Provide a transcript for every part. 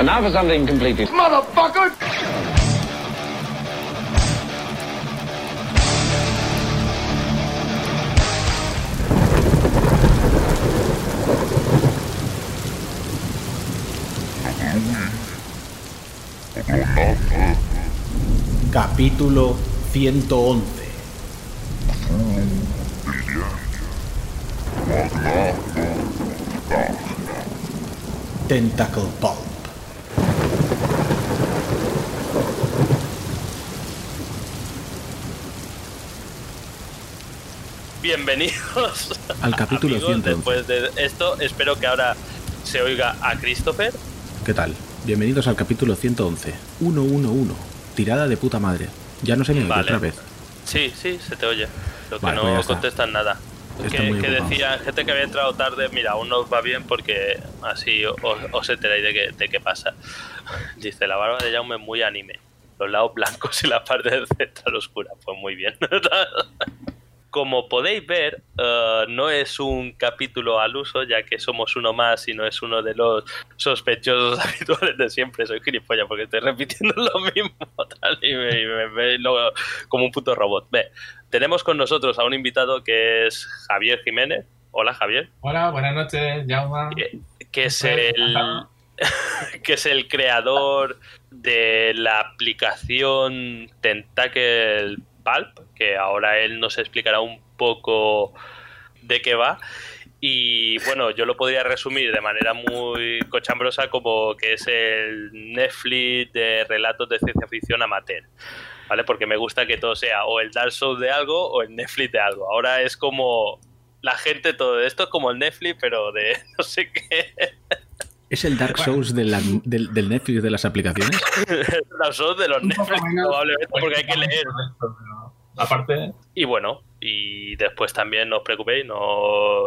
And now for something completely... Motherfucker! Capítulo 111 Tentacle Pulp Bienvenidos Al capítulo amigos, 111. Después de esto, espero que ahora se oiga a Christopher. ¿Qué tal? Bienvenidos al capítulo 111 111 Tirada de puta madre Ya no se me oye Vale. otra vez Sí, sí, se te oye. Lo que Vale, pues no está. contestan nada. Que, que decía gente que había entrado tarde, mira, aún no os va bien porque así os, os enteráis de qué, de qué pasa. Dice, la barba de Jaume es muy anime. Los lados blancos y la parte central oscura. Pues muy bien. Como podéis ver, eh, no es un capítulo al uso, ya que somos uno más y no es uno de los sospechosos habituales de siempre. Soy gilipollas porque estoy repitiendo lo mismo tal y me, me luego como un puto robot. Ve, tenemos con nosotros a un invitado que es Javier Jiménez. Hola Javier. Hola, buenas noches, Jauma. Que, que es el que es el creador de la aplicación Tentacle Pulp, que ahora él nos explicará un poco de qué va. Y bueno, yo lo podría resumir de manera muy cochambrosa como que es el Netflix de relatos de ciencia ficción amateur. ¿Vale? Porque me gusta que todo sea o el Dark Souls de algo o el Netflix de algo. Ahora es como la gente, todo esto es como el Netflix, pero de no sé qué. ¿Es el Dark Souls de la- del, del Netflix de las aplicaciones? Dark Souls de los Netflix, probablemente, porque hay que leer. Pero, Aparte, Y bueno, y después también no os preocupéis, no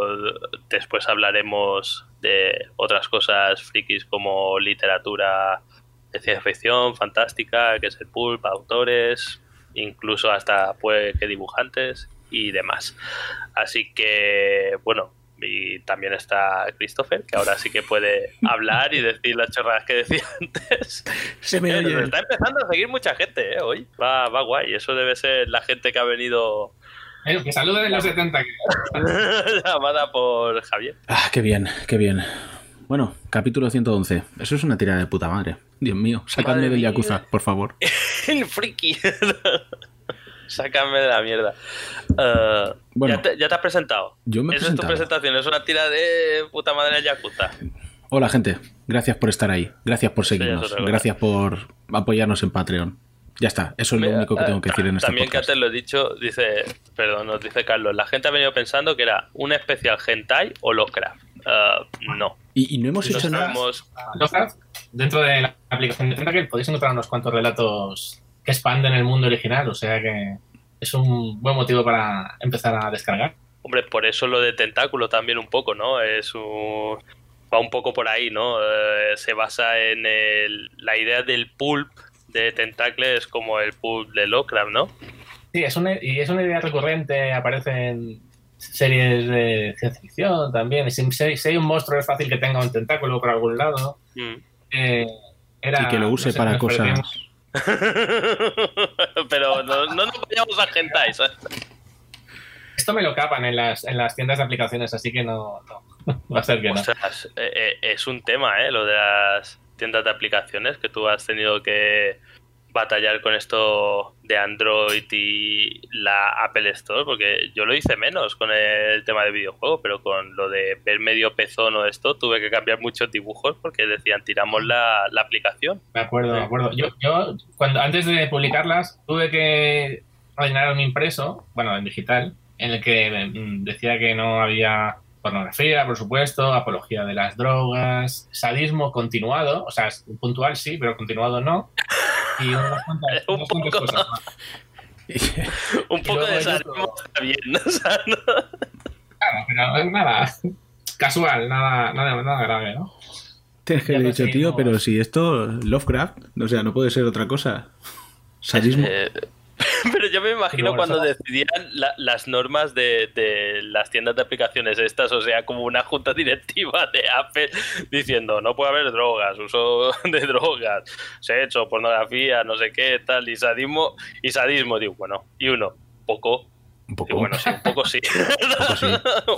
después hablaremos de otras cosas frikis como literatura de ciencia ficción, fantástica, que es el pulp, autores, incluso hasta puede que dibujantes y demás. Así que, bueno, y también está Christopher, que ahora sí que puede hablar y decir las chorradas que decía antes. Se me oye. nos está empezando a seguir mucha gente, ¿eh? Hoy. Va, va guay. Eso debe ser la gente que ha venido eh, que saluden los 70. que- llamada por Javier. Ah, qué bien, qué bien. Bueno, capítulo 111. Eso es una tirada de puta madre. Dios mío, sacadme del. Yakuza, por favor. El friki. Sácame de la mierda. Eh, Bueno. ¿ya, te, ya te has presentado? Yo me he Esa es tu presentación. Es una tira de puta madre de Yakuza. Hola, gente. Gracias por estar ahí. Gracias por seguirnos. Gracias por apoyarnos en Patreon. Ya está. Eso es lo Mira, único que tengo que decir en este También que podcast. antes lo he dicho, dice, perdón, nos dice Carlos, la gente ha venido pensando que era un especial hentai o Lovecraft. Eh, no. Y, y no hemos hecho nada. sabemos Lovecraft, dentro de la aplicación de Tentacle podéis encontrar unos cuantos relatos que expanden el mundo original, o sea que es un buen motivo para empezar a descargar. Hombre, por eso lo de tentáculo también un poco, ¿no? Es un... va un poco por ahí, ¿no? Eh, se basa en el- la idea del pulp de tentacle es como el pulp de Lovecraft, ¿no? Sí, es una, y es una idea recurrente, aparece en series de ciencia ficción también. Si, hay un monstruo es fácil que tenga un tentáculo por algún lado. Mm. Eh, era- Y que lo use no sé, para cosas. parecíamos- Pero no, no nos vayamos a hentai, ¿sabes? Esto me lo capan en las, en las tiendas de aplicaciones, así que no, no. va a ser que no. Ostras, eh, eh, es un tema, ¿eh? Lo de las tiendas de aplicaciones, que tú has tenido que batallar con esto de Android y la Apple Store, porque yo lo hice menos con el tema de videojuegos, pero con lo de ver medio pezón o esto, tuve que cambiar muchos dibujos porque decían, tiramos la, la aplicación. Me acuerdo, me acuerdo. Yo, yo cuando, antes de publicarlas, tuve que rellenar un impreso, bueno, en digital, en el que mm, decía que no había pornografía, por supuesto, apología de las drogas, sadismo continuado, o sea, puntual sí, pero continuado no. Y unas cuantas, Un unas cuantas poco. cosas más. Un Y poco luego de otro- está bien, ¿no? O sea, no- Claro, pero es nada casual, nada, nada, nada grave, ¿no? Tienes que haber dicho, tío, pero si esto, Lovecraft, o sea, no puede ser otra cosa. Sadismo. Eh, Pero yo me imagino bueno, cuando eso- decidían la- las normas de, de las tiendas de aplicaciones estas, o sea, como una junta directiva de Apple diciendo no puede haber drogas, uso de drogas, sexo, pornografía, no sé qué, tal, y sadismo, y sadismo, digo, bueno, y uno, poco, Un poco. bueno, sí, un poco sí, poco sí.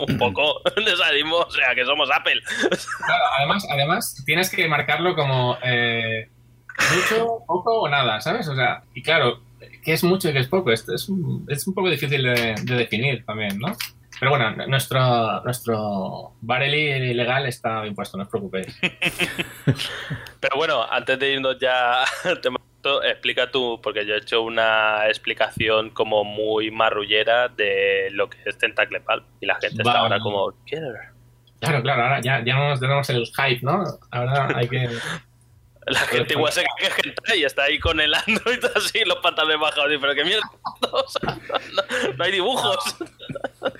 un poco de sadismo, o sea, que somos Apple. Claro, además, además tienes que marcarlo como eh, mucho, poco o nada, ¿sabes? O sea, y claro, ¿qué es mucho y qué es poco? Esto es un, es un poco difícil de, de definir también, ¿no? Pero bueno, nuestro, nuestro barely legal está impuesto, no os preocupéis. Pero bueno, antes de irnos ya al tema, explica tú, porque yo he hecho una explicación como muy marrullera de lo que es Tentacle Palm. Y la gente está Vale. ahora como, ¿qué? Claro, claro, ahora ya, ya nos tenemos el hype, ¿no? Ahora hay que... La gente igual se cree que es hentai y está ahí con el Android así, los pantalones bajados. y, Pero que mierda, o sea, no, hay dibujos.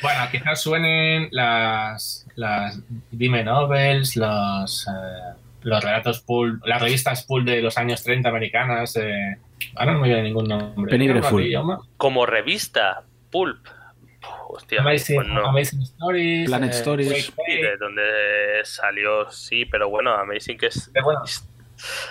Bueno, quizás suenen las, las Dime Novels, los, eh, los relatos pulp, las revistas pulp de los años 30 americanas. Eh, ahora no me viene ningún nombre. ¿Qué llama? Como revista, Pulp. Hostia, Amazing, pues no. Amazing Stories. Planet eh, Stories. Donde salió, sí, pero bueno, Amazing que es... Bueno,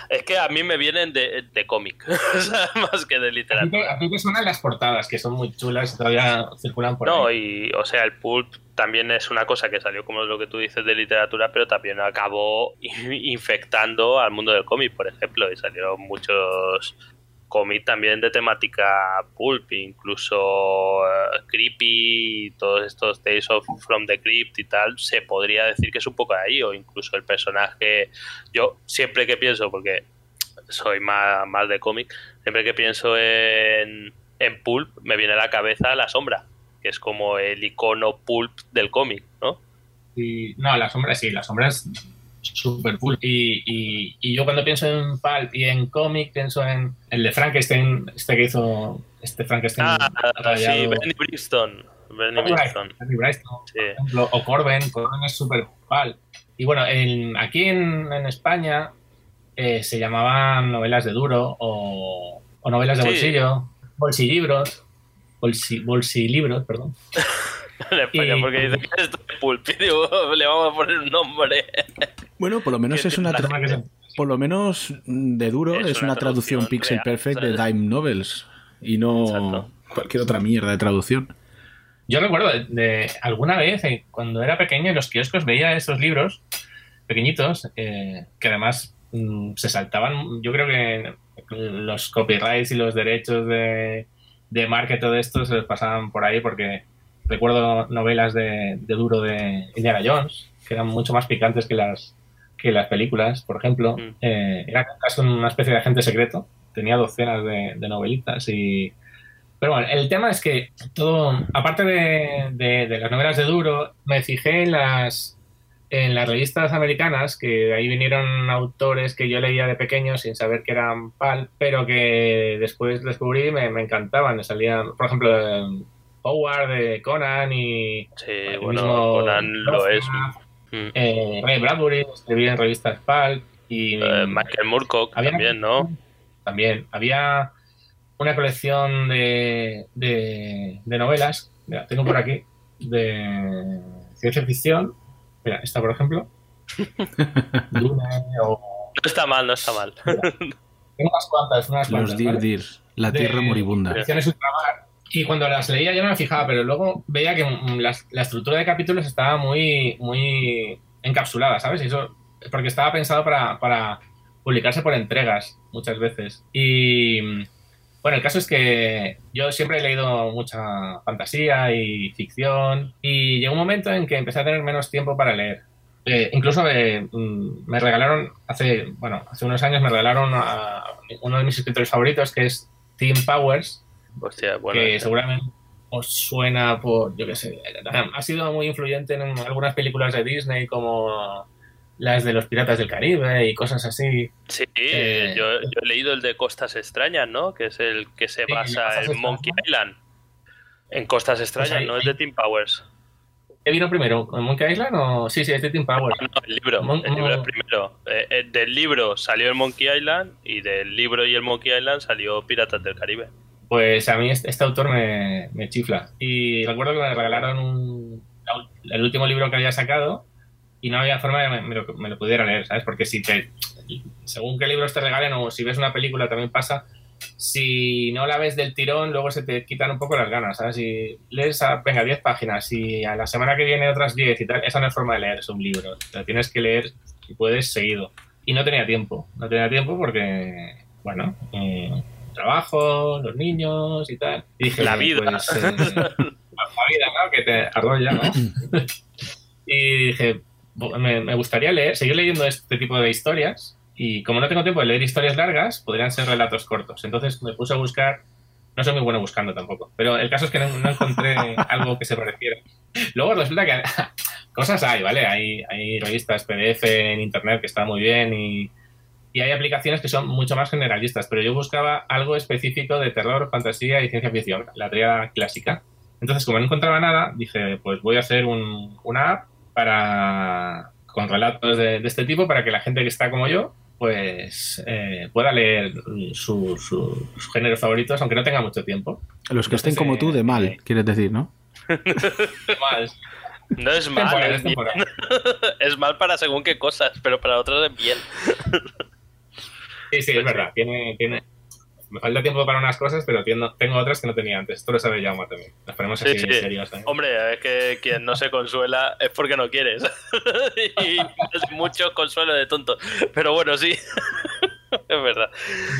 Es que a mí me vienen de, de cómic, más que de literatura. te, a ti te suenan las portadas, que son muy chulas y todavía circulan por No, ahí. y o sea, el pulp también es una cosa que salió como lo que tú dices de literatura, pero también acabó infectando al mundo del cómic, por ejemplo, y salieron muchos cómics también de temática pulp, incluso eh, creepy, todos estos Tales of From the Crypt y tal, se podría decir que es un poco de ahí, o incluso el personaje, yo siempre que pienso, porque soy más, más de cómic, siempre que pienso en, en pulp, me viene a la cabeza la sombra que es como el icono pulp del cómic, ¿no? Y, no, la sombra sí, la sombra es súper cool. Y, y, y yo cuando pienso en Pulp y en cómic, pienso en el de Frankenstein, este que hizo este Frankenstein. Ah, sí. Benny Brixton. Benny Bernie Wrightson, sí. por ejemplo, o Corben, Corben es súper pal. Y bueno, en- aquí en, en España eh, se llamaban novelas de duro o, o novelas de Sí. bolsillo, bolsilibros, bolsi, bolsilibros, perdón. En España, Y- porque dice que esto es pulp, y digo, le vamos a poner un nombre. Bueno, por lo menos es una tra- que se- por lo menos de duro Es es, una una, traducción, traducción pixel real, perfect de. Dime Novels y no Exacto. cualquier otra mierda de traducción. Yo recuerdo de, de alguna vez, eh, cuando era pequeño, en los kioscos veía estos libros pequeñitos, eh, que además mm, se saltaban, yo creo que los copyrights y los derechos de, de marca y todo esto se los pasaban por ahí porque recuerdo novelas de, de duro de Indiana Jones, que eran mucho más picantes que las, que las películas, por ejemplo. Mm. Eh, era casi una especie de agente secreto, tenía docenas de, de novelitas y... Pero bueno, el tema es que todo, aparte de, de- de las novelas de duro, me fijé en las, en las revistas americanas, que de ahí vinieron autores que yo leía de pequeño sin saber que eran PAL, pero que después descubrí y me, me encantaban. Me salían, por ejemplo, Howard de Conan y Sí, el bueno, mismo Conan lo Lovecraft, es. Mm. eh, Ray Bradbury escribía en revistas PAL y Eh, Michael Moorcock había- también, ¿no? también había una colección de, de, de novelas, mira, tengo por aquí, de ciencia ficción. Mira, esta por ejemplo. Dune o. No está mal, no está mal. Tengo unas cuantas, unas cuantas. Los Dir ¿vale? Dir, la De- tierra moribunda. Ediciones Ultramar. Y cuando las leía yo no me fijaba, pero luego veía que mm, la, la estructura de capítulos estaba muy, muy encapsulada, ¿sabes? Y eso, porque estaba pensado para, para publicarse por entregas muchas veces. Y mm, bueno, el caso es que yo siempre he leído mucha fantasía y ficción y llegó un momento en que empecé a tener menos tiempo para leer. Eh, incluso eh, mm, me regalaron, hace, bueno, hace unos años me regalaron a uno de mis escritores favoritos que es Tim Powers, Hostia, bueno. que seguramente os suena por, yo qué sé, ha sido muy influyente en algunas películas de Disney como las de los Piratas del Caribe y cosas así. Sí, eh, yo, yo he leído el de Costas Extrañas, ¿no? Que es el que se basa en Monkey Extrañas. Island. En Costas Extrañas, Pues ahí- no es de Tim Powers. ¿Qué vino primero? ¿Monkey Island o...? Sí, sí, es de Tim Powers. No, el libro, Mon- el libro es Mon- primero. Eh, eh, del libro salió el Monkey Island y del libro y el Monkey Island salió Piratas del Caribe. Pues a mí este, este autor me, chifla. Y recuerdo que me regalaron un, el último libro que había sacado y no había forma de me, me lo, me pudiera leer, ¿sabes? Porque si te, según qué libros te regalen o si ves una película también pasa, si no la ves del tirón, luego se te quitan un poco las ganas, ¿sabes? Si lees, a, venga, 10 páginas y a la semana que viene otras 10 y tal, esa no es forma de leerse un libro. Lo tienes que leer y puedes seguido. Y no tenía tiempo, no tenía tiempo porque, bueno, eh, trabajo, los niños y tal. Y dije, La vida. pues, eh, la vida, ¿no? Que te arrolla, ¿no? y dije, me, me gustaría leer, seguir leyendo este tipo de historias y como no tengo tiempo de leer historias largas, podrían ser relatos cortos. Entonces me puse a buscar, no soy muy bueno buscando tampoco, pero el caso es que no, no encontré algo que se pareciera. Luego resulta que cosas hay, ¿vale? Hay, hay revistas PDF en Internet que están muy bien y, y hay aplicaciones que son mucho más generalistas, pero yo buscaba algo específico de terror, fantasía y ciencia ficción, la tríada clásica. Entonces, como no encontraba nada, dije, pues voy a hacer un- una app para con relatos de, de este tipo para que la gente que está como yo pues eh, pueda leer su- su- sus géneros favoritos aunque no tenga mucho tiempo. Los que estén Entonces, como tú de mal, eh, quieres decir, ¿no? Mal. No es mal, Temporal, es, es mal para según qué cosas, pero para otros es bien. Sí, sí, es verdad. Tiene, tiene... Me falta tiempo para unas cosas, pero tengo, tengo otras que no tenía antes. Esto lo sabe Jaume también. Nos ponemos Sí, así sí. serios. Hombre, es que quien no se consuela es porque no quieres. y es mucho consuelo de tonto. Pero bueno, sí. es verdad.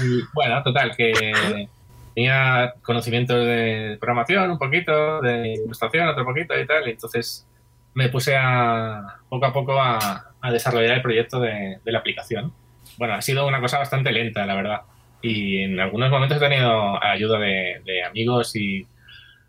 Y, Bueno, total, que tenía conocimientos de programación un poquito, de ilustración otro poquito y tal, y entonces me puse a poco a poco a, a desarrollar el proyecto de, de la aplicación. Bueno, ha sido una cosa bastante lenta, la verdad, y en algunos momentos he tenido ayuda de, de amigos y,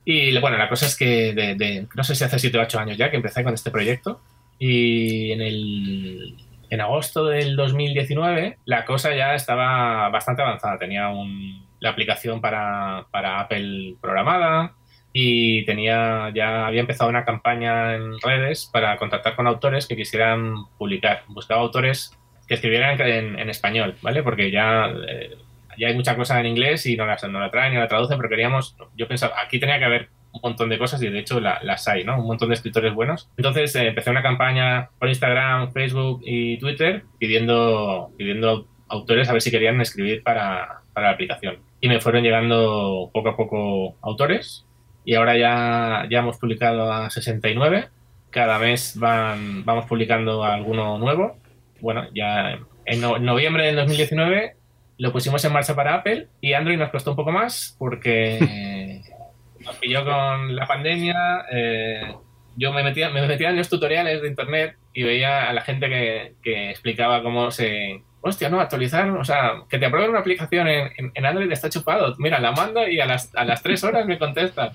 y bueno, la cosa es que de, de- no sé si hace 7 o 8 años ya que empecé con este proyecto y en el en agosto del 2019 la cosa ya estaba bastante avanzada. Tenía un- la aplicación para, para Apple programada y tenía ya había empezado una campaña en redes para contactar con autores que quisieran publicar. Buscaba autores que escribieran en, en español, ¿vale? Porque ya, eh, ya hay mucha cosa en inglés y no la, no la traen ni la traducen, pero queríamos, yo pensaba, aquí tenía que haber un montón de cosas y de hecho la- las hay, ¿no? Un montón de escritores buenos. Entonces eh, empecé una campaña por Instagram, Facebook y Twitter pidiendo, pidiendo au- autores a ver si querían escribir para, para la aplicación. Y me fueron llegando poco a poco autores y ahora ya, ya hemos publicado a 69. Cada mes van, vamos publicando alguno nuevo. Bueno, ya en no- noviembre del 2019 lo pusimos en marcha para Apple y Android nos costó un poco más porque nos pilló con la pandemia. eh, yo me metía, me metía en los tutoriales de internet y veía a la gente que, que explicaba cómo se. Hostia, no, actualizar, o sea, que te aprueben una aplicación en, en- en Android está chupado. Mira, la mando y a las, a las tres horas me contesta.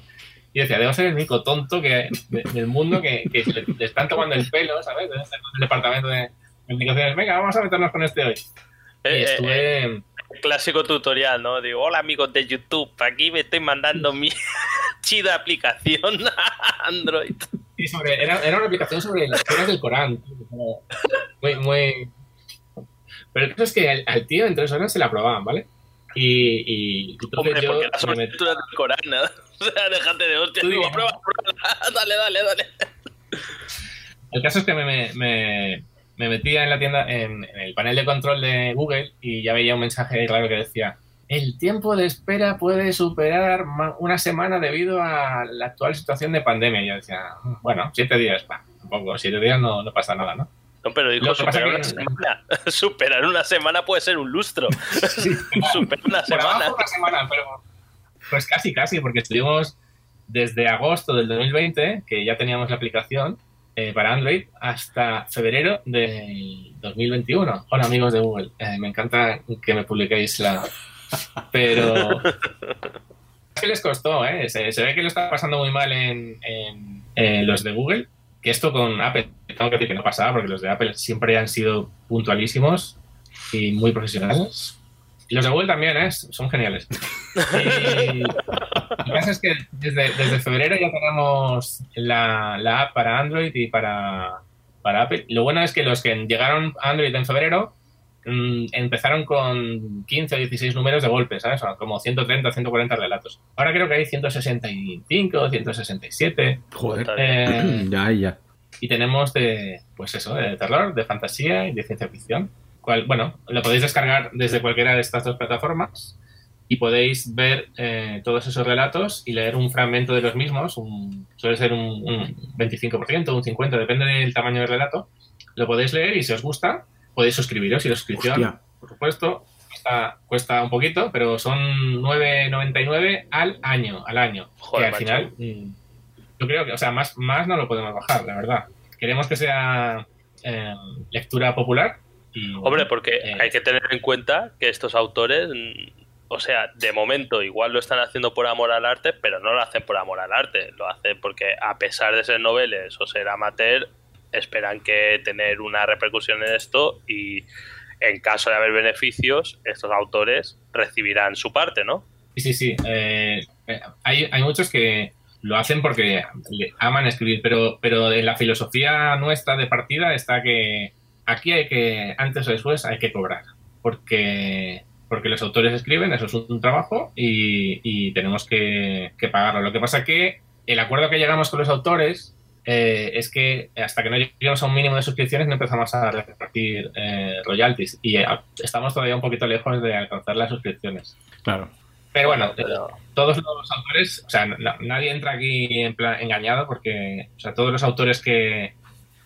Y decía, debo ser el único tonto que, de- del mundo que, que le, le están tomando el pelo, ¿sabes? Debe estar con el departamento de comunicaciones. Venga, vamos a meternos con este hoy. Y Eh, eh, estuve. eh, clásico tutorial, ¿no? Digo, hola amigos de YouTube, aquí me estoy mandando mi chida aplicación a Android. Sí, sobre, era, era una aplicación sobre las lecturas del Corán. Muy, muy. Pero el caso es que al, al tío en tres horas se la aprobaban, ¿vale? Y, y entonces Hombre, yo porque las me metí- del Corán, ¿no? O sea, déjate de hostia, digo, prueba, prueba, dale, dale, dale. El caso es que me, me, me- me metía en la tienda, en, en el panel de control de Google y ya veía un mensaje raro que decía el tiempo de espera puede superar una semana debido a la actual situación de pandemia. Y yo decía, "Mm, bueno, siete días, bah, tampoco, siete días no, no pasa nada, ¿no? No, pero dijo superar que- una semana. superar una semana puede ser un lustro. superar una Por semana. una semana, pero pues casi, casi, porque estuvimos desde agosto del 2020, que ya teníamos la aplicación eh, para Android, hasta febrero del 2021. Hola amigos de Google, eh, me encanta que me publiquéis la... Pero... Es que les costó, ¿eh? Se, se ve que lo está pasando muy mal en, en, eh, los de Google, que esto con Apple, tengo que decir que no pasaba, porque los de Apple siempre han sido puntualísimos y muy profesionales. Y los de Google también, ¿eh? Son geniales. Y lo que pasa es que desde, desde febrero ya tenemos la, la app para Android y para, para Apple. Lo bueno es que los que llegaron a Android en febrero mm, empezaron con 15 o 16 números de golpe, ¿sabes? O como 130 o 140 relatos. Ahora creo que hay 165, 167. Joder. Eh, Ya, ya. y tenemos de, pues eso, de terror, de fantasía y de ciencia ficción. Cual, bueno, lo podéis descargar desde cualquiera de estas dos plataformas y podéis ver eh, todos esos relatos y leer un fragmento de los mismos, un- suele ser un, un 25%, un 50%, depende del tamaño del relato. Lo podéis leer y si os gusta, podéis suscribiros y la suscripción, Hostia. por supuesto, cuesta, cuesta un poquito, pero son 9,99 al año, al año. Joder, que al macho. final, mm, yo creo que, o sea, más, más no lo podemos bajar, la verdad. Queremos que sea eh, lectura popular. Hombre, porque eh, hay que tener en cuenta que estos autores, mm, o sea, de momento igual lo están haciendo por amor al arte, pero no lo hacen por amor al arte, lo hacen porque a pesar de ser noveles o ser amateur, esperan que tener una repercusión en esto y en caso de haber beneficios, estos autores recibirán su parte, ¿no? Sí, sí, sí. eh, hay, hay muchos que lo hacen porque aman escribir, pero, pero en la filosofía nuestra de partida está que aquí hay que, antes o después, hay que cobrar. Porque, porque los autores escriben, eso es un trabajo y, y tenemos que, que pagarlo. Lo que pasa que el acuerdo que llegamos con los autores eh, es que hasta que no lleguemos a un mínimo de suscripciones no empezamos a repartir eh, royalties y eh, estamos todavía un poquito lejos de alcanzar las suscripciones. Claro. Pero bueno, Pero- todos los autores, o sea, na- nadie entra aquí en plan engañado porque, o sea, todos los autores que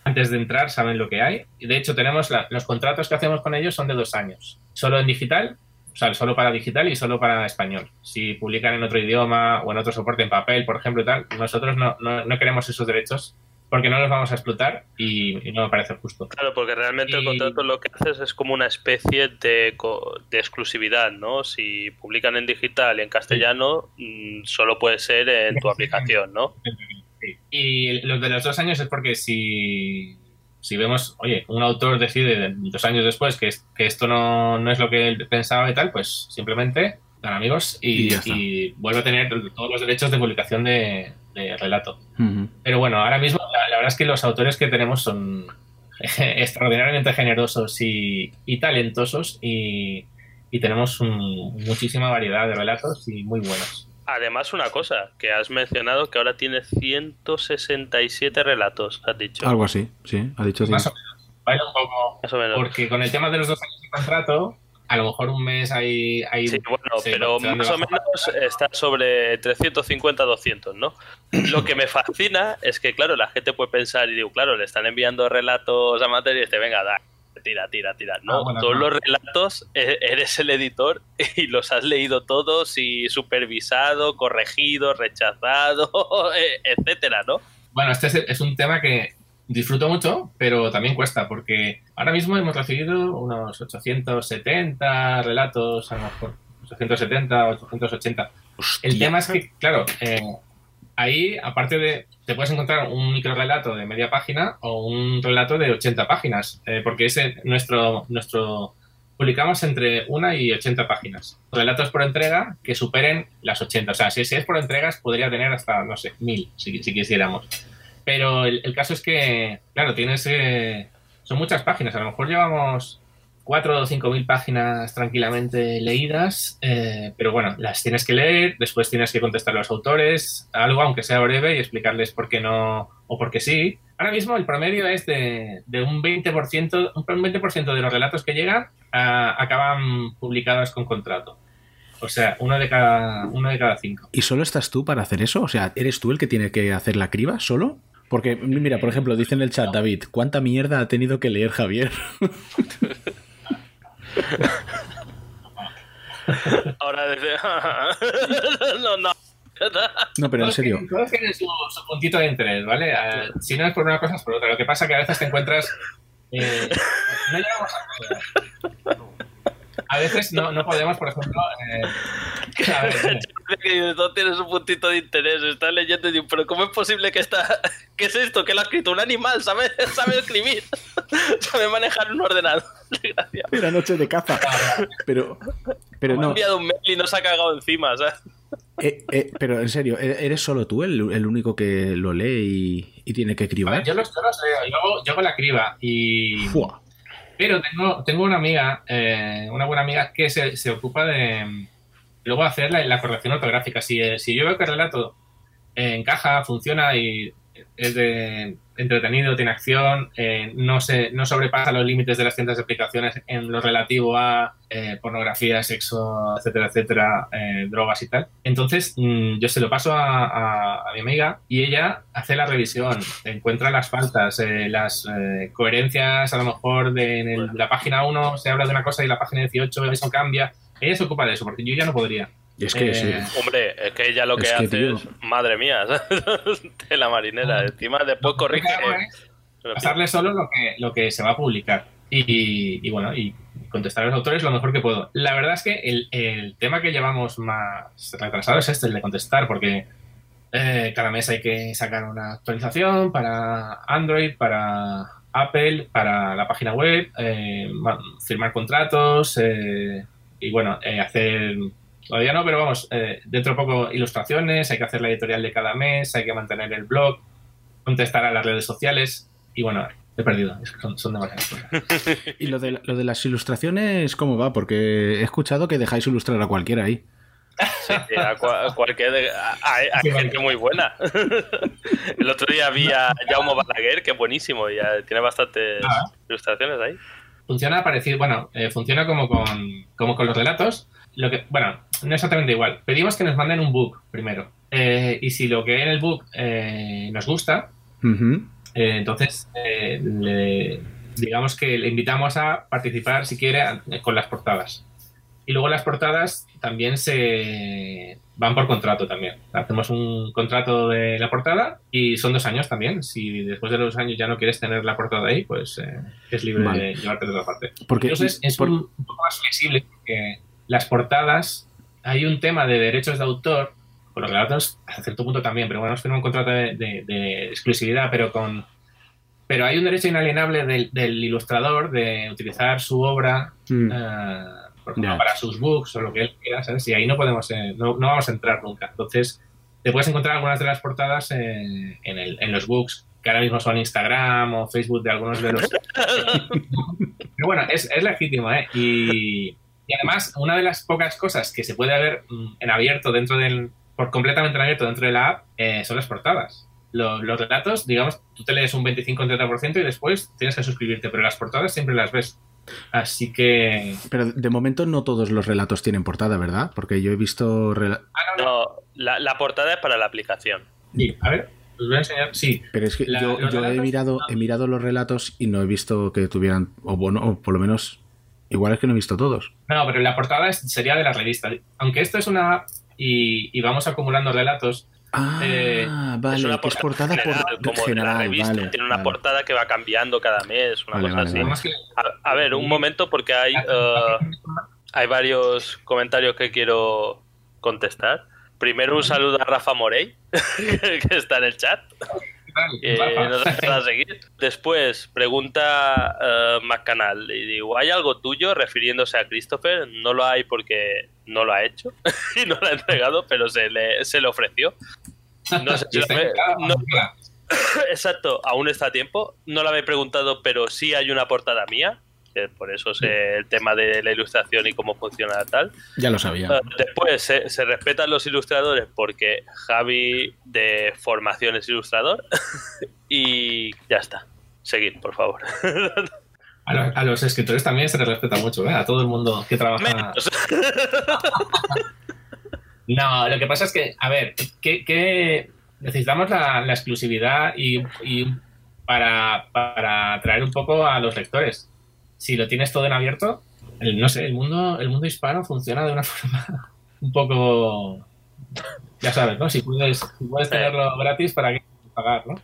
antes de entrar saben lo que hay. Y de hecho, tenemos la- los contratos que hacemos con ellos son de dos años. Solo en digital, o sea, solo para digital y solo para español. Si publican en otro idioma o en otro soporte en papel, por ejemplo, y tal, nosotros no, no, no queremos esos derechos porque no los vamos a explotar y, y no me parece justo. Claro, porque realmente el contrato lo que haces es como una especie de, de exclusividad, ¿no? Si publican en digital y en castellano, mm, solo puede ser en tu aplicación, ¿no? Sí. Y los de los dos años es porque si, si vemos, oye, un autor decide dos años después que, que esto no, no es lo que él pensaba y tal, pues simplemente dan amigos Y y, vuelve a tener todos los derechos de publicación de, de relato. Pero bueno, ahora mismo la, la verdad es que los autores que tenemos son extraordinariamente generosos y, y talentosos y, y tenemos un- muchísima variedad de relatos y muy buenos. Además, una cosa, que has mencionado que ahora tiene 167 relatos, has dicho. Algo así, sí, ha dicho sí. Más o menos. Baila un poco Más o menos. Porque con el tema de los dos años de contrato, a lo mejor un mes hay. hay Sí, bueno, pero más o menos está sobre 350-200, ¿no? Lo que me fascina es que, claro, la gente puede pensar y digo, claro, le están enviando relatos a materia y dice, venga, da, tira, tira, tira. No, Ah, bueno, todos no. los relatos e- eres el editor y los has leído todos y supervisado, corregido, rechazado, e- etcétera, ¿no? Bueno, este es, es un tema que disfruto mucho, pero también cuesta, porque ahora mismo hemos recibido unos 870 relatos, a lo mejor 870, 880. El tema es que, claro, eh, ahí, aparte de, te puedes encontrar un microrelato de media página o un relato de 80 páginas, eh, porque ese nuestro, nuestro publicamos entre una y 80 páginas. Relatos por entrega que superen las 80. O sea, si, si es por entregas, podría tener hasta, no sé, mil, si, si quisiéramos. Pero el, el caso es que, claro, tienes. eh, son muchas páginas. A lo mejor llevamos 4 o 5 mil páginas tranquilamente leídas, eh, pero bueno, las tienes que leer, después tienes que contestar a los autores, algo, aunque sea breve, y explicarles por qué no o por qué sí. Ahora mismo el promedio es de, de un 20%, un 20% de los relatos que llegan ah, acaban publicados con contrato. O sea, uno de cada, uno de cada cinco. ¿Y solo estás tú para hacer eso? O sea, ¿eres tú el que tiene que hacer la criba solo? Porque, mira, por ejemplo, dice en el chat, David, ¿cuánta mierda ha tenido que leer Javier? Ahora dice, no, no. No, pero en Todos serio. tienen- Todos tienen su, su puntito de interés, ¿vale? Eh, si no es por una cosa, es por otra. Lo que pasa es que a veces te encuentras. eh, no llegamos a. A veces no, no podemos, por ejemplo. eh, a ver, dime. que dice, no tienes un puntito de interés, estás leyendo y digo, pero ¿cómo es posible que está... ¿Qué es esto? ¿Que lo ha escrito un animal? ¿Sabe, sabe escribir? ¿Sabe manejar un ordenador? Gracias. Era noche de caza. Pero, pero Me ha no. enviado un mail y nos ha cagado encima, ¿sabes? eh, eh, pero en serio, ¿e- ¿eres solo tú el, el único que lo lee y, y tiene que ver, cribar? yo, los, yo los leo, yo hago, yo hago la criba y. Fua. Pero tengo, tengo una amiga, eh, una buena amiga que se, se ocupa de mm, luego hacer la, corrección ortográfica. Si, eh, si yo veo que el relato eh, encaja, funciona y es de entretenido, tiene acción, eh, no se no sobrepasa los límites de las tiendas de aplicaciones en lo relativo a eh, pornografía, sexo, etcétera, etcétera, eh, drogas y tal. Entonces mm, yo se lo paso a, a- a mi amiga y ella hace la revisión, encuentra las faltas, eh, las coherencias, a lo mejor de en el- la página 1 se habla de una cosa y la página 18 eso cambia. Ella se ocupa de eso, porque yo ya no podría. Y es que Eh, sí. Hombre, es que ella lo que Es que, hace tío. es, madre mía, de la marinera. Encima después corrige. Es pasarle solo lo que, lo que se va a publicar. Y, y bueno, y contestar a los autores lo mejor que puedo. La verdad es que el, el tema que llevamos más retrasado es este, el de contestar, porque eh, cada mes hay que sacar una actualización para Android, para Apple, para la página web, eh, ma- firmar contratos eh, y bueno, eh, hacer... Todavía no, pero vamos, eh, dentro de poco ilustraciones, hay que hacer la editorial de cada mes, hay que mantener el blog, contestar a las redes sociales y bueno, he perdido, son, son demasiadas cosas. Y lo de, lo de las ilustraciones, ¿cómo va? Porque he escuchado que dejáis ilustrar a cualquiera ahí. Sí, a, cua- a cualquier. a- Hay, hay gente muy buena. El otro día vi a Jaume Balaguer, que es buenísimo, y eh, tiene bastantes Ah. ilustraciones ahí. Funciona parecido, bueno, eh, funciona como con, como con los relatos. Lo que, bueno, no exactamente igual. Pedimos que nos manden un book primero. Eh, y si lo que hay en el book eh, nos gusta, eh, entonces le- digamos que le invitamos a participar, si quiere, a- con las portadas. Y luego las portadas también se van por contrato también. Hacemos un contrato de la portada y son dos años también. Si después de los dos años ya no quieres tener la portada ahí, pues eh, es libre Vale. de llevarte de otra parte. Porque, Entonces es por- un, poco más flexible porque las portadas, hay un tema de derechos de autor, con los relatos hasta cierto punto también, pero bueno, hemos firmado un contrato de, de- de exclusividad, pero con pero hay un derecho inalienable del, del ilustrador de utilizar su obra Mm. eh, por ejemplo, Ya. para sus books o lo que él quiera, ¿sabes? Y ahí no podemos, eh, no, no vamos a entrar nunca. Entonces, te puedes encontrar algunas de las portadas eh, en, el- en los books que ahora mismo son Instagram o Facebook de algunos de los pero bueno, es, es legítimo, ¿eh? Y, y además, una de las pocas cosas que se puede ver mm, en abierto dentro del. por completamente en abierto dentro de la app eh, son las portadas. Lo- Los, relatos, digamos, tú te lees un 25 o 30% y después tienes que suscribirte, pero las portadas siempre las ves. Así que. pero de momento no todos los relatos tienen portada, ¿verdad? Porque yo he visto... Ah, no, no. No, la, la portada es para la aplicación. Sí, a ver, os voy a enseñar. Sí, Pero es que La- yo, he mirado he mirado los relatos y no he visto que tuvieran... O bueno, o por lo menos... Igual es que no he visto todos. No, pero la portada es- sería de la revista. Aunque esto es una y, y vamos acumulando relatos, Ah, Eh, vale, es una es portada general, por como de la general, revista. vale, tiene una vale. portada que va cambiando cada mes, una Vale, cosa vale, así. A, a ver, un momento porque hay, eh, hay varios comentarios que quiero contestar. Primero un saludo a Rafa Morey, que está en el chat. Seguir. Después, pregunta eh, McCanal. Y digo, ¿hay algo tuyo refiriéndose a Christopher? No lo hay porque no lo ha hecho y no lo ha entregado, pero se le, se le ofreció. No sé si lo no-. Exacto, aún está a tiempo. No lo habéis preguntado, pero sí hay una portada mía. Que por eso sé el tema de la ilustración y cómo funciona tal. Ya lo sabía. Después se, se respetan los ilustradores porque Javi de formación es ilustrador y ya está. Seguid, por favor. A los, a los escritores también se les respeta mucho, ¿eh? A todo el mundo que trabaja. Menos. No, lo que pasa es que, a ver, que, que necesitamos la, la exclusividad y, y para, para atraer un poco a los lectores. Si lo tienes todo en abierto, el- no sé, el mundo, el mundo hispano funciona de una forma un poco. Ya sabes, ¿no? Si puedes, si puedes tenerlo gratis, ¿para qué pagar, no?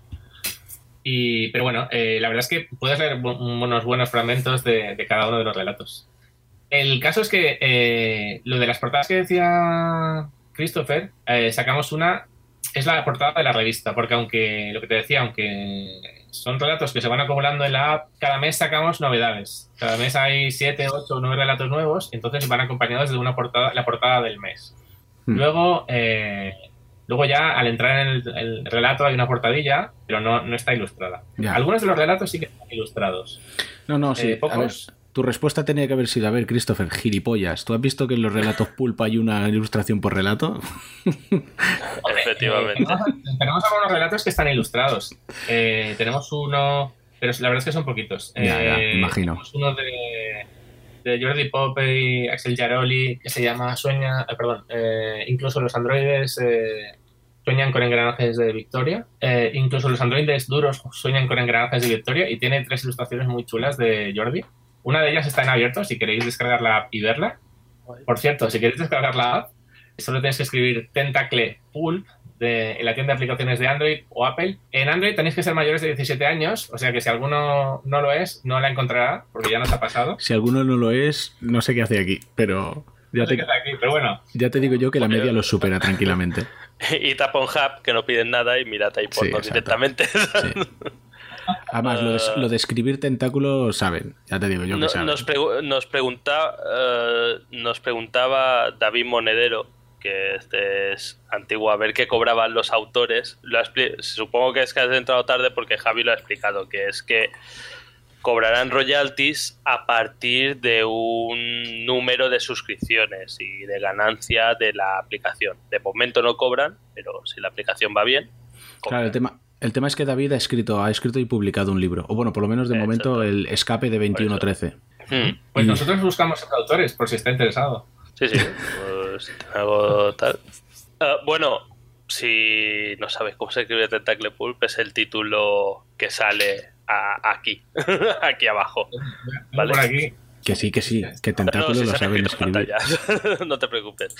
Y, pero bueno, eh, la verdad es que puedes leer bu- unos buenos fragmentos de, de cada uno de los relatos. El caso es que eh, lo de las portadas que decía Christopher, eh, sacamos una, es la portada de la revista, porque aunque, lo que te decía, aunque son relatos que se van acumulando en la app, cada mes sacamos novedades. Cada mes hay siete, ocho, nueve relatos nuevos, entonces van acompañados de una portada, la portada del mes. Hmm. Luego, eh, Luego ya al entrar en el, el relato hay una portadilla, pero no, no está ilustrada. Ya. Algunos de los relatos sí que están ilustrados. No, no, sí. Eh, ver, pocos. Tu respuesta tenía que haber sido, a ver, Christopher, gilipollas. ¿Tú has visto que en los relatos pulp hay una ilustración por relato? Efectivamente. Eh, tenemos, tenemos algunos relatos que están ilustrados. Eh, tenemos uno, pero la verdad es que son poquitos. Ya, ya, Eh, imagino. Tenemos uno de, de Jordi Pope y Axel Yaroli que se llama Sueña, eh, perdón, eh, incluso los androides eh, sueñan con engranajes de Victoria. Eh, incluso los androides duros sueñan con engranajes de Victoria y tiene tres ilustraciones muy chulas de Jordi. Una de ellas está en abierto, si queréis descargar la app y verla. Por cierto, si queréis descargar la app, solo tenéis que escribir Tentacle Pulp de, en la tienda de aplicaciones de Android o Apple. En Android tenéis que ser mayores de 17 años, o sea que si alguno no lo es, no la encontrará, porque ya nos ha pasado. Si alguno no lo es, no sé qué hace aquí, pero ya No sé te, aquí, pero bueno, ya te digo yo que la media lo supera tranquilamente. Y tapa un hub que no piden nada y mirad ahí Sí, porno exacto. directamente. Sí. Además, lo de, lo de escribir tentáculos, saben, ya te digo yo que No- saben. nos, pregu- nos, pregunta, eh, nos preguntaba David Monedero, que este es antiguo, a ver qué cobraban los autores. Lo supongo que es que has entrado tarde porque Javi lo ha explicado, que es que cobrarán royalties a partir de un número de suscripciones y de ganancia de la aplicación. De momento no cobran, pero si la aplicación va bien, Claro, el tema, el tema es que David ha escrito, ha escrito y publicado un libro. O bueno, por lo menos de Exacto. momento el escape de 2113. Hmm. pues Y- nosotros buscamos autores, por si está interesado. Sí, sí, pues hago tal. Ah, bueno, si no sabes cómo se escribe Tentacle Pulp, es el título que sale a- aquí, aquí abajo. Vale. Por aquí, Que sí, que sí, que tentáculos si lo sale saben escribir. pantallas. no te preocupes.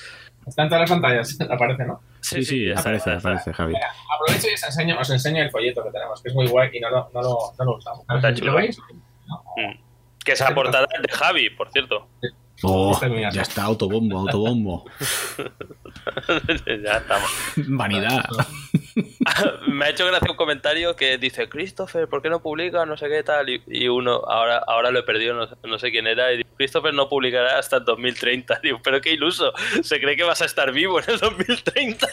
están todas las pantallas, aparece, ¿no? Sí, sí, aparece, aparece, Javi. Aprovecho y os enseño, os enseño el folleto que tenemos, que es muy guay y no lo, no lo, no lo usamos. ¿Lo veis? Mm. Que esa portada es de Javi, por cierto. Oh, ya está, autobombo, autobombo. ya estamos. Vanidad. Me ha hecho gracia un comentario que dice Christopher, ¿por qué no publica? No sé qué tal. Y, y uno, ahora, ahora lo he perdido, no, sé- no sé quién era. Y dice, Christopher no publicará hasta el 2030. Digo, pero qué iluso. Se cree que vas a estar vivo en el 2030.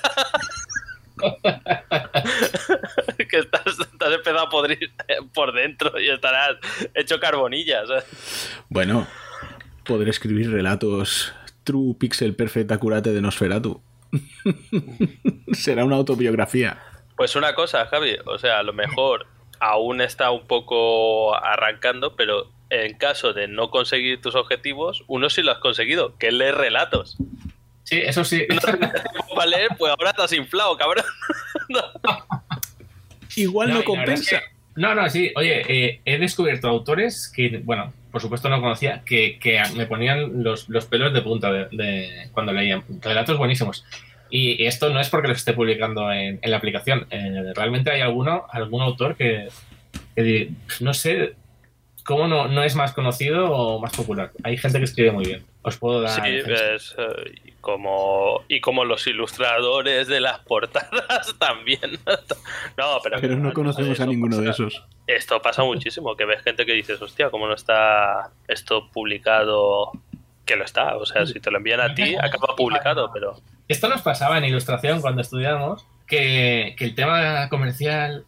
que estás, estás empezado a podrir por dentro y estarás hecho carbonilla. ¿sabes? Bueno, podré escribir relatos True Pixel Perfect Accurate de Nosferatu. Será una autobiografía. Pues una cosa, Javi, o sea, a lo mejor aún está un poco arrancando, pero en caso de no conseguir tus objetivos, uno sí lo has conseguido, que es leer relatos. Sí, eso sí. Para leer, pues ahora estás inflado, cabrón. Igual no, es compensa. que- no, no, sí. Oye, eh, he descubierto autores que, bueno, por supuesto no conocía, que, que me ponían los, los pelos de punta de, de- cuando leían. Relatos buenísimos. Y esto no es porque los esté publicando en, en la aplicación. Eh, realmente hay alguno, algún autor que, que no sé cómo no, no es más conocido o más popular. Hay gente que escribe muy bien. Os puedo dar. Sí, es, y como y como los ilustradores de las portadas también. No, pero, Pero no conocemos a ninguno de esos. Esto pasa muchísimo, que ves gente que dices, hostia, ¿cómo no está esto publicado? Que lo está, o sea, si te lo envían a ti, acaba publicado, pero... Esto nos pasaba en ilustración cuando estudiábamos, que, que el tema comercial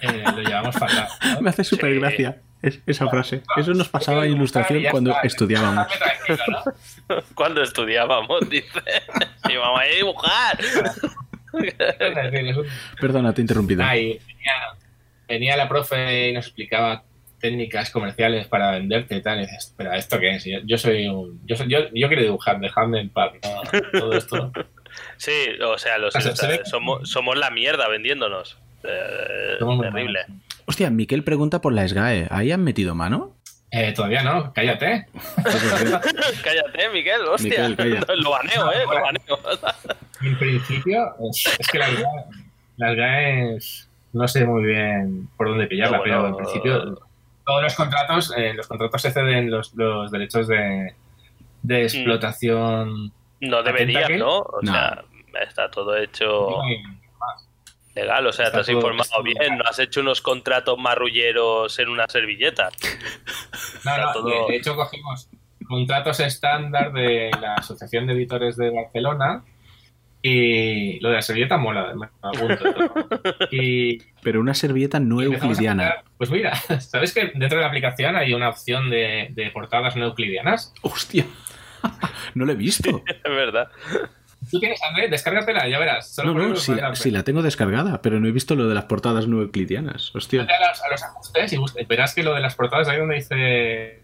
eh, lo llevamos fatal. ¿no? Me hace súper Sí. gracia es- esa frase. Eso nos pasaba en ilustración cuando estudiábamos. Cuando estudiábamos, dice, y vamos a dibujar. Perdona, te he interrumpido. Venía, venía la profe y nos explicaba técnicas comerciales para venderte y tal. Y dices, pero ¿esto qué es? Yo, yo soy un. Yo, soy, yo, yo quiero dibujar, dejadme en paz. ¿no? Todo esto. Sí, o sea, los O sea, se ilustradores ve- somos, somos la mierda vendiéndonos. Eh, Somos muy terrible. Hostia, Miquel pregunta por la SGAE. ¿Ahí han metido mano? Eh, todavía no, cállate. Cállate, Miguel, hostia. Miquel, calla. Lo baneo, eh, lo baneo. En principio, es, es que las GAE, las GAEs no sé muy bien por dónde pillarla, No, pero en principio todos los contratos, eh, los contratos se ceden los, los derechos de, de explotación. No debería, Tentacle? ¿no? O sea, está todo hecho legal, o sea, Está te has todo- informado bien, legal. no has hecho unos contratos marrulleros en una servilleta. No, no, todo- de, hecho cogimos contratos estándar de la Asociación de Editores de Barcelona Y lo de la servilleta mola, apunto. Y, Pero una servilleta no euclidiana. Pues mira, ¿sabes que dentro de la aplicación hay una opción de, de portadas no euclidianas? ¡Hostia! No lo he visto. Es verdad. Tú tienes, André, descárgatela, ya verás. Solo No, no, vale la, tengo descargada, pero no he visto lo de las portadas no euclidianas. Hostia. A los, a los ajustes y verás que lo de las portadas ahí donde dice.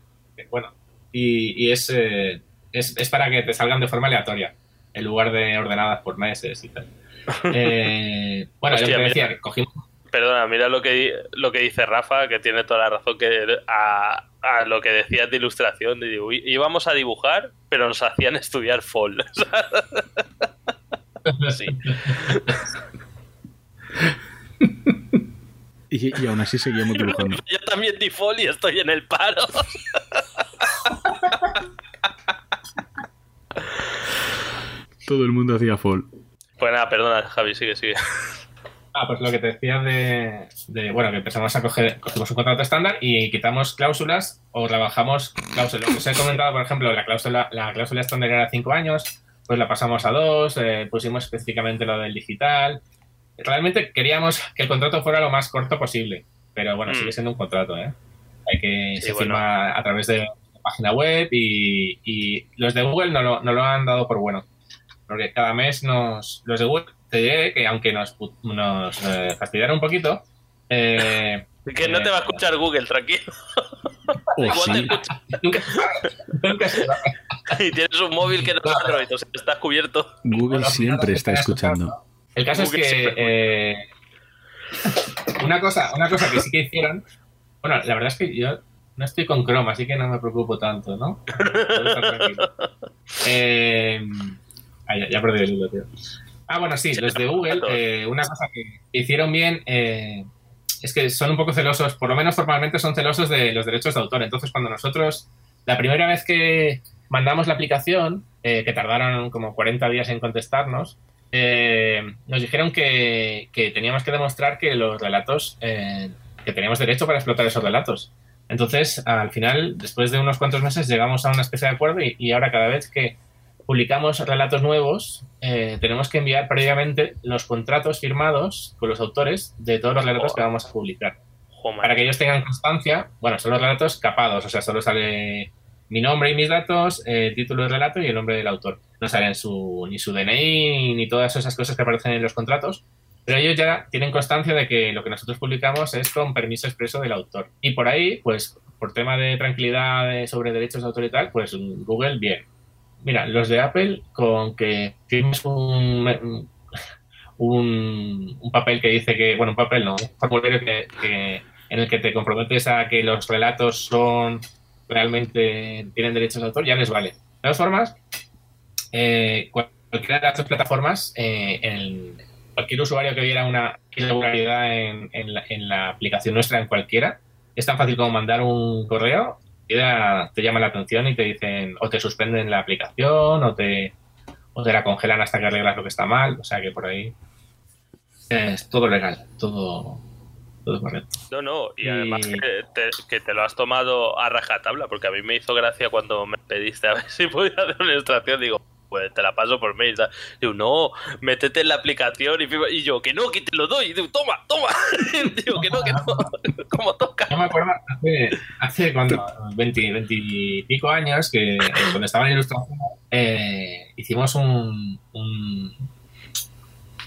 Bueno, y, y es, eh, es, es para que te salgan de forma aleatoria, en lugar de ordenadas por meses y tal. Eh, bueno, Hostia, yo te mira. decía, que cogimos. Perdona, mira lo que, lo que dice Rafa, que tiene toda la razón que a, a lo que decías de ilustración. de dibu- íbamos a dibujar, pero nos hacían estudiar fall. sí. Y, y aún así seguíamos dibujando. Yo también di fall y estoy en el paro. Todo el mundo hacía fall. Pues nada, perdona, Javi, sigue, sigue. Ah, pues lo que te decía de, de, bueno, que empezamos a coger, cogimos un contrato estándar y quitamos cláusulas o trabajamos cláusulas. Os he comentado, por ejemplo, la cláusula, la cláusula estándar era 5 años, pues la pasamos a 2, pusimos específicamente lo del digital. Realmente queríamos que el contrato fuera lo más corto posible, pero bueno, Mm. sigue siendo un contrato, ¿eh? Hay que Sí, se bueno. firma a través de la página web y, y los de Google no lo, no lo han dado por bueno. Porque cada mes nos. Los de Google, te diré que aunque nos, pu- nos eh, fastidiaron un poquito, eh, Que no te va a escuchar Google, tranquilo. O Igual te escucha. nunca nunca se. Y tienes un móvil que no es Android, o sea, estás cubierto. Google Bueno, siempre está escuchando. El caso Google es que eh, una cosa, una cosa que sí que hicieron. Bueno, la verdad es que yo no estoy con Chrome, así que no me preocupo tanto, ¿no? Puedo estar tranquilo. Eh, ah, ya, ya perdí el hilo, tío. Ah, bueno, sí, los de Google, eh, una cosa que hicieron bien eh, es que son un poco celosos, por lo menos formalmente son celosos de los derechos de autor. Entonces, cuando nosotros, la primera vez que mandamos la aplicación, eh, que tardaron como 40 días en contestarnos, eh, nos dijeron que, que teníamos que demostrar que los relatos, eh, que teníamos derecho para explotar esos relatos. Entonces, al final, después de unos cuantos meses, llegamos a una especie de acuerdo y, y ahora cada vez que publicamos relatos nuevos, eh, tenemos que enviar previamente los contratos firmados con los autores de todos los relatos que vamos a publicar. Para que ellos tengan constancia, bueno, son los relatos capados, o sea, solo sale mi nombre y mis datos, el título del relato y el nombre del autor. No salen su, ni su DNI ni todas esas cosas que aparecen en los contratos, pero ellos ya tienen constancia de que lo que nosotros publicamos es con permiso expreso del autor. Y por ahí, pues, por tema de tranquilidad sobre derechos de autor y tal, pues Google, bien. Mira, los de Apple, con que firmes un, un, un papel que dice que, bueno, un papel no, un formulario que, que- en el que te comprometes a que los relatos son realmente tienen derechos de autor, ya les vale. De todas formas, eh, cual- cualquiera de las dos plataformas, eh, en- cualquier usuario que viera una irregularidad en, en la, en la aplicación nuestra, en cualquiera, es tan fácil como mandar un correo, te llama la atención y te dicen o te suspenden la aplicación o te, o te la congelan hasta que arreglas lo que está mal. O sea que por ahí es todo legal, todo, todo correcto. No, no, y Y- además que te, que te lo has tomado a rajatabla, porque a mí me hizo gracia cuando me pediste a ver si podía hacer una ilustración. Digo, pues te la paso por mail. Digo, no, métete en la aplicación y, yo, que no, que te lo doy. Y digo, toma, toma. Digo, que no, que no. Como toca. Yo me acuerdo hace, hace cuando, 20, 20 y pico años, que cuando estaba en eh, hicimos un, un,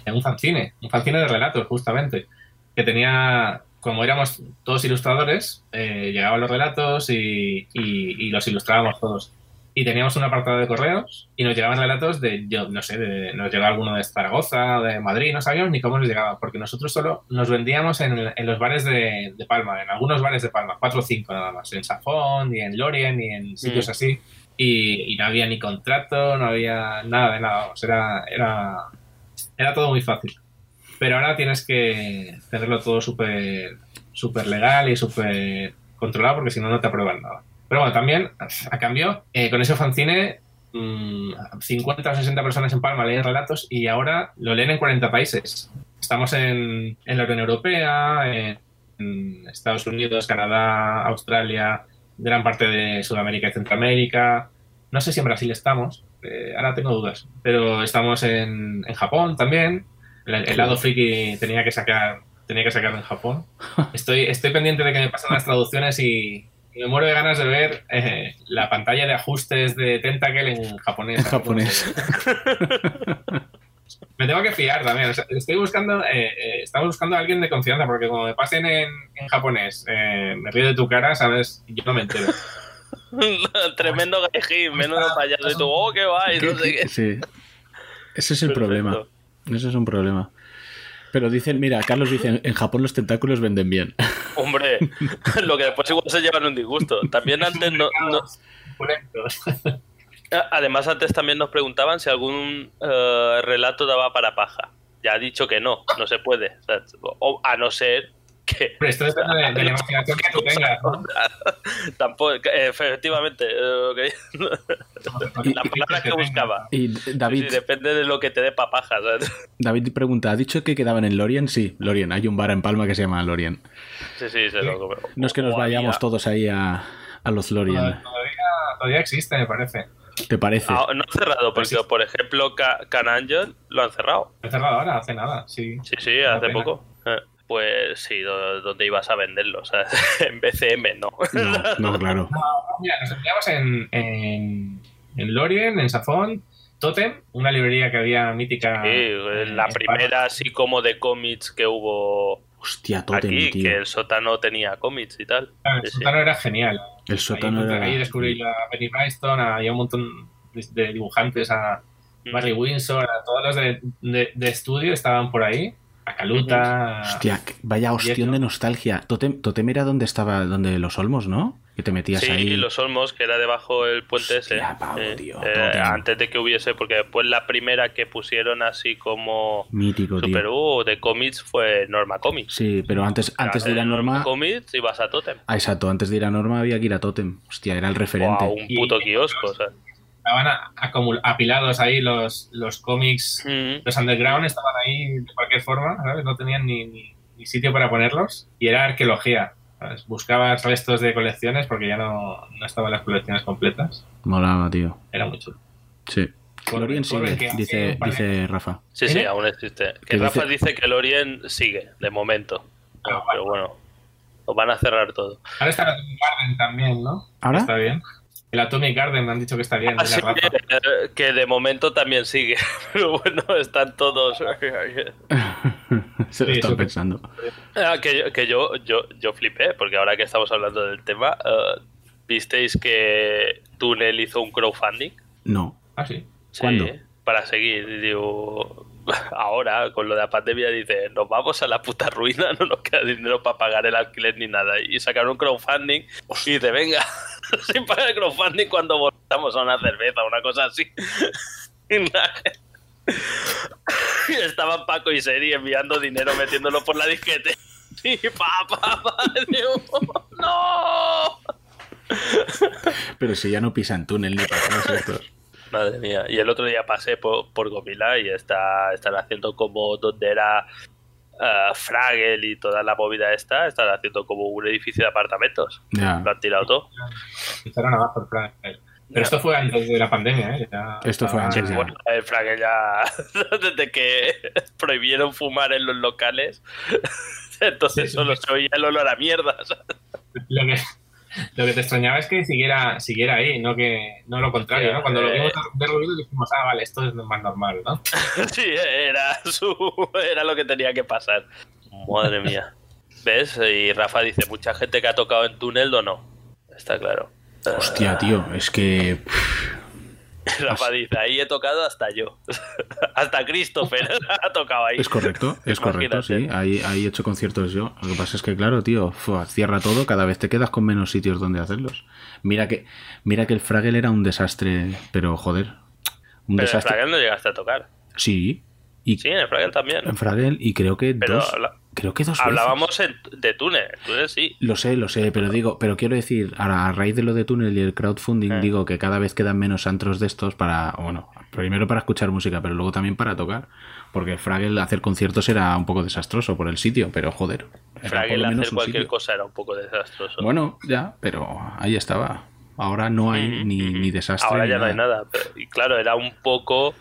un fanzine, un fanzine de relatos, justamente, que tenía, como éramos todos ilustradores, eh, llegaban los relatos y- y los ilustrábamos todos. Y teníamos un apartado de correos y nos llegaban relatos de, yo no sé, de- nos llegaba alguno de Zaragoza, de Madrid, no sabíamos ni cómo nos llegaba, porque nosotros solo nos vendíamos en, en los bares de, de Palma, en algunos bares de Palma, cuatro o cinco nada más, en Safón, ni en Lorien, ni en sitios Mm. así. Y, y no había ni contrato, no había nada de nada, vamos, era, era, era todo muy fácil. Pero ahora tienes que tenerlo todo súper súper legal y súper controlado porque si no, no te aprueban nada. Pero bueno, también, a cambio, eh, con ese fanzine, mm, 50 o 60 personas en Palma leen relatos y ahora lo leen en 40 países. Estamos en, en la Unión Europea, en, en Estados Unidos, Canadá, Australia, gran parte de Sudamérica y Centroamérica. No sé si en Brasil estamos, eh, ahora tengo dudas, pero estamos en, en Japón también. El, el lado friki tenía que sacar tenía que sacarlo en Japón. Estoy, estoy pendiente de que me pasen las traducciones y me muero de ganas de ver eh, la pantalla de ajustes de Tentacle en japonés. En japonés. me tengo que fiar también. O sea, estoy buscando, eh, eh, estamos buscando a alguien de confianza, porque como me pasen en, en japonés, eh, me río de tu cara, ¿sabes? Yo no me entero. Tremendo gaijin, menudo payaso. Y tú, oh, qué va, y no sé qué. Sí. Ese es el Perfecto. problema. Ese es un problema. Pero dicen, mira, Carlos dice, en Japón los tentáculos venden bien. Hombre, lo que después igual se llevan un disgusto. También antes no, además antes también nos preguntaban si algún eh, relato daba para paja. Ya ha dicho que no, no se puede. O sea, o- a no ser que Pero esto depende de, de la imaginación que tú tengas, ¿no? tampoco, efectivamente, eh, que- la palabra que buscaba. Y David, sí, depende de lo que te dé para paja. ¿sabes? David pregunta, ¿ha dicho que quedaban en Lorien? Sí, Lorien. Hay un bar en Palma que se llama Lorien. Sí, sí, se lo No es que nos vayamos había- todos ahí a, a los Lorien. Todavía, todavía existe, me parece. ¿Te parece? Ah, no han cerrado, porque Sí. por ejemplo Ca- Can Angel lo han cerrado. He cerrado ahora, hace nada, sí. Sí, sí, hace pena. poco. Eh, Pues sí, ¿dónde ibas a venderlo? O sea, en BCM no. No, no, claro. Mira, nos enviamos en, en, en Lorien, en Safón, Totem, una librería que había mítica. Sí, eh, la en primera así como de cómics que hubo Hostia, Totem, aquí, tío. que el sótano tenía cómics y tal. El Sí, sí. sótano era genial. El Ahí, sótano encontré- era... ahí descubrí a Benny Bryston, había un montón de, de dibujantes, a Mm. Barry Windsor, a todos los de, de- de estudio estaban por ahí. A Caluta. Hostia, vaya hostión de nostalgia. Totem, Totem era donde estaba, donde los Olmos, ¿no? Que te metías Sí, ahí. los Olmos, que era debajo del puente Hostia, ese. pavo, Eh, tío, eh, antes de que hubiese, porque después la primera que pusieron así como Mítico, tío. Super U de cómics fue Norma Comics. Sí, pero antes, antes de ir a Norma... Comics ibas a Totem. Ah, exacto, antes de ir a Norma había que ir a Totem. Hostia, era el referente. Wow, un puto kiosco. O sea. Estaban apilados ahí los, los cómics. Mm. Los underground estaban ahí de cualquier forma, ¿sabes? No tenían ni, ni- ni sitio para ponerlos. Y era arqueología. ¿sabes? Buscabas restos de colecciones porque ya no, no estaban las colecciones completas. Molaba, tío. Era muy chulo. Sí. Lorien sigue, dice, dice Rafa. Sí, sí, ¿Tiene? aún existe. Que Rafa dice- dice que el Orient sigue, de momento. Ah, Pero bueno, lo van a cerrar todo. Ahora está Garden también, ¿no? ¿Ahora? Está bien. El Atomic Garden me han dicho que está bien. de la Así Rafa. que, eh, que de momento también sigue. Pero bueno, están todos. Se lo Sí, están pensando. Ah, que yo, que yo, yo, yo flipé, porque ahora que estamos hablando del tema, eh, ¿visteis que Tunnel hizo un crowdfunding? No. Ah, sí. Sí, ¿Cuándo? Para seguir. Digo, ahora, con lo de la pandemia, dice, nos vamos a la puta ruina, no nos queda dinero para pagar el alquiler ni nada. Y sacaron un crowdfunding y dice, venga, sin pagar el crowdfunding cuando volvamos a una cerveza, una cosa así. Y estaban Paco y Seri enviando dinero, metiéndolo por la disquete. Y pa, pa, pa, ¡No! Pero si ya no pisan túnel ni para estos. Madre mía. Y el otro día pasé por, por Gomila y está, están haciendo como donde era eh, Fraggle y toda la movida esta, están haciendo como un edificio de apartamentos. Ya. Lo han tirado todo. Empezaron abajo el plan. Pero esto fue antes de la pandemia, ¿eh? Ya Esto fue antes ya. Bueno, el Fraggle ya, desde que prohibieron fumar en los locales, entonces Sí, sí. solo se oía el olor a mierda. ¿sabes? Lo que, lo que te extrañaba es que siguiera, siguiera ahí, no que no lo contrario, ¿no? Cuando lo vimos de ruido dijimos, ah, vale, esto es más normal, ¿no? Sí, era, su, era lo que tenía que pasar. Madre mía. ¿Ves? Y Rafa dice, mucha gente que ha tocado en túnel o no. Está claro. Hostia, tío, es que. Rafa dice, ahí he tocado hasta yo. hasta Christopher ha tocado ahí. Es correcto, es correcto, sí. Ahí, ahí he hecho conciertos yo. Lo que pasa es que, claro, tío, fua, cierra todo, cada vez te quedas con menos sitios donde hacerlos. Mira que, mira que el Fraggle era un desastre, pero joder. Un Pero en desastre. Fraggle no llegaste a tocar. Sí. Y Sí, en el Fraggle también. en Fraggle, y creo que Pero dos. Creo que dos veces. Hablábamos en- de túnel. Túnel sí. Lo sé, lo sé, pero digo, pero quiero decir, a, a raíz de lo de túnel y el crowdfunding, Eh. digo que cada vez quedan menos antros de estos para, bueno, primero para escuchar música, pero luego también para tocar. Porque Fraggle hacer conciertos era un poco desastroso por el sitio, pero joder. Fraggle hacer cualquier sitio. cosa era un poco desastroso. Bueno, ya, pero ahí estaba. Ahora no hay Mm, ni, ni desastre. Ahora ni ya no hay nada. pero- y claro, era un poco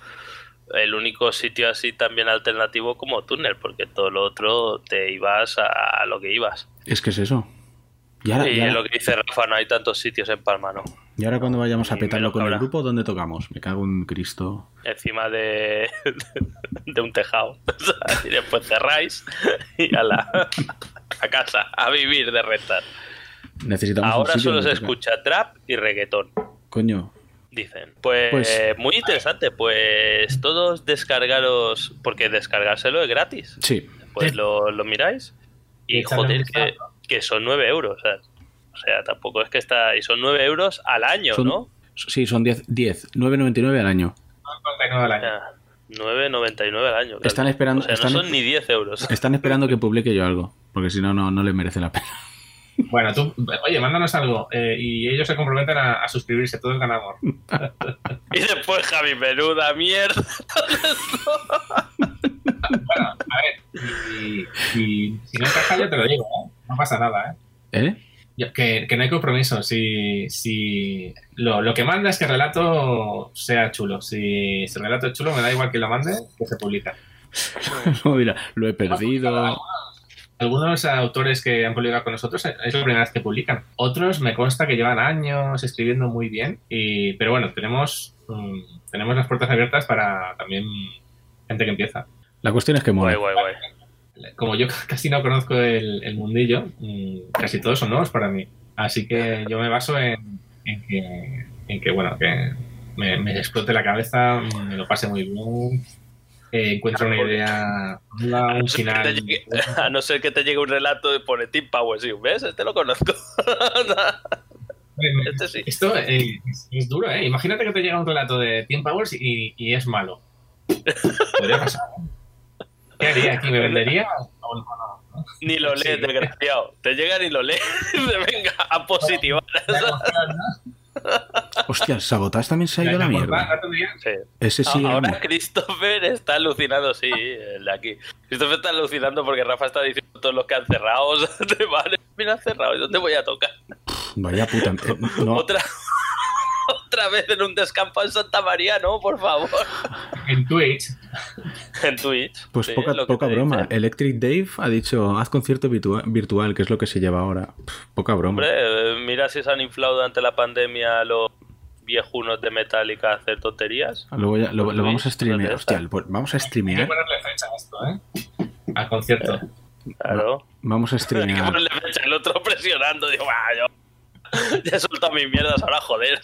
el único sitio así también alternativo como túnel, porque todo lo otro te ibas a, lo que ibas. Es que es eso. Y ahora, y lo que dice Rafa, no hay tantos sitios en Palma, ¿no? y ahora cuando vayamos a petarlo con el grupo, ¿dónde tocamos? Me cago en Cristo. Encima de, de un tejado. y después cerráis y a la a casa, a vivir de. Necesitamos un Ahora solo se escucha trap y reggaetón. Coño, Dicen. Pues, Pues- muy interesante. Pues todos descargaros, porque descargárselo es gratis. sí. Pues lo, lo miráis y joder, que, que son 9 euros. ¿sabes? O sea, tampoco es que está. Y son 9 euros al año, Son- ¿no? Sí, son 10, 10 9,99 al año. 99 al año. sea, 9,99 al año. Están claro. esperando- O sea, están- no son ni 10 euros. Están esperando que publique yo algo, porque si no, no, no le merece la pena. Bueno, tú, oye, mándanos algo eh, y ellos se comprometen a, a suscribirse, todos ganamos. Y después, Javi, menuda mierda. Bueno, a ver, y, y si no encaja yo te lo digo, ¿eh? no pasa nada, ¿eh? ¿Eh? Yo- que, que no hay compromiso. Si, si lo, lo que manda es que el relato sea chulo. Si, si el relato es chulo, me da igual que lo mande, que se publica. No, mira, lo he perdido. Algunos autores que han publicado con nosotros eh, es la primera vez que publican. Otros me consta que llevan años escribiendo muy bien. Y, pero bueno, tenemos, mm, tenemos las puertas abiertas para también gente que empieza. La cuestión es que mola. Guay, guay, guay. Como yo casi no conozco el, el mundillo, mm, casi todos son nuevos para mí. Así que yo me baso en, en que, en que, bueno, que me, me explote la cabeza, me lo pase muy bien, eh, encuentre una idea, nueva, A no, un ser que te final. llegue, a no ser que te llegue un relato de pone Team Power, sí, ¿ves? Este lo conozco. este sí. Esto eh, es, es duro, ¿eh? Imagínate que te llega un relato de Team Powers y, y es malo. Podría pasar, ¿eh? ¿Qué haría aquí? ¿Me vendería? no? Ni lo lees, Sí. desgraciado. Te llega ni lo lees. Venga, a positivar. Hostia, el Sabotage también se ha ido a la mierda. Sí. Ese sí. Ahora. Christopher está alucinando, sí, el de aquí. Christopher está alucinando porque Rafa está diciendo todos los que han cerrado. o sea, de vale, mira, han cerrado. ¿Y dónde voy a tocar? Vaya puta. eh, no, Otra, otra vez en un descampado en Santa María, no, por favor. En Twitch. En Twitch. pues sí, poca, poca broma. dicen. Electric Dave ha dicho, haz concierto virtua- virtual, que es lo que se lleva ahora. Pff, poca broma. Hombre, eh, mira si se han inflado durante la pandemia los viejunos de Metallica a hacer tonterías. Lo, voy a- lo- lo vamos a streamear. Hostia, pues vamos a Hay que streamear. ponerle fecha a esto, ¿eh? Al concierto. Claro. Vamos a Hay que streamear. ponerle fecha, el otro presionando. Digo, "Ah, yo ya he soltado mis mierdas, ahora joder.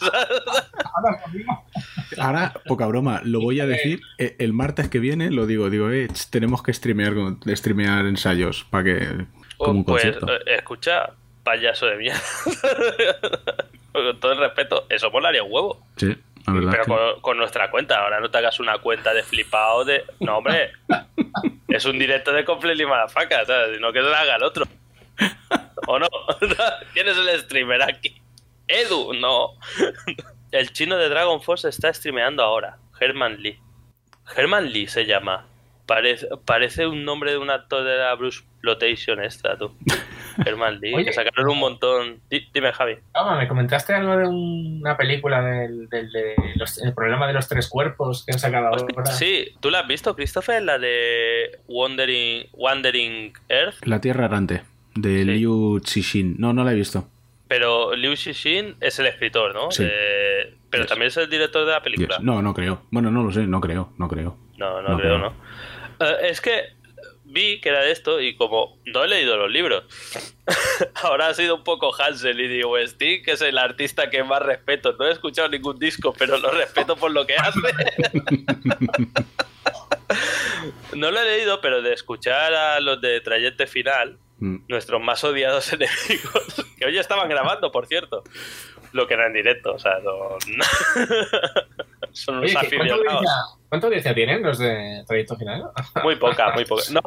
Ahora, poca broma, lo voy a decir eh, el martes que viene, lo digo, digo, eh, tenemos que streamear, streamear ensayos para que... Como un pues, concierto. eh, escucha, payaso de mierda. con todo el respeto, eso molaría un huevo. Sí, la verdad. Pero que- con, con nuestra cuenta, ahora no te hagas una cuenta de flipado de. No, hombre. es un directo de Completely Madafaca, ¿sabes? Sino que la haga el otro. ¿O no? ¿Quién es el streamer aquí? Edu, no. El chino de Dragon Force está streameando ahora. Herman Lee. Herman Lee se llama. Parece, parece un nombre de un actor de la Bruce Plotation esta, tú. Herman Lee. Oye. que sacaron un montón. Di- Dime, Javi. Ah, me comentaste algo de una película del, del de los- el problema de los tres cuerpos que han sacado ahora. Sí, ¿tú la has visto, Christopher? La de Wandering, Wandering Earth. La Tierra Errante, de Sí. Liu Cixin. No, no la he visto. Pero Liu Xixin es el escritor, ¿no? Sí. Pero Yes. también es el director de la película. Yes. No, no creo. Bueno, no lo sé, no creo, no creo. No, no, No creo, creo. ¿no? Eh, es que vi que era de esto y como no he leído los libros, ahora ha sido un poco Hansel y digo, Sting, que es el artista que más respeto. No he escuchado ningún disco, pero lo respeto por lo que hace. no lo he leído, pero de escuchar a los de Trayecto Final, Mm. nuestros más odiados enemigos, que hoy estaban grabando, por cierto, lo que era en directo, o sea, no... son unos Oye, ¿qué- ¿cuánta, aficionados. cuánta audiencia tienen los de Trayecto Final? Muy poca, muy poca. No,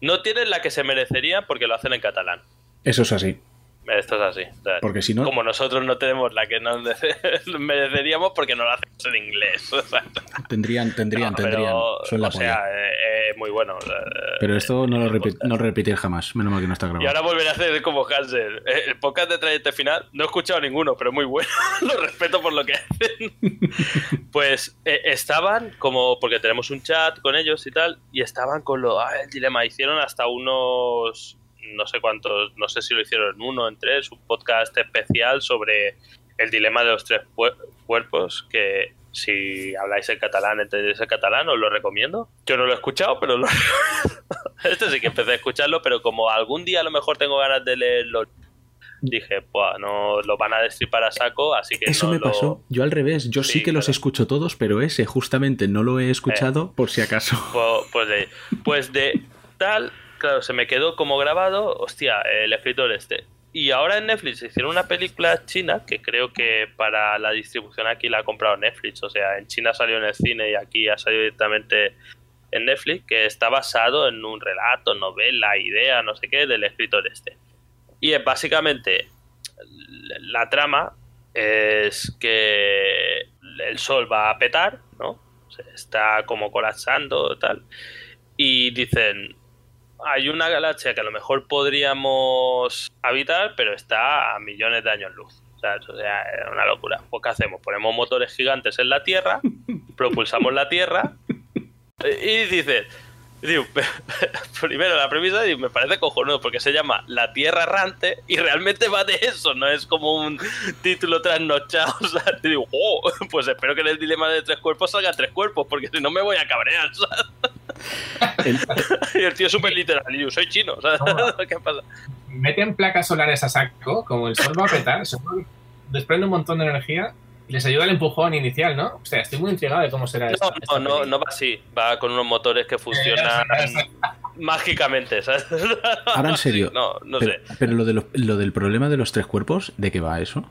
no tienen la que se merecería porque lo hacen en catalán. Eso es así. Esto es así. O sea, Porque si no- Como nosotros no tenemos la que nos mereceríamos porque no lo hacemos en inglés. o sea, Tendrían, tendrían, no, tendrían. pero, Son la o polla. sea, eh, eh, muy bueno. o sea, Pero esto no lo, repi- no repetir jamás. Menos mal que no está Y grabado. ahora volveré a hacer como Hansel. Eh, El podcast de Trayecto Final no he escuchado ninguno, pero muy bueno. lo respeto por lo que hacen. pues eh, estaban como, porque tenemos un chat con ellos y tal, y estaban con lo, ah, el dilema. Hicieron hasta unos, no sé cuántos, no sé si lo hicieron en uno, en tres, un podcast especial sobre el dilema de los tres cuerpos, que si habláis el catalán, entendéis el catalán, os lo recomiendo. Yo no lo he escuchado, pero lo este sí que empecé a escucharlo, pero como algún día a lo mejor tengo ganas de leerlo, dije, pues no lo van a destripar a saco, así que Eso no me lo- pasó. Yo al revés. Yo sí, Sí, que los escucho todos, pero ese justamente no lo he escuchado por si acaso. Pues, pues de, pues de tal, claro, se me quedó como grabado, hostia, el escritor este. Y ahora en Netflix hicieron una película china que creo que para la distribución aquí la ha comprado Netflix. O sea, en China salió en el cine y aquí ha salido directamente en Netflix, que está basado en un relato, novela, idea, no sé qué, del escritor este. Y es básicamente la trama es que el sol va a petar, ¿no? Se está como colapsando tal. Y dicen, hay una galaxia que a lo mejor podríamos habitar, pero está a millones de años luz. O sea, es una locura. Pues, ¿qué hacemos? Ponemos motores gigantes en la Tierra, propulsamos la Tierra y dices, digo, primero la premisa digo, me parece cojonudo porque se llama La Tierra Errante y realmente va de eso, no es como un título trasnochado. O sea, digo, oh, pues espero que en el dilema de tres cuerpos salga tres cuerpos porque si no me voy a cabrear. ¿sabes? El- Y el tío es súper literal y yo soy chino. ¿sabes? ¿Qué pasa? Meten placas solares a saco, como el sol va a petar, el sol desprende un montón de energía y les ayuda el empujón inicial, ¿no? O sea, estoy muy intrigado de cómo será esto. No, no, no, no va así. Va con unos motores que funcionan mágicamente, ¿sabes? Ahora en Sí, serio. No, no pero, sé. pero lo, de lo, lo del problema de los tres cuerpos, ¿de qué va eso?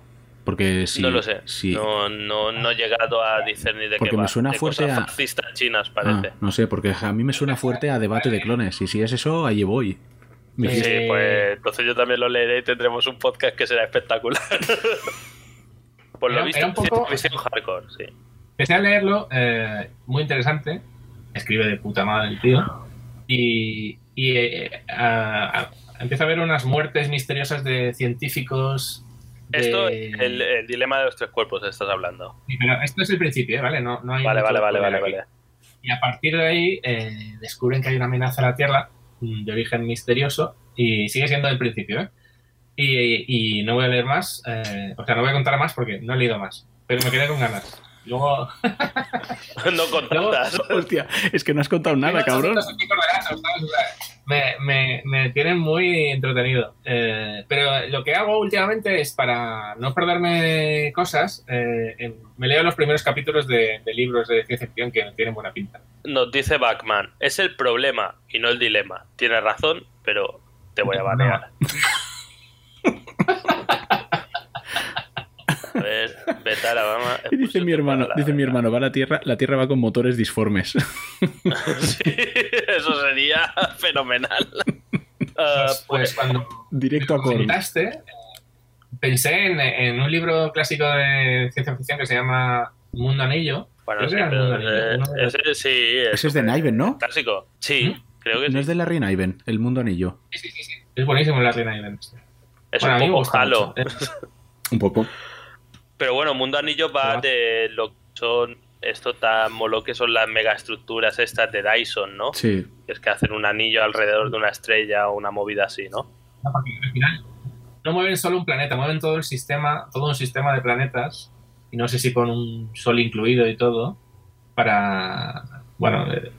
Porque si. no lo sé. si- No, no, no he llegado a discernir de Porque qué me va. suena De fuerte cosas a- fascistas chinas, Ah, parece. no sé, porque a mí me suena fuerte a debate de clones. Y si es eso, allí voy. Me dijiste- Sí, pues entonces yo también lo leeré y tendremos un podcast que será espectacular. Por lo Era- visto, era un poco- visión hardcore, sí. Empecé a leerlo, eh, muy interesante. Escribe de puta madre el tío. Y, y eh, a- a- empieza a ver unas muertes misteriosas de científicos. De- Esto es el, el dilema de los tres cuerpos, estás hablando. Sí, pero esto es el principio, ¿eh? ¿vale? No, no hay Vale, vale, vale, vale, vale. Y a partir de ahí eh, descubren que hay una amenaza a la Tierra mm, de origen misterioso y sigue siendo el principio, ¿eh? Y, y no voy a leer más, eh, o sea, no voy a contar más porque no he leído más, pero me quedé con ganas. Luego... no con Luego- tantas. Hostia, es que no has contado nada, cabrón. Me, me, me tienen muy entretenido. Eh, pero lo que hago últimamente es para no perderme cosas, eh, me leo los primeros capítulos de, de libros de ciencia ficción que tienen buena pinta. Nos dice Bachman, es el problema y no el dilema. Tienes razón, pero te voy a banear. A ver, vete a la mama. Y dice mi hermano, la dice mi hermano, va a la Tierra, la Tierra va con motores disformes. Sí, eso sería fenomenal. Ah, Pues, pues cuando Directo a comentaste, eh, pensé en, en un libro clásico de ciencia ficción que se llama Mundo Anillo. bueno, sí, Mundo Anillo, eh, ese sí. Ese es de Niven, ¿no? Clásico. Sí, creo que sí. No es de Larry Niven, El Mundo Anillo. Sí, sí, sí, sí. Es buenísimo la reina Ivan. Es Bueno, un poco Halo. Es- Un poco. Pero bueno, Mundo Anillo va Ah. de lo que son esto tan molo que son las megaestructuras estas de Dyson, ¿no? Sí. Que es que hacen un anillo alrededor de una estrella o una movida así, ¿no? No, porque al final no mueven solo un planeta, mueven todo el sistema, todo un sistema de planetas, y no sé si con un sol incluido y todo, para. Bueno, eh,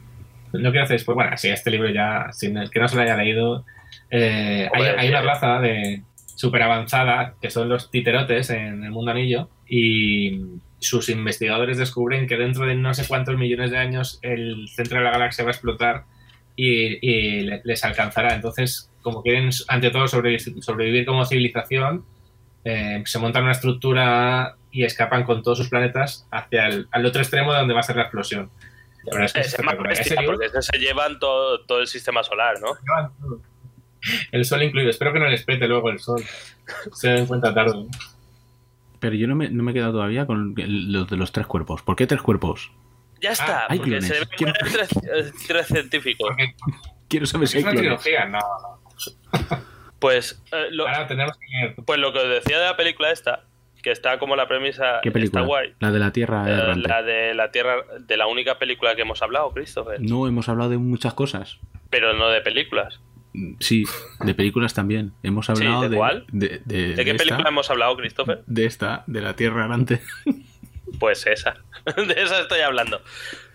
no quiero hacer después. Bueno, si este libro ya, sin el que no se lo haya leído, eh, hay, hay una sí. raza de súper avanzada que son los titerotes en el mundo anillo, y sus investigadores descubren que dentro de no sé cuántos millones de años el centro de la galaxia va a explotar y, y le- les alcanzará. Entonces, como quieren ante todo sobrevi- sobrevivir como civilización, eh, se montan una estructura y escapan con todos sus planetas hacia el al otro extremo de donde va a ser la explosión. La verdad es que es Es bestia, libro porque ese se llevan todo, todo el sistema solar, ¿no? llevan todo. El sol incluido. Espero que no les pete luego el sol. Se den cuenta tarde. Pero yo no me, no me he quedado todavía con los de los tres cuerpos. ¿Por qué tres cuerpos? Ya está, hay porque clones. se deben Quiero- poner tres, eh, tres científicos. Porque Quiero saber si es hay una clones. trilogía, no. no. Pues, eh, lo, Ahora tenemos que. pues lo que os decía de la película esta, que está como la premisa, ¿Qué película? está guay. La de la Tierra Eh, la de la Tierra, de la única película que hemos hablado, Christopher. No hemos hablado de muchas cosas. Pero no de películas. Sí, de películas también. Hemos Sí, hablado ¿de cuál? De, de- ¿De qué esta, película hemos hablado, Christopher? De esta, de la Tierra errante. Pues esa. De esa estoy hablando.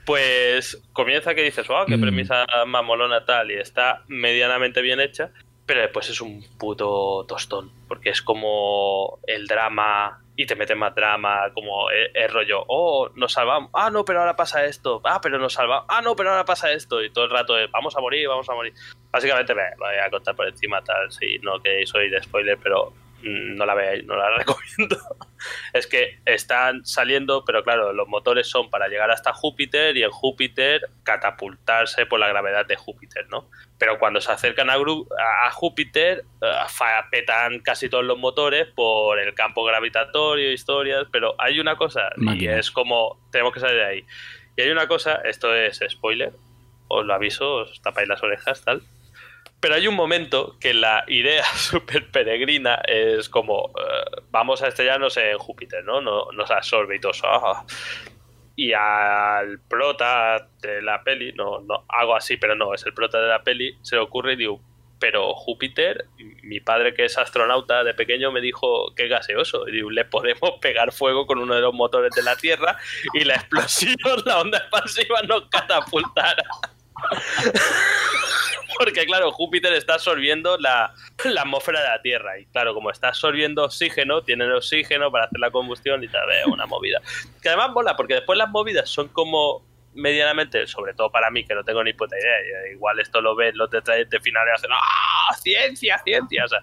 Pues comienza que dices, wow, qué Mm. premisa más molona tal, y está medianamente bien hecha, pero después es un puto tostón, porque es como el drama y te mete más drama, como el, el rollo, oh, nos salvamos, ah, no, pero ahora pasa esto, ah, pero nos salvamos, ah, no, pero ahora pasa esto, y todo el rato es, vamos a morir, vamos a morir. Básicamente me voy a contar por encima tal, si no queréis oír spoiler, pero no la veáis, no la recomiendo. es que están saliendo, pero claro, los motores son para llegar hasta Júpiter y en Júpiter catapultarse por la gravedad de Júpiter, ¿no? Pero cuando se acercan a, Júpiter, fa- petan casi todos los motores por el campo gravitatorio, historias, pero hay una cosa, y es como, tenemos que salir de ahí. Y hay una cosa, esto es spoiler, os lo aviso, os tapáis las orejas, tal. Pero hay un momento que la idea súper peregrina es como, eh, vamos a estrellarnos en Júpiter, ¿no? No- Nos absorbe y todo eso. ah. Y al prota de la peli, no, no, hago así, pero no, es el prota de la peli, se le ocurre y digo, pero Júpiter, mi padre que es astronauta de pequeño me dijo que gaseoso. Y le podemos pegar fuego con uno de los motores de la Tierra y la explosión, la onda expansiva nos catapultará. Porque claro, Júpiter está absorbiendo la, la atmósfera de la Tierra. Y claro, como está absorbiendo oxígeno, tiene el oxígeno para hacer la combustión y tal, es una movida. Que además mola, porque después las movidas son como medianamente, sobre todo para mí, que no tengo ni puta idea. eh, Igual esto lo ves los detalles de finales hacen ¡Ah! ¡Ciencia, ciencia! O sea,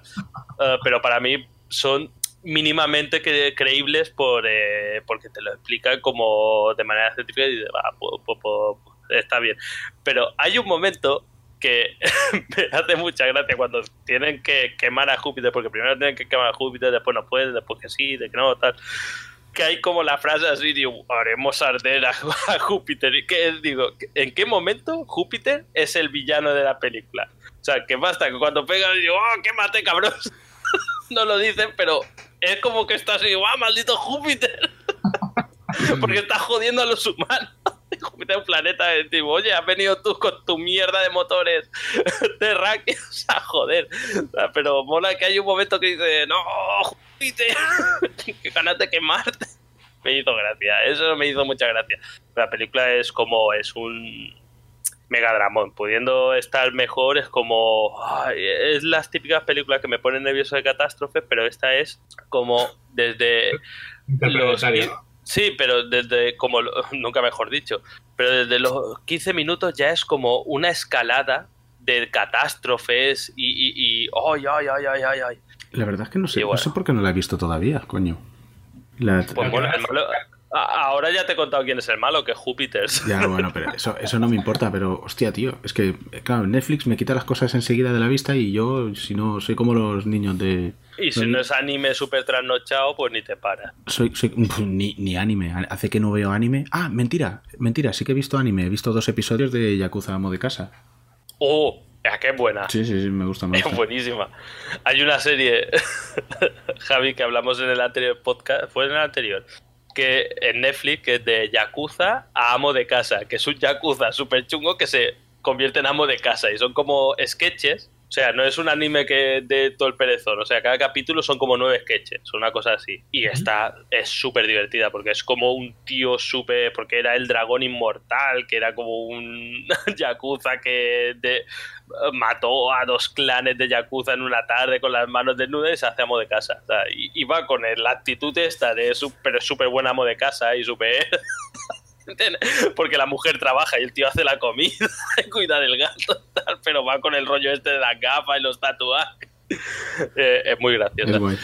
eh, pero para mí son mínimamente cre- creíbles por eh, porque te lo explican como de manera científica y dices, "Va, pu- pu- pu- está bien. Pero hay un momento que hace mucha gracia cuando tienen que quemar a Júpiter, porque primero tienen que quemar a Júpiter, después no pueden, después que sí, de que no, tal. Que hay como la frase así, digo, haremos arder a, Júpiter. Y que digo, ¿en qué momento Júpiter es el villano de la película? O sea, que basta que cuando pegan, digo, ¡oh, quémate, cabrón! no lo dicen, pero es como que está así, ¡ah, maldito Júpiter! porque está jodiendo a los humanos. Júpiter es un planeta de tipo, oye, has venido tú con tu mierda de motores terráqueos a joder. O sea, pero mola que hay un momento que dice, no, Júpiter, que ganas de quemarte. Me hizo gracia, eso me hizo mucha gracia. La película es como, es un megadramón, pudiendo estar mejor es como, ay, es las típicas películas que me ponen nervioso de catástrofes, pero esta es como desde. Sí, pero desde como lo- nunca mejor dicho, pero desde los 15 minutos ya es como una escalada de catástrofes y y, y ay, ay, ay, ay, ay, ay. La verdad es que no sé, bueno. no sé por qué no la he visto todavía, coño. La- Pues bueno, el malo- ahora ya te he contado quién es el malo, que es Júpiter. Ya, bueno, pero eso, eso no me importa, pero hostia, tío, es que, claro, Netflix me quita las cosas enseguida de la vista y yo, si no, soy como los niños de... Y si no es anime súper trasnochado, pues ni te para. Soy, soy ni, ni anime, hace que no veo anime. Ah, mentira, mentira, sí que he visto anime, he visto dos episodios de Yakuza Amo de Casa. ¡Oh! ¡Ah, qué buena! Sí, sí, sí, me gusta, me Es buenísima. Hay una serie, Javi, que hablamos en el anterior podcast, fue en el anterior, que en Netflix, que es de Yakuza a amo de casa, que es un Yakuza súper chungo que se convierte en amo de casa y son como sketches. O sea, no es un anime que de todo el perezón. O sea, cada capítulo son como nueve sketches, una cosa así. Y esta es súper divertida porque es como un tío súper. Porque era el dragón inmortal, que era como un yakuza que de- mató a dos clanes de yakuza en una tarde con las manos desnudas y se hace amo de casa. O sea, y, y va con el- la actitud esta de súper súper buen amo de casa y súper. Porque la mujer trabaja y el tío hace la comida y cuida del gato, tal, pero va con el rollo este de las gafas y los tatuajes. Eh, es muy gracioso. Es.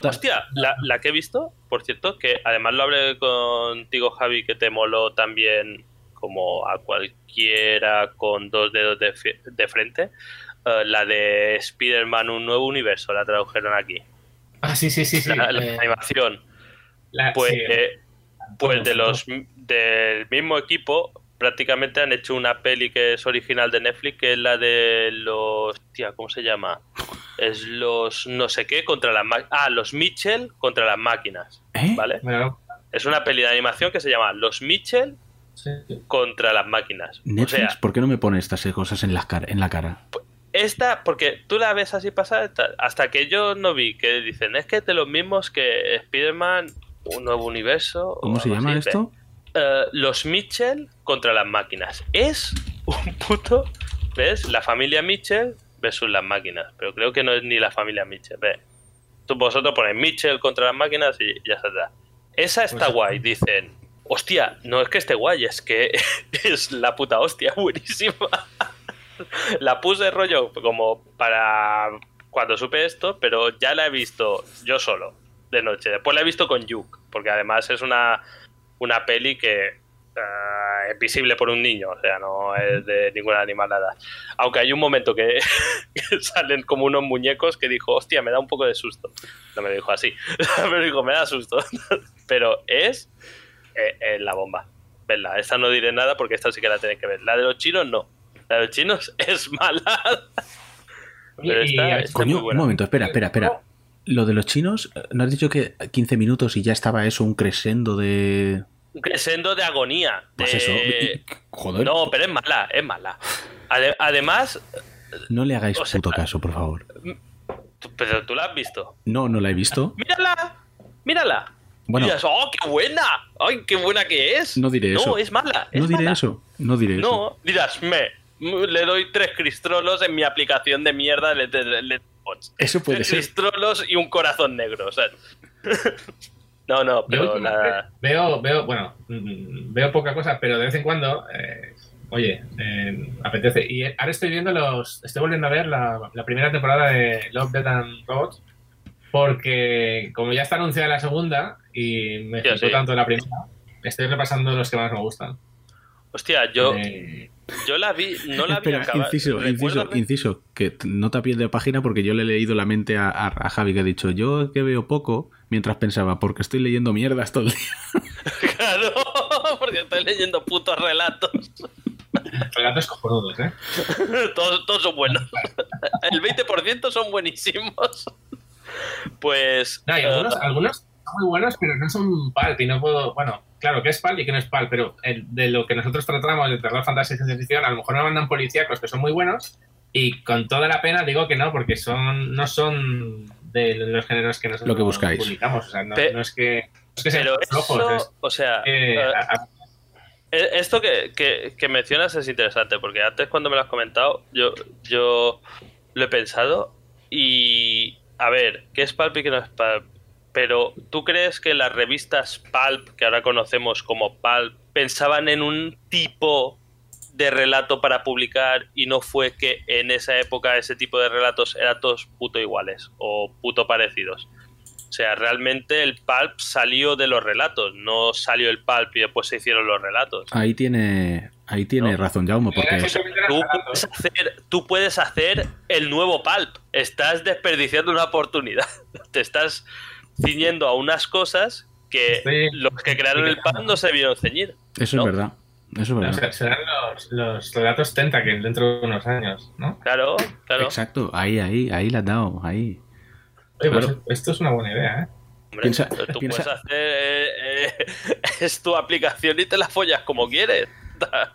Hostia, la, la que he visto, por cierto, que además lo hablé contigo, Javi, que te moló también como a cualquiera con dos dedos de, frente. eh, la de Spider-Man, un nuevo universo, la tradujeron aquí. Ah, sí, sí, sí, sí. la, la eh, animación. la- Pues, sí, eh, pues de los del mismo equipo prácticamente han hecho una peli que es original de Netflix que es la de los tía cómo se llama es los no sé qué contra las máquinas ah los Mitchell contra las máquinas ¿Eh? vale bueno, es una peli de animación que se llama los Mitchell sí. contra las máquinas Netflix, o sea ¿por qué no me pone estas cosas en la cara? En la cara? esta porque tú la ves así pasar esta- hasta que yo no vi que dicen es que es de los mismos que Spider-Man un nuevo universo ¿Cómo se llama así, esto? eh, los Mitchell contra las máquinas. Es un puto. ¿Ves? La familia Mitchell versus las máquinas. Pero creo que no es ni la familia Mitchell. Ve. Tú, vosotros ponéis Mitchell contra las máquinas y ya da. Esa está Pues- guay. Dicen. Hostia, no es que esté guay, es que es la puta hostia, buenísima. la puse rollo como para cuando supe esto, pero ya la he visto yo solo, de noche. Después la he visto con Yuk, porque además es una, una peli que ah, es visible por un niño, o sea, no es de ninguna animalada. Aunque hay un momento que, que salen como unos muñecos que dijo, hostia, me da un poco de susto. No me lo dijo así, me dijo, me da susto. Pero es eh, eh, la bomba. Verla, esta no diré nada porque esta sí que la tenéis que ver. La de los chinos no. La de los chinos es mala. Pero esta, y- esta es muy Coño, un momento, espera, espera, espera. Lo de los chinos, ¿no has dicho que 15 minutos y ya estaba eso, un crescendo de... Un crescendo de agonía. Pues de- eso, joder, no, No, pero es mala, es mala. Ade- además, le hagáis o sea- puto caso, por favor. pero tú la has visto. No, no la he visto. Mírala, mírala. Bueno. Y ¡oh, qué buena! ¡Ay, qué buena que es! No diré no, eso. es mala. es No diré mala. eso, no diré eso. No, dirás, me. Le doy tres cristrolos en mi aplicación de mierda de- Letterboxd. Eso puede Tres ser. cristrolos y un corazón negro, ¿sabes? no, no, pero nada. veo, veo, bueno, mm, veo poca cosa, pero de vez en cuando, eh, oye, eh, apetece. Y ahora estoy viendo los, estoy volviendo a ver la, la primera temporada de Love, Death and Robots, porque como ya está anunciada la segunda y me gustó sí. tanto la primera, estoy repasando los que más me gustan. Hostia, yo, Eh, yo la vi, no la vi Espera, acabar. inciso, inciso, ver- inciso, que no te de página porque yo le he leído la mente a, a- a Javi que ha dicho, yo que veo poco, mientras pensaba, porque estoy leyendo mierdas todo el día. Claro, porque estoy leyendo putos relatos. relatos cojonudos, ¿eh? todos, todos son buenos. El 20% son buenísimos. Pues. No, y eh, algunos, algunos son muy buenos, pero no son pulp y no puedo. Bueno, claro, que es pulp y que no es pulp, pero el- de lo que nosotros tratamos de terror, fantasía y ciencia ficción, a lo mejor nos mandan policíacos que son muy buenos y con toda la pena digo que no, porque son no son de los géneros que nosotros Lo que buscáis. publicamos. O sea, no, Pe- no es que, no es que sean pero flojos, eso, es o sea, que a- a- Esto que, que- que mencionas es interesante, porque antes cuando me lo has comentado, yo, yo lo he pensado y a ver, ¿qué es Pulp y qué no es Pulp? Pero ¿tú crees que las revistas Pulp, que ahora conocemos como Pulp, pensaban en un tipo de relato para publicar y no fue que en esa época ese tipo de relatos eran todos puto iguales o puto parecidos? O sea, realmente el pulp salió de los relatos, no salió el pulp y después se hicieron los relatos. Ahí tiene, ahí tiene No. razón Jaume, porque Tú puedes, hacer, tú puedes hacer el nuevo pulp. Estás desperdiciando una oportunidad. Te estás ciñendo a unas cosas que Sí. los que crearon el pulp no se vieron ceñir. eso ¿no? es verdad. Eso es verdad. serán los, los relatos Tentacle dentro de unos años, ¿no? Claro, claro. Exacto, ahí, ahí, ahí la has dado, ahí. Oye, pues Claro. esto es una buena idea, ¿eh? Hombre, Piensa- tú piensa- puedes hacer. eh, eh, es tu aplicación y te la follas como quieres.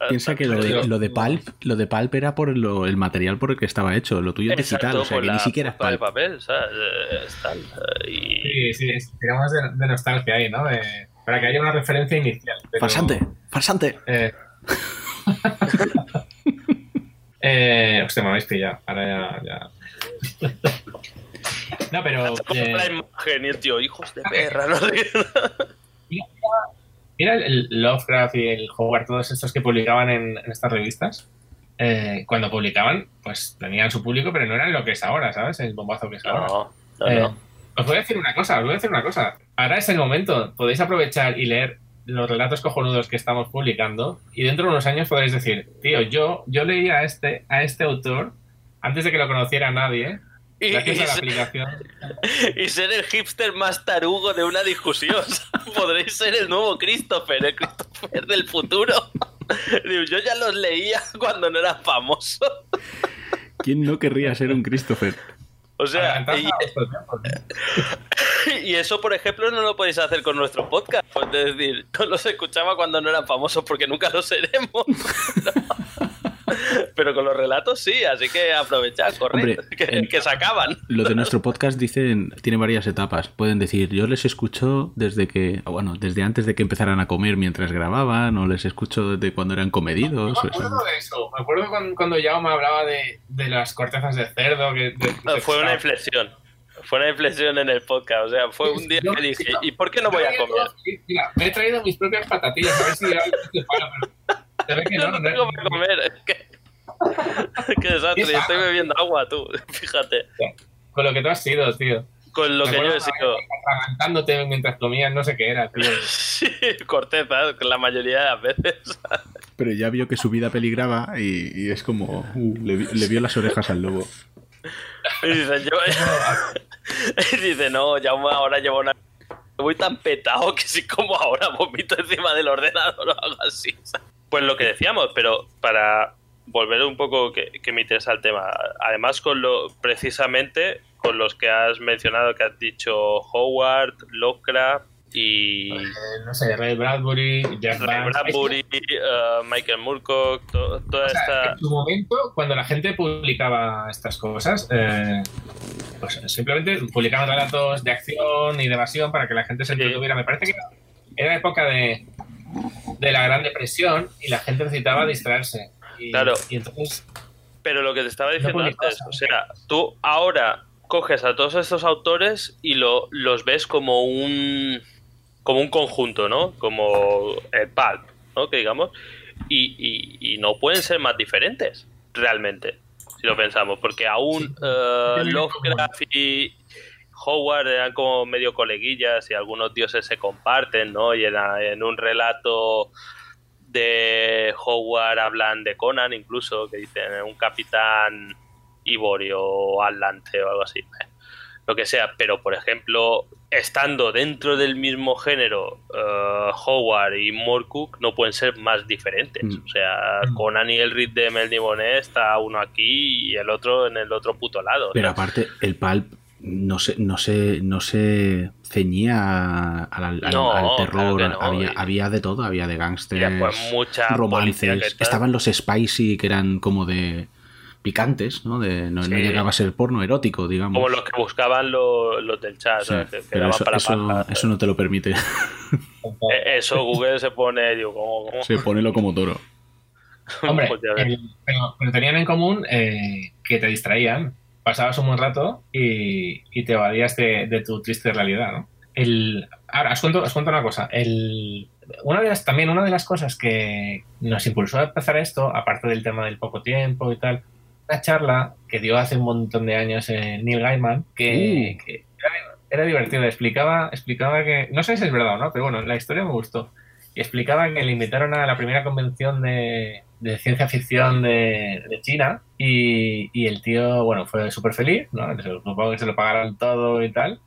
Piensa que lo de, lo de Pulp, lo de Pulp era por lo- el material por el que estaba hecho, lo tuyo es digital, o sea que ni siquiera es Pulp. papel, ¿sabes? Eh, es tal, eh, y- Sí, sí, digamos de, de nostalgia ahí, ¿no? De- para que haya una referencia inicial. pero- Farsante, farsante. Eh... eh, hostia, me habéis pillado. Ahora ya. ya. no, pero. Como eh, la imagen y el tío, hijos de perra, ¿no? mira el, Lovecraft y el Howard, todos estos que publicaban en, en estas revistas. eh, cuando publicaban, pues tenían su público, pero no eran lo que es ahora, ¿sabes? El bombazo que es ahora. No, Eh, no. Os voy a decir una cosa, os voy a decir una cosa. Ahora es el momento. Podéis aprovechar y leer los relatos cojonudos que estamos publicando y dentro de unos años podréis decir, tío, yo, yo leí a este, a este autor antes de que lo conociera nadie, Y, gracias a la y- aplicación. y ser el hipster más tarugo de una discusión. Podréis ser el nuevo Christopher, el Christopher del futuro. Yo ya los leía cuando no era famoso. ¿Quién no querría ser un Christopher? O sea, y, y eso, por ejemplo, no lo podéis hacer con nuestro podcast. Es decir, no los escuchaba cuando no eran famosos porque nunca lo seremos. Pero con los relatos sí, así que aprovechad, corred, Hombre, que, en- que se acaban. Lo de nuestro podcast dicen, tiene varias etapas. Pueden decir, yo les escucho desde que, bueno, desde antes de que empezaran a comer mientras grababan, o les escucho desde cuando eran comedidos. Yo me acuerdo de eso. Me acuerdo cuando, cuando Jaume hablaba de, de las cortezas de cerdo. Que, de- No, de- fue una inflexión. Fue una inflexión en el podcast. O sea, fue un día que dije, ¿y por qué no voy a comer? Mira, me he traído mis propias patatillas, a ver si para, pero se ve que Yo no, no no, tengo para comer. es que- Qué desastre, estoy bebiendo agua, tú. Fíjate. Con lo que tú has sido, tío. Con lo Me que yo he sido. Atragantándote mientras comías, no sé qué era, tío. Sí, corteza, la mayoría de las veces. Pero ya vio que su vida peligraba y, y es como, uh, le, le vio las orejas al lobo. Y dice, yo. y dice, no, ya ahora llevo una. Voy tan petado que si como ahora vomito encima del ordenador o algo así. Pues lo que decíamos, pero para volver un poco que, que me interesa el tema. Además, con lo precisamente con los que has mencionado, que has dicho Howard, Lovecraft y Eh, no sé, Ray Bradbury, Jack Ray Vance. Bradbury, eh, Michael Moorcock, to- toda O sea, esta. En su momento, cuando la gente publicaba estas cosas, eh, pues simplemente publicaban relatos de acción y de evasión para que la gente se Sí. entretuviera. Me parece que era- época de, de la Gran Depresión y la gente necesitaba distraerse. Y, Claro. y entonces, Pero lo que te estaba diciendo No antes, o sea, tú ahora coges a todos estos autores y lo, los ves como un como un conjunto, ¿no? Como el pulp, ¿no? Que digamos, y, y- y no pueden ser más diferentes, realmente, si lo pensamos, porque aún eh, Tienen en Lovecraft y Howard eran como medio coleguillas y algunos dioses se comparten, ¿no? Y en, en un relato de Howard hablan de Conan incluso, que dicen un capitán Ivorio o Atlante o algo así. eh, Lo que sea, pero por ejemplo, estando dentro del mismo género, eh, Howard y Morcook no pueden ser más diferentes. Mm. O sea, Mm. Conan y el Reed de Mel está uno aquí y el otro en el otro puto lado. Pero ¿no? aparte, el pulp no se, no se, no se ceñía al, al- No, al claro terror. no. había, Y- había de todo, había de mucha policía romances. Estaban los spicy que eran como de picantes, ¿no? De, no, no Sí. llegaba a ser porno erótico, digamos. Como los que buscaban los, los del chat, Sí, ¿sabes? Que- que pero eso, para eso, paja. eso no te lo permite. Eh, Eso Google se pone, digo, ¿cómo? cómo? Se pone como toro. hombre, Pues el- pero, pero tenían en común eh, que te distraían. Pasabas un buen rato y, y te evadías de, de tu triste realidad, ¿no? El, ahora, os cuento, os cuento una cosa. El, una de las, también una de las cosas que nos impulsó a empezar esto, aparte del tema del poco tiempo y tal, una charla que dio hace un montón de años eh, Neil Gaiman, que, Uh. que era, era divertida. Explicaba, explicaba que, no sé si es verdad o no, pero bueno, la historia me gustó. Y explicaba que le invitaron a la primera convención de, de ciencia ficción de, de China y, y el tío, bueno, fue súper feliz, ¿no? Supongo que se lo pagaron todo y tal.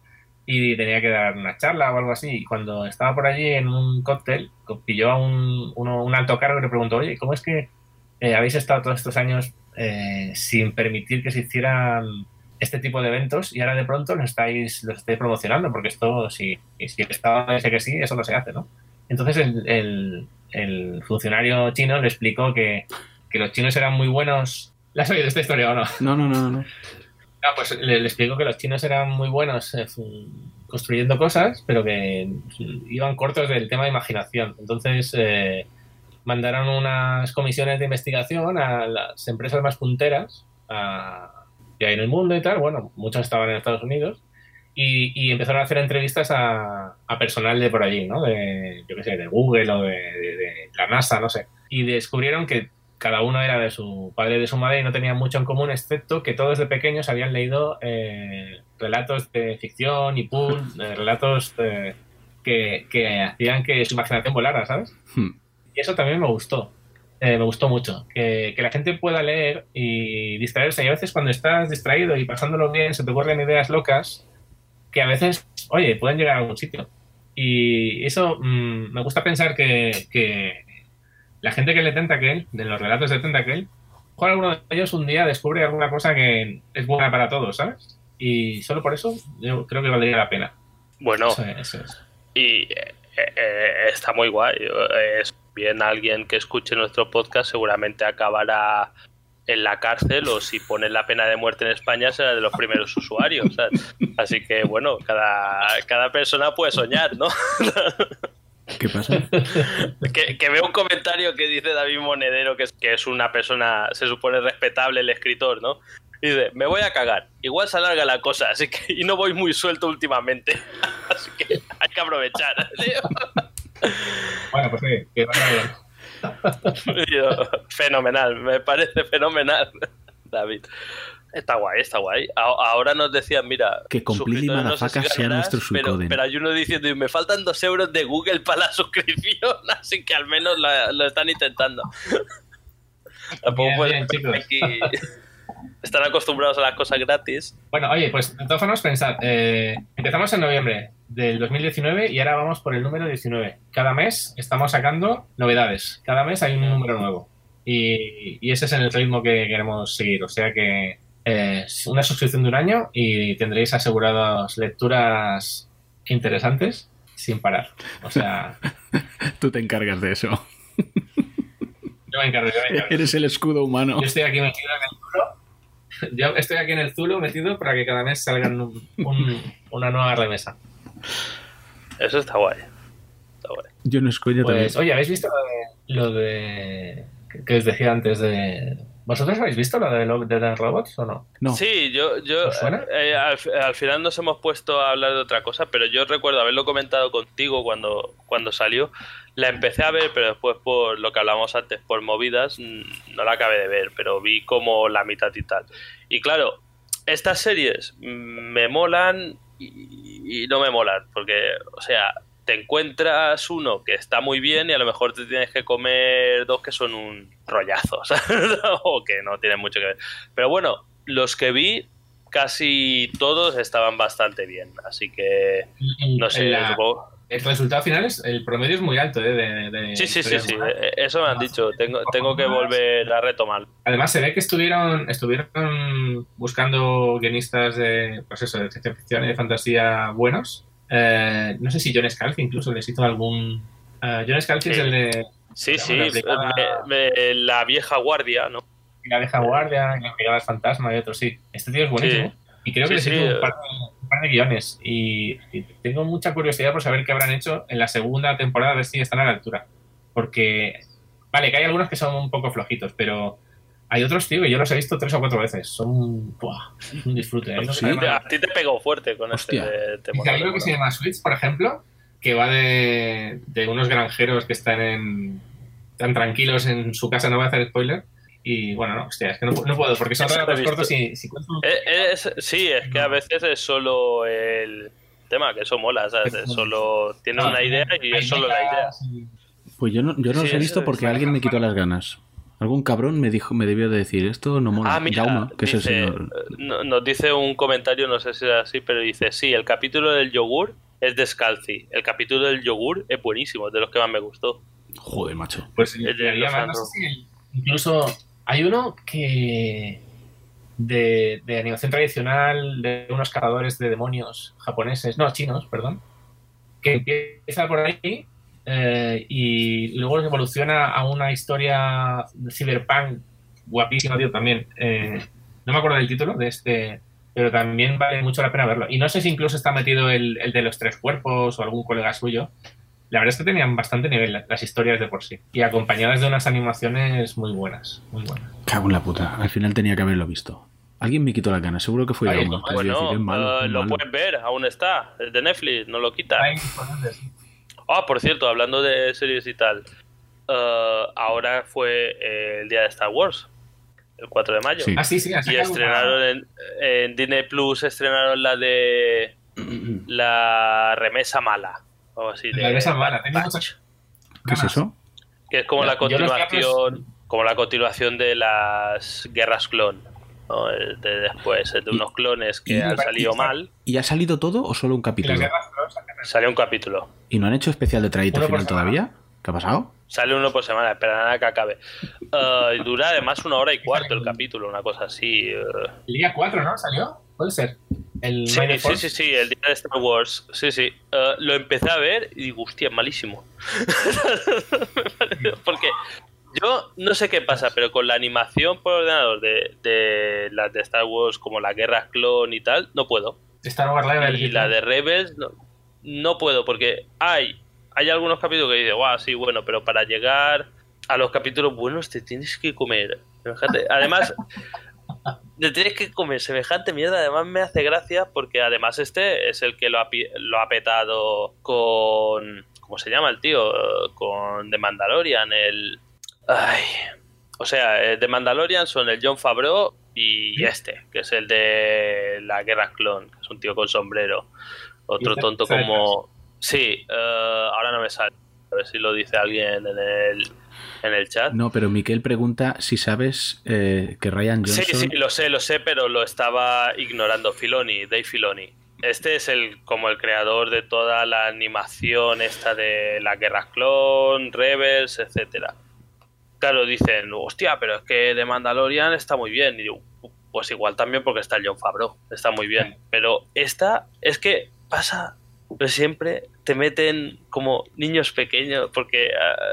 Y tenía que dar una charla o algo así. Y cuando estaba por allí en un cóctel, pilló a un, uno- un alto cargo y le preguntó, oye, ¿cómo es que eh, habéis estado todos estos años eh, sin permitir que se hicieran este tipo de eventos y ahora de pronto los estáis, los estáis promocionando? Porque esto, si, si el Estado dice que sí, eso no se hace, ¿no? Entonces el, el- el funcionario chino le explicó que, que los chinos eran muy buenos. ¿La has oído esta historia o no? No, no, no, no, no. Ah, pues le, le explicó que los chinos eran muy buenos eh, construyendo cosas, pero que iban cortos del tema de imaginación. Entonces eh, mandaron unas comisiones de investigación a las empresas más punteras a- que hay en el mundo y tal. Bueno, muchas estaban en Estados Unidos. Y, empezaron a hacer entrevistas a, personal de por allí, ¿no? De, yo qué sé, de Google o de, la NASA, no sé. Y descubrieron que cada uno era de su padre y de su madre y no tenían mucho en común, excepto que todos de pequeños habían leído eh, relatos de ficción y pulp, eh, relatos eh, que, que hacían que su imaginación volara, ¿sabes? Hmm. Y eso también me gustó. eh, me gustó mucho. Que, que la gente pueda leer y distraerse. Y a veces cuando estás distraído y pasándolo bien, se te ocurren ideas locas que a veces, oye, pueden llegar a algún sitio. Y eso mm, me gusta pensar que, que la gente que lee Tentacle, de los relatos de Tentacle, mejor alguno de ellos un día descubre alguna cosa que es buena para todos, ¿sabes? Y solo por eso yo creo que valdría la pena. Bueno, Eso, eso es. y eh, eh, está muy guay. Es bien alguien que escuche nuestro podcast seguramente acabará en la cárcel o si ponen la pena de muerte en España será de los primeros usuarios. ¿sabes? Así que bueno, cada, cada persona puede soñar, ¿no? ¿Qué pasa? que, que veo un comentario que dice David Monedero que es, que es una persona, se supone respetable el escritor, ¿no? Y dice, me voy a cagar. Igual se alarga la cosa, así que y no voy muy suelto últimamente. así que hay que aprovechar. Bueno, pues sí, que vaya. Y fenomenal, me parece fenomenal, David. Está guay, está guay. A- ahora nos decían, mira, Que no sé Motherfucker si sea ganarás, nuestro pero, pero hay uno diciendo, y me faltan dos euros de Google para la suscripción, así que al menos lo, lo están intentando. Tampoco Bien, pueden- aquí están acostumbrados a las cosas gratis. Bueno, oye, pues de todas formas, pensad, eh, empezamos en noviembre del 2019 y ahora vamos por el número 19. Cada mes estamos sacando novedades, cada mes hay un número nuevo. Y, y ese es el ritmo que queremos seguir. O sea que eh, es una suscripción de un año y tendréis aseguradas lecturas interesantes sin parar. O sea, Tú te encargas de eso. yo me encargo, yo me encargo. Eres el escudo humano. Yo estoy aquí metido en el Zulo. Yo estoy aquí en el Zulo metido para que cada mes salgan un- un- una nueva remesa. Eso está guay. Está guay. Yo no escucho Pues, también. oye, ¿habéis visto lo de, lo de que- os decía antes de... ¿Vosotros habéis visto lo de, lo de The Robots o no? No, Sí, yo, yo ¿Os suena? eh, al, al final nos hemos puesto a hablar de otra cosa, pero yo recuerdo haberlo comentado contigo cuando, cuando salió. La empecé a ver, pero después por lo que hablamos antes, por movidas, no la acabé de ver, pero vi como la mitad y tal. Y claro, estas series mm, me molan y, y no me molan, porque, o sea, te encuentras uno que está muy bien y a lo mejor te tienes que comer dos que son un rollazo, ¿sabes? o que no tienen mucho que ver. Pero bueno, los que vi, casi todos estaban bastante bien, así que no sé, La- supongo- el resultado final es... El promedio es muy alto, ¿eh? De, de- Sí, sí, sí, sí, eh, eso me han dicho, tengo, tengo que volver a retomar. Además, se ve que estuvieron, estuvieron buscando guionistas de, pues eso, de ciencia ficción y de fantasía buenos. Eh, no sé si John Scalzi incluso les hizo algún... eh, John Scalzi es Sí. el de Sí, sí, aplicada- me- me- la vieja guardia, ¿no? La Vieja Guardia, La del Fantasma y otros, sí. Este tío es buenísimo. Y creo que les hizo eh. un par, de, un par de guiones. Y, y tengo mucha curiosidad por saber qué habrán hecho en la segunda temporada, a ver si están a la altura. Porque, vale, que hay algunos que son un poco flojitos, pero hay otros, tío, que yo los he visto tres o cuatro veces. Son buah, un disfrute. Sí, se llama- A ti te pegó fuerte con Hostia. este de- te Dice, mola, hay uno que se llama Switch, por ejemplo, que va de, de unos granjeros que están en tan tranquilos en su casa, no voy a hacer spoiler. Y bueno, no, hostia, es que no, no puedo, porque son relatos cortos y si cuento Eh, es- sí, es que a veces es solo el tema, que eso mola, ¿sabes? Es solo tiene No, una idea y es solo la idea. Pues yo no, yo no Sí, los he visto porque alguien me quitó las ganas. Algún cabrón me dijo, me debió de decir, esto no mola. Ah, mira, que es el señor. no- nos dice un comentario, no sé si es así, pero dice, sí, el capítulo del yogur es de Scalzi. El capítulo del yogur es buenísimo, es de los que más me gustó. Joder, macho. Pues El no sé si incluso hay uno que de, de animación tradicional de unos cazadores de demonios japoneses, no, chinos, perdón, que empieza por ahí eh, y luego evoluciona a una historia de cyberpunk guapísima, tío, también. Eh, no me acuerdo del título de este, pero también vale mucho la pena verlo. Y no sé si incluso está metido el, el de los tres cuerpos o algún colega suyo. La verdad es que tenían bastante nivel la- las historias de por sí. Y acompañadas de unas animaciones muy buenas. Muy buenas. Cago en la puta. Al final tenía que haberlo visto. Alguien me quitó las ganas, seguro que fue Oye, Jaume. que os iba a Bueno, decir, es malo, eh, es lo malo. puedes ver, aún está, es de Netflix, no lo quita. Ah, por cierto, hablando de series y tal, eh, ahora fue eh, el día de Star Wars, el 4 de mayo. Sí. Ah, sí, sí. han Y estrenaron en, en Disney Plus, estrenaron la de la remesa mala. O así de La mala, tenía muchas- ¿Qué es eso? Que es como la continuación, como la continuación de las guerras clon. ¿no? El De después, el de unos clones que han salido mal, ¿Y ha salido todo o solo un capítulo? salió un capítulo. ¿Y no han hecho especial de tradito final semana. todavía? ¿Qué ha pasado? Sale uno por semana, esperarán a que acabe. Y dura además una hora y cuarto el capítulo, una cosa así. eh. El día 4, ¿no? ¿Salió? Puede ser. El Sí, sí, sí, sí, el día de Star Wars. Sí, sí. Eh, lo empecé a ver y digo, hostia, malísimo. Porque yo no sé qué pasa, pero con la animación por ordenador de, de las de Star Wars, como la Guerra Clon y tal, no puedo. Star Wars Level. Y la de Rebels, no, no puedo, porque hay, hay algunos capítulos que dice, guau, sí, bueno, pero para llegar a los capítulos buenos te tienes que comer. Además, te tienes que comer semejante mierda. Además, me hace gracia porque además este es el que lo ha, lo ha petado con. ¿Cómo se llama el tío? Con The Mandalorian, el. Ay. O sea, eh, The Mandalorian son el John Favreau y este, que es el de la Guerra Clon, que es un tío con sombrero. Otro tonto como. Sí, eh, ahora no me sale. A ver si lo dice alguien en el, en el chat. No, pero Miquel pregunta si sabes eh, que Ryan Johnson... Sí, sí, lo sé, lo sé, pero lo estaba ignorando. Filoni, Dave Filoni. Este es el como el creador de toda la animación esta de la Guerra Clon, Rebels, etcétera. Claro, dicen, hostia, pero es que de Mandalorian está muy bien. Y digo, pues igual también porque está el John Favreau, está muy bien. Pero esta es que pasa pero siempre te meten como niños pequeños, porque eh,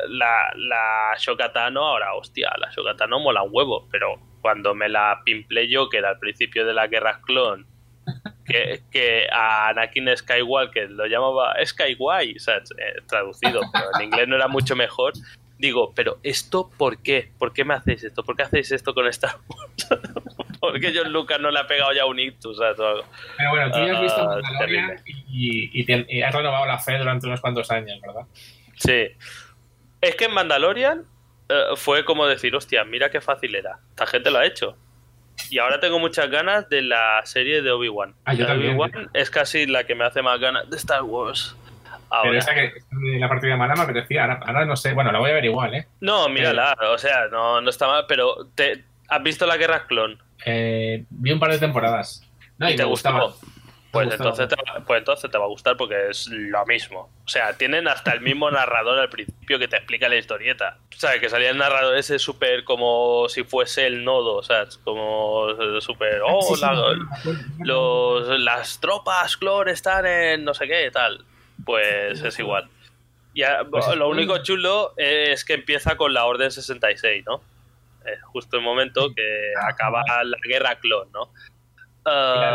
la, la Shokatano, ahora, hostia, la Shokatano mola un huevo, pero cuando me la pimplé yo, que era al principio de la Guerra Clon, que, que a Anakin Skywalker lo llamaba sea, eh, traducido, pero en inglés no era mucho mejor. Digo, pero ¿esto por qué? ¿Por qué me hacéis esto? ¿Por qué hacéis esto con Star Wars? ¿Por qué John Lucas no le ha pegado ya un ictus? O algo? Pero bueno, tú ya has visto Ah, Mandalorian y, y, te- y has renovado la fe durante unos cuantos años, ¿verdad? Sí. Es que en Mandalorian eh, fue como decir, hostia, mira qué fácil era. Esta gente lo ha hecho. Y ahora tengo muchas ganas de la serie de Obi-Wan. Ah, de. Obi-Wan es casi la que me hace más ganas de Star Wars. Pero Ahora. esta que esta de la partida mala me apetecía. Ahora, ahora no sé. Bueno, la voy a ver igual, ¿eh? No, mírala, o sea, no, no está mal, pero te, ¿has visto la Guerra Clon? Eh, vi un par de temporadas. No, y, ¿Y te gustó? gustaba. Pues entonces, te, va- pues entonces te va a gustar porque es lo mismo. O sea, tienen hasta el mismo narrador al principio que te explica la historieta. O sea, que salía el narrador ese súper como si fuese el nodo, o sea, como súper... Oh, sí, sí, la- los, las tropas clon están en no sé qué, tal. Pues es igual. Y a- Pues es lo único chulo es que empieza con la Orden 66, ¿no? Justo el momento que acaba la guerra clon, ¿no? ¿Y la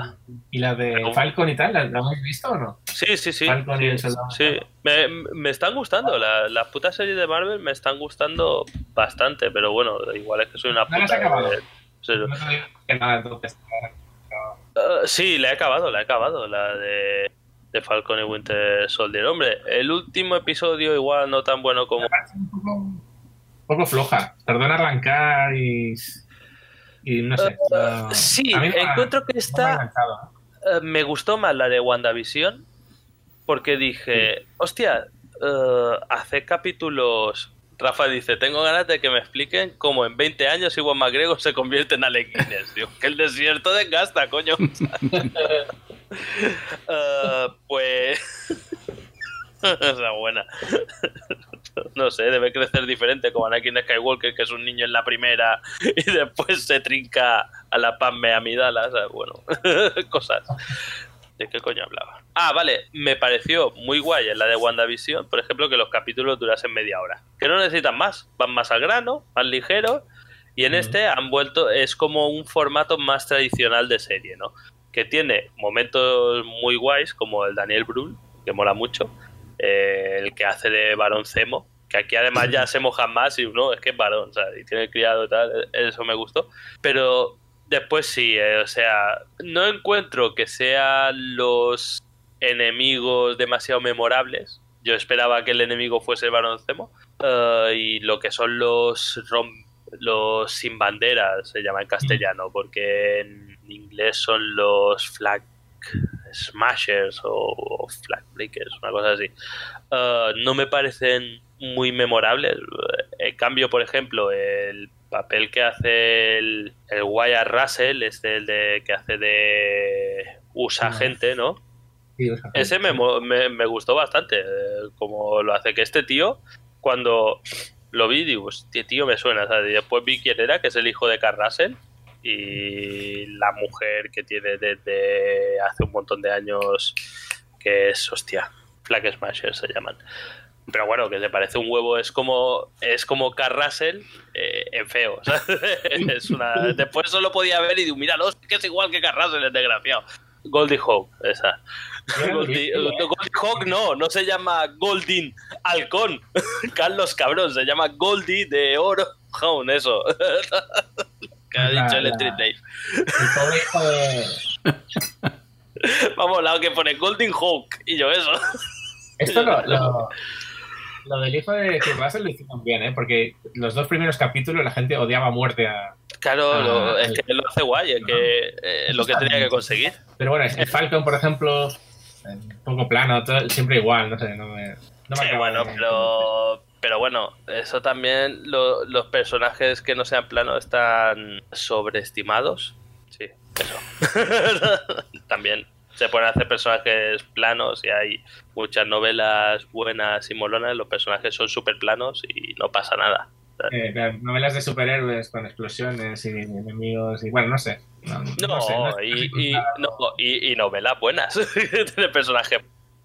Ah, de, y la y la ¿Cómo? Falcon y tal? ¿La, la hemos visto o no? Sí, sí, sí. Falcon y sí, el soldado sí. Me, me están gustando. la- Las putas series de Marvel me están gustando bastante, pero bueno, igual es que soy una ¿No las puta. has acabado? de- sí, No te digo que nada, entonces. Uh, sí, la he acabado, la he acabado, la de, de Falcon y Winter Soldier. Hombre, el último episodio igual no tan bueno como... Un poco, floja. Tardó en arrancar y. Y no sé. no- sí, no encuentro que no me enganchado. Eh, me gustó más la de WandaVision porque dije, hostia, eh, hace capítulos... Rafa dice, tengo ganas de que me expliquen cómo en 20 años Iwan McGregor se convierte en alequines. Digo, que el desierto desgasta, coño. Eh, pues... Esa buena. No sé, debe crecer diferente como Anakin Skywalker, que es un niño en la primera y después se trinca a la Padme Amidala. ¿sabes? Bueno, cosas. ¿De qué coño hablaba? Ah, vale, me pareció muy guay en la de WandaVision, por ejemplo, que los capítulos durasen media hora. Que no necesitan más, van más al grano, más ligeros. Y en este han vuelto, es como un formato más tradicional de serie, ¿no? Que tiene momentos muy guays, como el Daniel Brühl, que mola mucho, eh, el que hace de Barón Zemo, que aquí además ya se mojan más y no, es que es varón, o sea, y tiene criado y tal, eso me gustó. Pero después sí, eh, o sea, no encuentro que sean los enemigos demasiado memorables. Yo esperaba que el enemigo fuese el eh, y lo que son los rom- los sin banderas se llama en castellano, porque en inglés son los flag smashers o, o flag breakers, una cosa así. Uh, no me parecen muy memorables. En cambio, por ejemplo, el papel que hace el, el Wyatt Russell, este el de que hace de USA gente, ¿no? Sí, Ese me, me, me gustó bastante, eh, como lo hace que este tío, cuando lo vi, digo, "Hostia, tío, me suena. ¿sabes? Y después vi quién era, que es el hijo de Carl Russell, y la mujer que tiene desde hace un montón de años, que es, hostia, Flag Smasher se llaman. Pero bueno, que se parece un huevo, es como es como Carl Russell eh, en feo. ¿sabes? es una, después solo podía ver y digo, míralo, que es igual que Carl Russell, es desgraciado. Goldie Hawk, esa. Goldie, ¿eh? Goldie Hawk no, no se llama Goldin Halcón. Carlos Cabrón, se llama Goldie de Oro Hound, eso. que ha dicho el Street Dave. El pobre hijo de. Vamos, lado que pone Goldin Hawk y yo eso. Esto lo, lo, lo del hijo de Kurt Russell lo hicieron bien, ¿eh? Porque los dos primeros capítulos la gente odiaba a muerte a. Claro, lo- es que lo hace guay, es que eh, es lo que tenía que conseguir. Pero bueno, el Falcon, por ejemplo, un poco plano, todo- siempre igual, no sé, no me. No me Sí, bueno, pero, pero bueno, eso también, lo- los personajes que no sean planos están sobreestimados. Sí, eso. también se pueden hacer personajes planos y hay muchas novelas buenas y molonas, los personajes son súper planos y no pasa nada. Eh, las novelas de superhéroes con explosiones y enemigos y bueno, no sé. No, No, no sé, no es y, no, y- y novelas buenas de personajes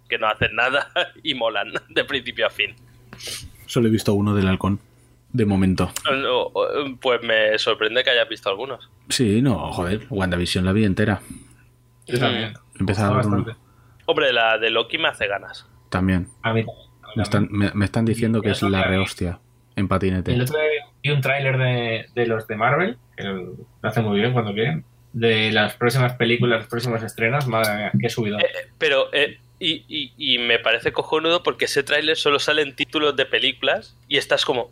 que no hacen nada y molan de principio a fin. Solo he visto uno del halcón. De momento. No, Pues me sorprende que hayas visto algunos. Sí, no, joder. WandaVision la vi entera. Yo también. He empezado a ver Bastante. uno. Hombre, la de Loki me hace ganas. También. A mí también. a Me están, también. me, me están diciendo que es la rehostia en patinete. El otro día vi un tráiler de, de los de Marvel, que lo hacen muy bien cuando quieren, de las próximas películas, los próximos estrenos, madre mía, qué subido. Eh, Pero, eh, y, y- y me parece cojonudo porque ese tráiler solo salen títulos de películas y estás como...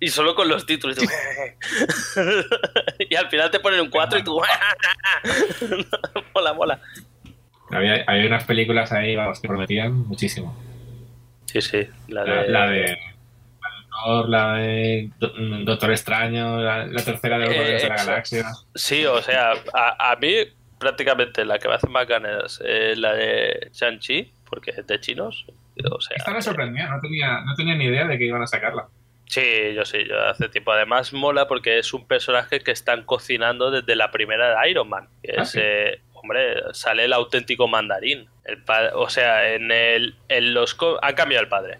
Y solo con los títulos. y tú- y al final te ponen un 4 y tú... mola, mola. Había, había unas películas ahí, vamos, que prometían muchísimo. Sí, sí. La La, de... la de Thor, la de Do- Doctor Extraño, la, la tercera de los Eh, de la eso. Galaxia. Sí, o sea, a, a mí prácticamente la que me hace más ganas es la de Shang-Chi, porque es de chinos. O sea, Esta me sorprendía, no tenía, no tenía ni idea de que iban a sacarla. Sí, yo sí, yo hace tiempo. Además mola porque es un personaje que están cocinando desde la primera de Iron Man. Que Ah, es, sí. eh, hombre, sale el auténtico mandarín. El o sea, en el en los han cambiado el padre.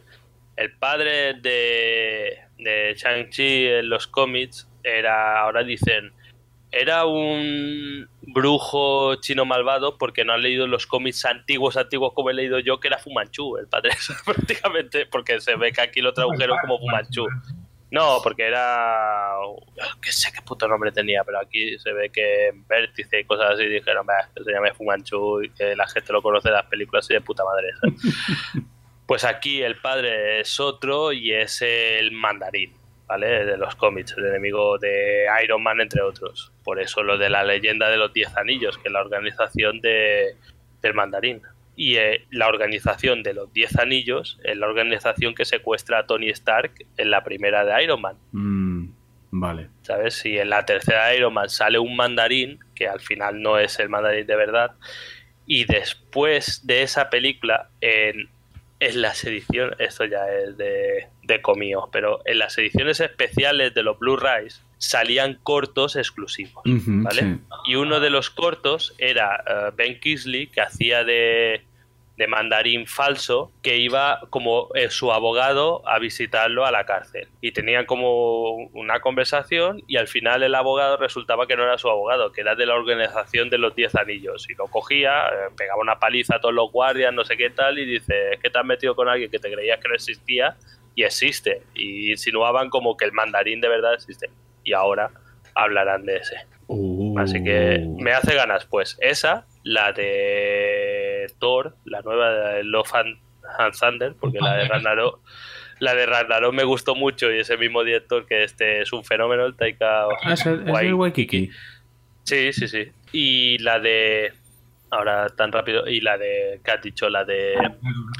El padre de de Shang-Chi en los cómics era ahora dicen era un brujo chino malvado porque no han leído los cómics antiguos, antiguos como he leído yo, que era Fumanchu, el padre, prácticamente, porque se ve que aquí lo tradujeron como Fumanchu. No, porque era. que sé qué puto nombre tenía, pero aquí se ve que en Vértice y cosas así dijeron "Bah, que se llame Fumanchu y que la gente lo conoce de las películas y de puta madre. ¿sabes? pues aquí el padre es otro y es el mandarín, ¿vale? De los cómics, el enemigo de Iron Man, entre otros. Por eso lo de la leyenda de los Diez Anillos, que es la organización de, del mandarín. Y eh, la organización de los Diez Anillos es la organización que secuestra a Tony Stark en la primera de Iron Man. Mm, vale. ¿Sabes? Si en la tercera de Iron Man sale un mandarín, que al final no es el mandarín de verdad, y después de esa película, en, en las ediciones, esto ya es de, de comío, pero en las ediciones especiales de los Blu-rays salían cortos exclusivos. ¿vale? sí. Y uno de los cortos era eh, Ben Kingsley, que hacía de, de mandarín falso, que iba como eh, su abogado a visitarlo a la cárcel. Y tenían como una conversación y al final el abogado resultaba que no era su abogado, que era de la organización de los Diez Anillos. Y lo cogía, eh, pegaba una paliza a todos los guardias, no sé qué tal, y dice, es que te has metido con alguien que te creías que no existía y existe. Y insinuaban como que el mandarín de verdad existe. Y ahora hablarán de ese. Uh, Así que me hace ganas, pues esa, la de Thor, la nueva de Love and, and Thunder, porque la de Ragnarok, la de Ragnarok me gustó mucho y ese mismo director que este es un fenómeno, el Taika Ah, es el, es el Waikiki. Sí, sí, sí. Y la de ahora tan rápido. Y la de, ¿qué has dicho? La de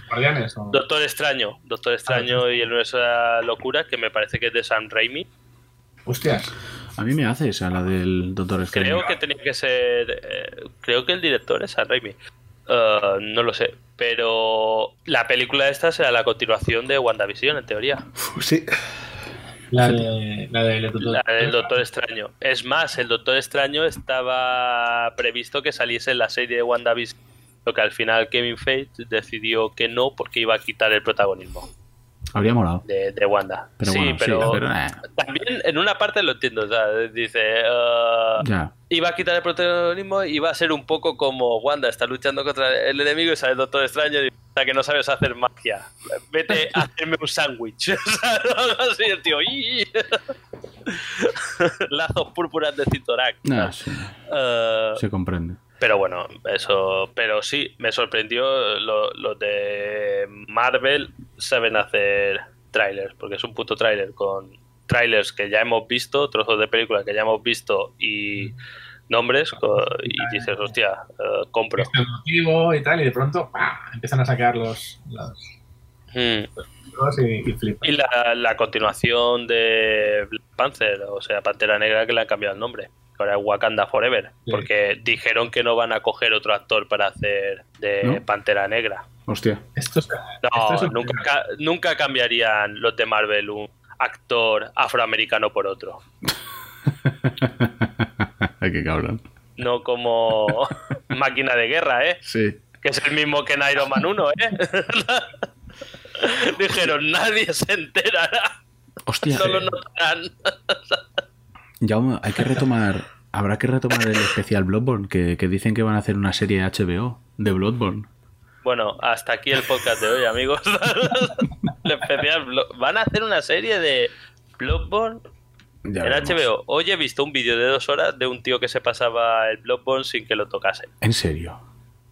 Guardianes. o- Doctor Extraño. Doctor Extraño y el universo de la locura, que me parece que es de Sam Raimi. Hostias. A mí me hace esa, la del Doctor Strange. Creo que tenía que ser. eh, creo que el director es Sam Raimi. Eh, no lo sé. Pero la película esta será la continuación de WandaVision, en teoría. Sí. La de. La de La del Doctor Extraño. Es más, el Doctor Extraño estaba previsto que saliese en la serie de WandaVision. Lo que al final Kevin Feige decidió que no porque iba a quitar el protagonismo Habría molado. de, de Wanda. Pero sí, bueno, pero, sí, pero, eh, también en una parte lo entiendo. o sea, dice, ya. Iba a quitar el protagonismo y va a ser un poco como Wanda está luchando contra el enemigo y sale el Doctor Extraño y dice que no sabes hacer magia. Vete a hacerme un sándwich. O sea, así, el tío. Lazos púrpuras de Citorak. Nah, sí, Eh, se comprende. pero bueno, eso. Pero sí, me sorprendió lo- los de Marvel saben hacer trailers, porque es un puto trailer con trailers que ya hemos visto, trozos de películas que ya hemos visto y nombres, y dices, hostia, eh, compro. Este motivo y tal, y de pronto ¡pah! empiezan a sacar los. los Mm. y, y la, la continuación de Black Panther, o sea, Pantera Negra, que le han cambiado el nombre. que Ahora es Wakanda Forever. Sí. Porque dijeron que no van a coger otro actor para hacer de ¿No? Pantera Negra. Hostia. Esto es. No, Esto es nunca, ca- nunca cambiarían los de Marvel un actor afroamericano por otro. Ay, qué cabrón. No como máquina de guerra, ¿eh? Sí. Que es el mismo que en Iron Man 1, ¿eh? Dijeron, nadie se enterará, Hostia. no lo notarán. Jaume, hay que retomar. Habrá que retomar el especial Bloodborne, que, que dicen que van a hacer una serie HBO de Bloodborne. Bueno, hasta aquí el podcast de hoy, amigos. El especial Van a hacer una serie de Bloodborne Ya en veremos. HBO. Hoy he visto un vídeo de dos horas de un tío que se pasaba el Bloodborne sin que lo tocase. En serio.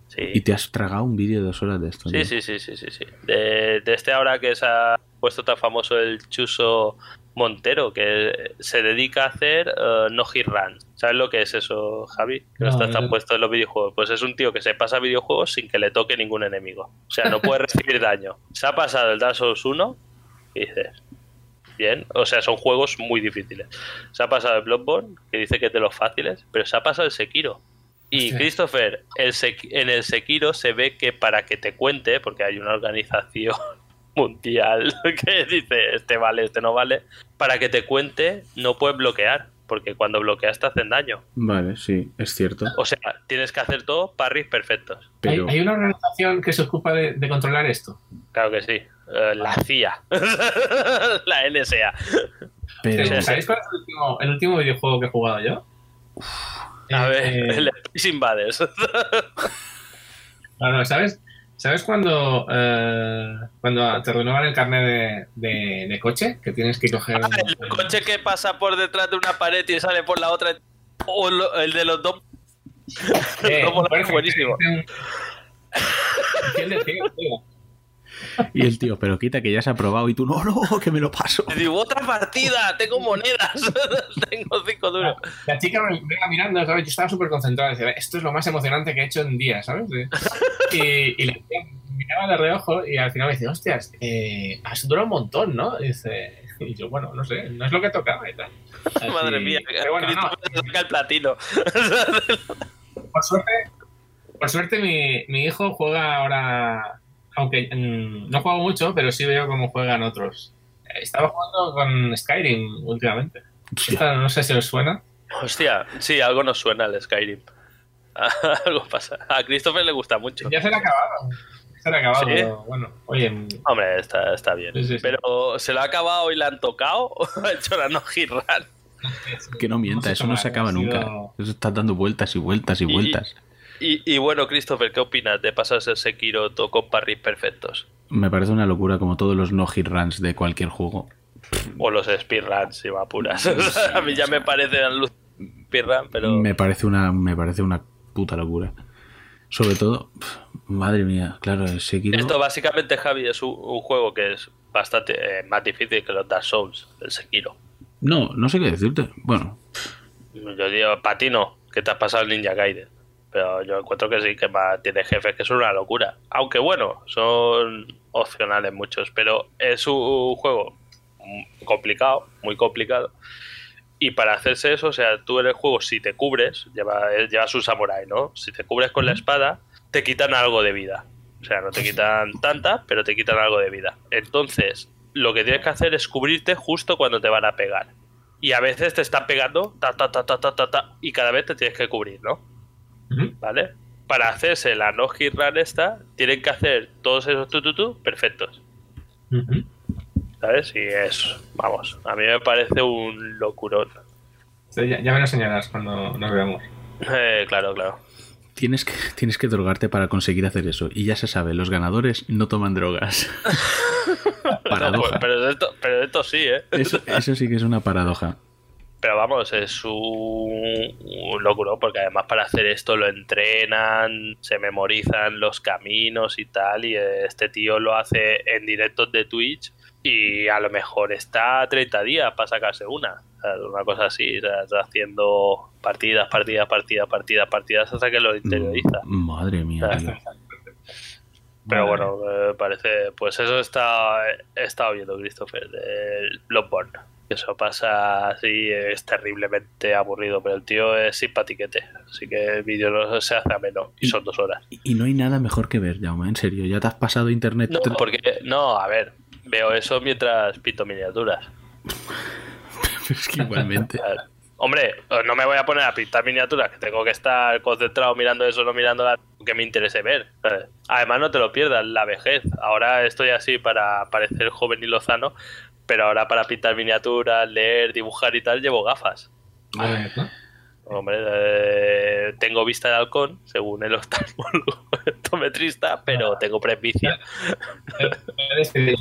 Sí. Y te has tragado un vídeo de dos horas de esto. Sí, tío? sí, sí, sí, sí, sí. De, de este ahora que se ha puesto tan famoso el Chuso Montero, que se dedica a hacer eh, no hit runs. ¿Sabes lo que es eso, Javi? Que no, No, estás tan puesto en los videojuegos. Pues es un tío que se pasa videojuegos sin que le toque ningún enemigo. O sea, no puede recibir daño. Se ha pasado el Dark Souls 1 y dices, bien. O sea, son juegos muy difíciles. Se ha pasado el Bloodborne, que dice que es de los fáciles, pero se ha pasado el Sekiro. Y. Christopher, el en el Sekiro se ve que para que te cuente, porque hay una organización mundial que dice este vale, este no vale, para que te cuente no puedes bloquear, porque cuando bloqueas te hacen daño. Vale, sí, es cierto. O sea, tienes que hacer todo parries perfectos. Pero ¿Hay, hay una organización que se ocupa de, de controlar esto. Claro que sí. Eh, la CIA. la NSA. pero sí. ¿Sabéis cuál es el último, el último videojuego que he jugado yo? A Eh, ver, eh, el Space Invaders. No, no, ¿sabes? ¿Sabes cuando, eh, cuando te renuevan el carnet de, de- de coche? Que tienes que coger... Ah, el coche que pasa por detrás de una pared y sale por la otra. O lo- el de los dos. Eh, Los dos perfecto, buenísimo. Y el tío, pero quita que ya se ha probado y tú no, no, que me lo paso. Y digo, otra partida, tengo monedas. tengo cinco duros. La chica me iba mirando, ¿sabes? Yo estaba súper concentrado. Decía, esto es lo más emocionante que he hecho en días, ¿sabes? Y, y la tía me miraba de reojo y al final me dice, hostias, eh, has durado un montón, ¿no? Y dice, y yo, bueno, no sé, no es lo que tocaba y tal. Así- Madre mía, Pero bueno, no, saca el platino. por suerte, por suerte mi, mi hijo juega ahora, aunque mm, no juego mucho, pero sí veo cómo juegan otros. Eh, Estaba jugando con Skyrim últimamente. Esta no sé si os suena. Hostia, sí, algo nos suena el Skyrim. algo pasa. A Christopher le gusta mucho. Ya se le ha acabado. Se le ha acabado, ¿Sí? pero bueno, oye, mm, Hombre, está, está bien. Sí, sí, sí. Pero ¿se lo ha acabado y le han tocado? ¿O ha hecho la no hit run? que no mienta, sé eso no se acaba sido- nunca. Eso está dando vueltas y vueltas y Y- vueltas. Y, y bueno, Christopher, ¿qué opinas de pasarse el Sekiro con parries perfectos? Me parece una locura como todos los no hit runs de cualquier juego. O los speedruns, si me apuras. a mí ya me parece luz speedrun, pero... Me parece una me parece una puta locura. Sobre todo, madre mía, claro, el Sekiro. Esto básicamente, Javi, es un, un juego que es bastante eh, más difícil que los Dark Souls, el Sekiro. No, no sé qué decirte. Bueno, Yo digo, para ti no, que te has pasado el Ninja Gaiden. Pero yo encuentro que sí, que tiene jefes que son una locura. Aunque bueno, son opcionales muchos, pero es un juego complicado, muy complicado. Y para hacerse eso, o sea, tú en el juego, si te cubres, lleva, llevas un samurái, ¿no? Si te cubres con la espada, te quitan algo de vida. O sea, no te quitan tanta, pero te quitan algo de vida. Entonces, lo que tienes que hacer es cubrirte justo cuando te van a pegar. Y a veces te están pegando, ta, ta, ta, ta, ta, ta, ta, y cada vez te tienes que cubrir, ¿no? ¿Vale? Para hacerse la no hit run esta, tienen que hacer todos esos tututú perfectos. ¿Sabes? Y es, vamos, a mí me parece un locurón. Sí, ya, ya me lo enseñarás cuando nos veamos. Eh, claro, claro. Tienes que, tienes que drogarte para conseguir hacer eso. Y ya se sabe, los ganadores no toman drogas. paradoja. No, pero, esto, pero esto sí, ¿eh? Eso, eso sí que es una paradoja. Pero vamos, es un, un locuro, porque además para hacer esto lo entrenan, se memorizan los caminos y tal, y este tío lo hace en directos de Twitch y a lo mejor está a 30 días para sacarse una, una cosa así, o sea, está haciendo partidas, partidas, partidas, partidas, partidas hasta que lo interioriza. Madre mía. Pero bueno, me parece, pues eso está, he estado viendo Christopher, del Bloodborne. Eso pasa así, es terriblemente aburrido, pero el tío es simpatiquete, así que el vídeo no se hace ameno y son dos horas. Y, y no hay nada mejor que ver, Jaume, en serio. Ya te has pasado internet. No, porque, no, a ver, veo eso mientras pinto miniaturas. es que igualmente. Hombre, no me voy a poner a pintar miniaturas, que tengo que estar concentrado mirando eso, no mirando la que me interese ver. ¿sabes? Además, no te lo pierdas, la vejez. Ahora estoy así para parecer joven y lozano, pero ahora para pintar miniaturas, leer, dibujar y tal, llevo gafas. Hombre, eh, tengo vista de halcón, según el optometrista, pero tengo presbicia. Sí.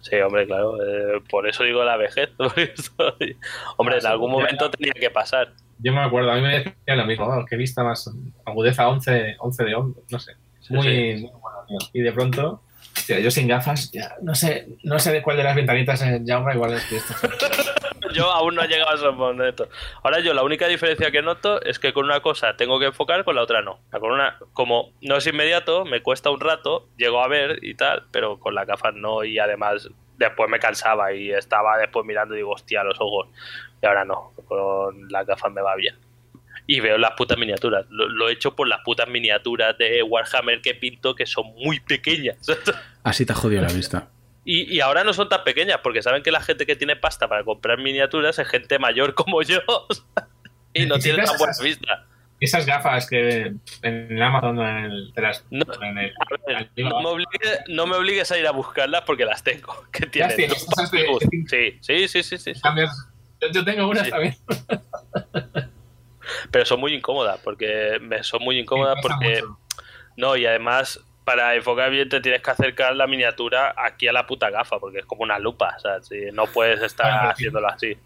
Sí, hombre, claro. eh, por eso digo la vejez. soy- Hombre, en algún momento tenía que pasar. Yo me acuerdo, a mí me decían lo mismo, qué vista más agudeza 11, 11 de 11, no sé. Sí, Muy, sí. muy bueno, tío. Y de pronto, yo sin gafas, ya, no sé, no sé de cuál de las ventanitas en Jaume, igual es que esto. Yo aún no he llegado a esos momentos. Ahora yo la única diferencia que noto es que con una cosa tengo que enfocar, con la otra no. Con una, como no es inmediato, me cuesta un rato, llego a ver y tal, pero con la gafas no y además después me cansaba y estaba después mirando y digo, hostia, los ojos. Y ahora no, con las gafas me va bien. Y veo las putas miniaturas. Lo, lo he hecho por las putas miniaturas de Warhammer que pinto que son muy pequeñas. Así te ha jodido la vista. Y, y ahora no son tan pequeñas porque saben que la gente que tiene pasta para comprar miniaturas es gente mayor como yo y no tiene tan buena vista. Esas gafas que en Amazon, en el, te las, No, en el- A ver, no, me obligues, no me obligues a ir a buscarlas porque las tengo. Que Las tienen tienes. Sí, sí, sí, sí, sí, sí. yo tengo unas Sí. también. Pero son muy incómodas porque me son muy incómodas porque mucho. no y además para enfocar bien te tienes que acercar la miniatura aquí a la puta gafa porque es como una lupa, o sea, si no puedes estar haciéndolo así.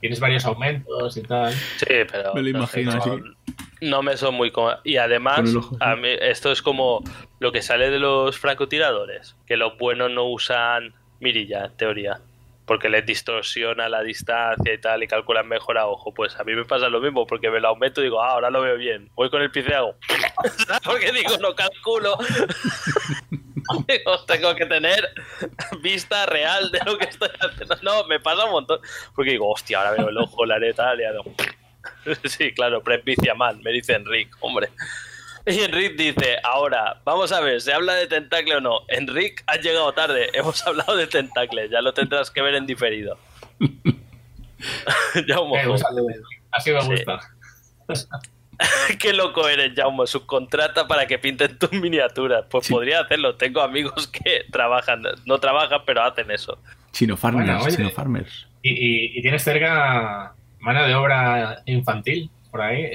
Tienes varios aumentos y tal. Sí, pero. Me lo no sé, imagino no, no me son muy cómodas. Y además, a mí, esto es como lo que sale de los francotiradores: que los buenos no usan mirilla, en teoría. Porque les distorsiona la distancia y tal, y calculan mejor a ojo. Pues a mí me pasa lo mismo, porque me lo aumento y digo, ah, ahora lo veo bien. Voy con el pincel hago. porque digo, no calculo. Tengo que tener vista real de lo que estoy haciendo. No, me pasa un montón. Porque digo, hostia, ahora veo el ojo, la areta, y hago. Sí, claro, presbicia man, me dice Enric, hombre. Y Enric dice, ahora, vamos a ver, ¿se habla de tentacle o no? Enric, has llegado tarde, hemos hablado de tentacle, ya lo tendrás que ver en diferido. Jaume, Eh, pues, así me gusta. qué loco eres, Jaume, subcontrata para que pinten tus miniaturas. Pues Sí. podría hacerlo, tengo amigos que trabajan, no trabajan, pero hacen eso. Chino Farmers, Bueno, oye. Chino Farmers. Y, y- y tienes cerca mano de obra infantil por ahí.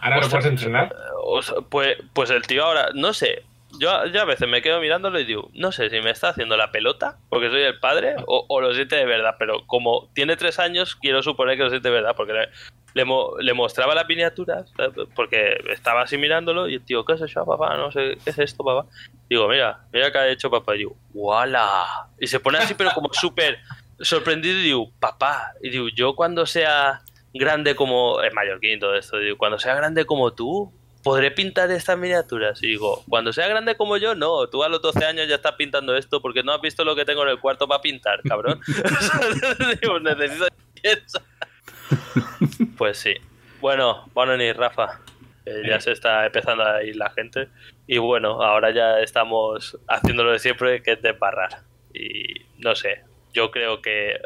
Ahora lo Ostras, puedes entrenar. Sea, pues, pues el tío ahora, no sé, yo, yo a veces me quedo mirándolo y digo, no sé si me está haciendo la pelota porque soy el padre o, o lo siente de verdad, pero como tiene tres años, quiero suponer que lo siente de verdad porque le, le, mo- le mostraba las miniaturas porque estaba así mirándolo y el tío, ¿qué es eso, papá? No sé, ¿qué es esto, papá? Digo, mira, mira qué ha hecho papá. Y digo, ¡wala! Y se pone así, pero como súper sorprendido y digo, papá. Y digo, yo cuando sea grande como. Es mallorquín todo esto. Digo, cuando sea grande como tú, podré pintar estas miniaturas. Y digo, cuando sea grande como yo, no. Tú a los 12 años ya estás pintando esto porque no has visto lo que tengo en el cuarto para pintar, cabrón. digo, necesito. pues sí. Bueno, bueno, ni Rafa. Eh, ya se está empezando a ir la gente. Y bueno, ahora ya estamos haciéndolo de siempre, que es desbarrar. Y no sé, yo creo que.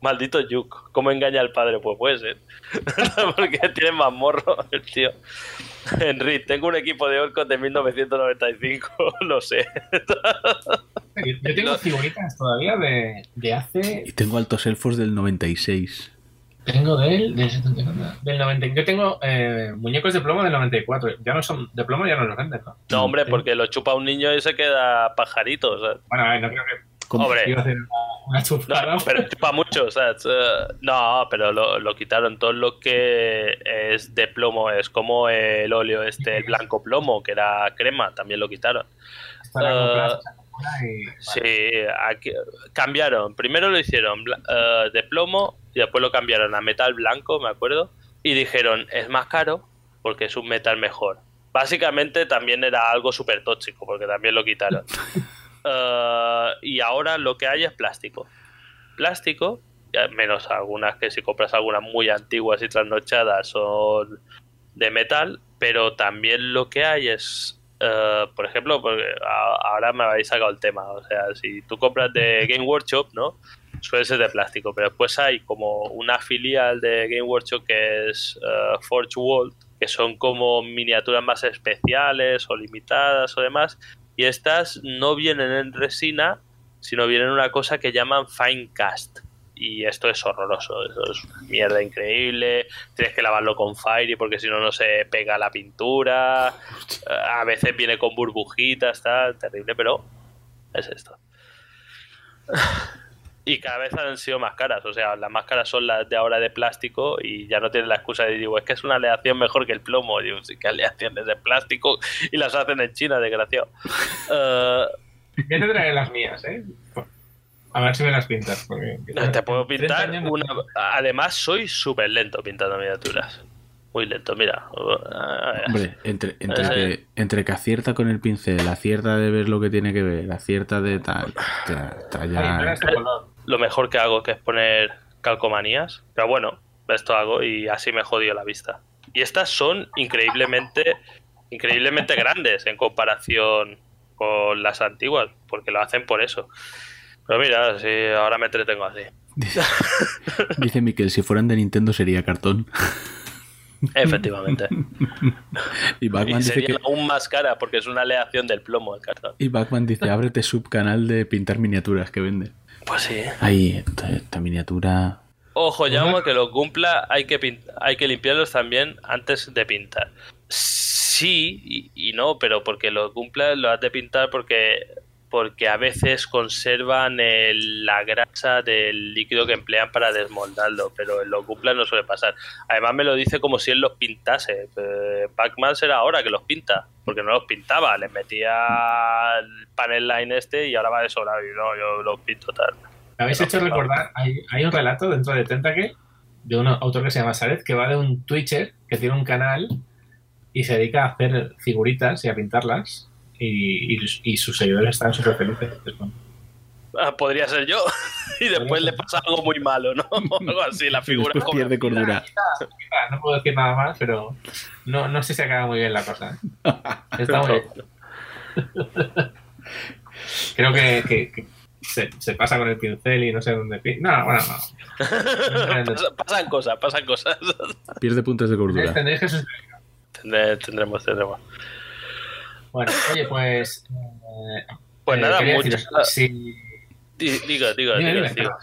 Maldito Yuk, ¿cómo engaña al padre? Pues puede ser. Porque tiene más morro el tío. Henry, tengo un equipo de orcos de 1995, lo sé. Yo tengo figuritas todavía de, de hace. Y tengo altos elfos del 96. Tengo del, del, 70, del 90. Yo tengo eh, muñecos de plomo del 94. Ya no son de plomo, ya no los venden, ¿no? No, hombre, porque lo chupa un niño y se queda pajarito. O sea. Bueno, a ver, no creo que. Hombre, una, una no, pero chupa mucho, o sea, eh, no, pero lo, lo quitaron. Todo lo que es de plomo es como el óleo este, el blanco plomo, que era crema, también lo quitaron. Y- vale. Sí, aquí- cambiaron. Primero lo hicieron eh, de plomo y después lo cambiaron a metal blanco, me acuerdo. Y dijeron, es más caro porque es un metal mejor. Básicamente también era algo súper tóxico porque también lo quitaron. Eh, y ahora lo que hay es plástico. Plástico, menos algunas que si compras algunas muy antiguas y trasnochadas son de metal, pero también lo que hay es, eh, por ejemplo, porque ahora me habéis sacado el tema, o sea, si tú compras de Game Workshop, ¿no? Suele ser de plástico, pero después hay como una filial de Game Workshop que es eh, Forge World, que son como miniaturas más especiales o limitadas o demás, y estas no vienen en resina, sino vienen en una cosa que llaman Fine Cast. Y esto es horroroso, eso es mierda increíble. Tienes que lavarlo con Fairy porque si no, no se pega la pintura. A veces viene con burbujitas, está terrible, pero es esto. Y cada vez han sido más caras, o sea, las más caras son las de ahora de plástico y ya no tienen la excusa de digo, es que es una aleación mejor que el plomo. Digo, sí, que aleaciones de plástico y las hacen en China, desgraciado. Eh, Ya te traeré las mías, ¿eh? A ver si me las pintas. Porque te puedo 30 pintar no- una... Además, soy súper lento pintando miniaturas. Muy lento, mira. Hombre, entre, entre, Eh. que, entre que acierta con el pincel, acierta de ver lo que tiene que ver, acierta de tal. Ya- este. Lo mejor que hago que es poner calcomanías. Pero bueno, esto hago y así me jodió la vista. Y estas son increíblemente, increíblemente grandes en comparación con las antiguas, porque lo hacen por eso. Pero mira, sí, ahora me entretengo así. Dice, dice Miquel, si fueran de Nintendo sería cartón. Efectivamente. Y Batman dice que. aún más cara porque es una aleación del plomo el cartón. Y Batman dice, ábrete subcanal de pintar miniaturas que vende. Pues sí. Ay, esta, esta miniatura. Ojo, llamo que lo cumpla, hay que, pin- hay que limpiarlos también antes de pintar. Sí y, y no, pero porque lo cumpla lo has de pintar porque, porque a veces conservan el- la grasa del líquido que emplean para desmoldarlo, pero en lo cumpla no suele pasar. Además me lo dice como si él los pintase. Eh, Pac-Man será ahora que los pinta, porque no los pintaba, les metía el panel line este y ahora va de sobrado y no, yo los pinto tal. Me habéis hecho recordar, hay, hay un relato dentro de Tentacle de un autor que se llama Saret, que va de un Twitcher que tiene un canal y se dedica a hacer figuritas y a pintarlas y, y- y sus seguidores están súper felices. Es bueno. Ah, podría ser yo. y después le pasa algo muy malo, ¿no? algo así, la figura como- pierde cordura. No puedo decir nada más, pero no, no sé si acaba muy bien la cosa. ¿eh? Está muy bien. Creo que, que- que se, se pasa con el pincel y no sé dónde... pi- No, bueno, no. Pasa- pasan cosas, pasan cosas. Pierde puntos de cordura. Tendréis que tendremos, tendremos. Bueno, oye, pues... eh, Pues eh, nada, quería muchas- si- Di- Diga, diga, Dime, diga, dime, diga.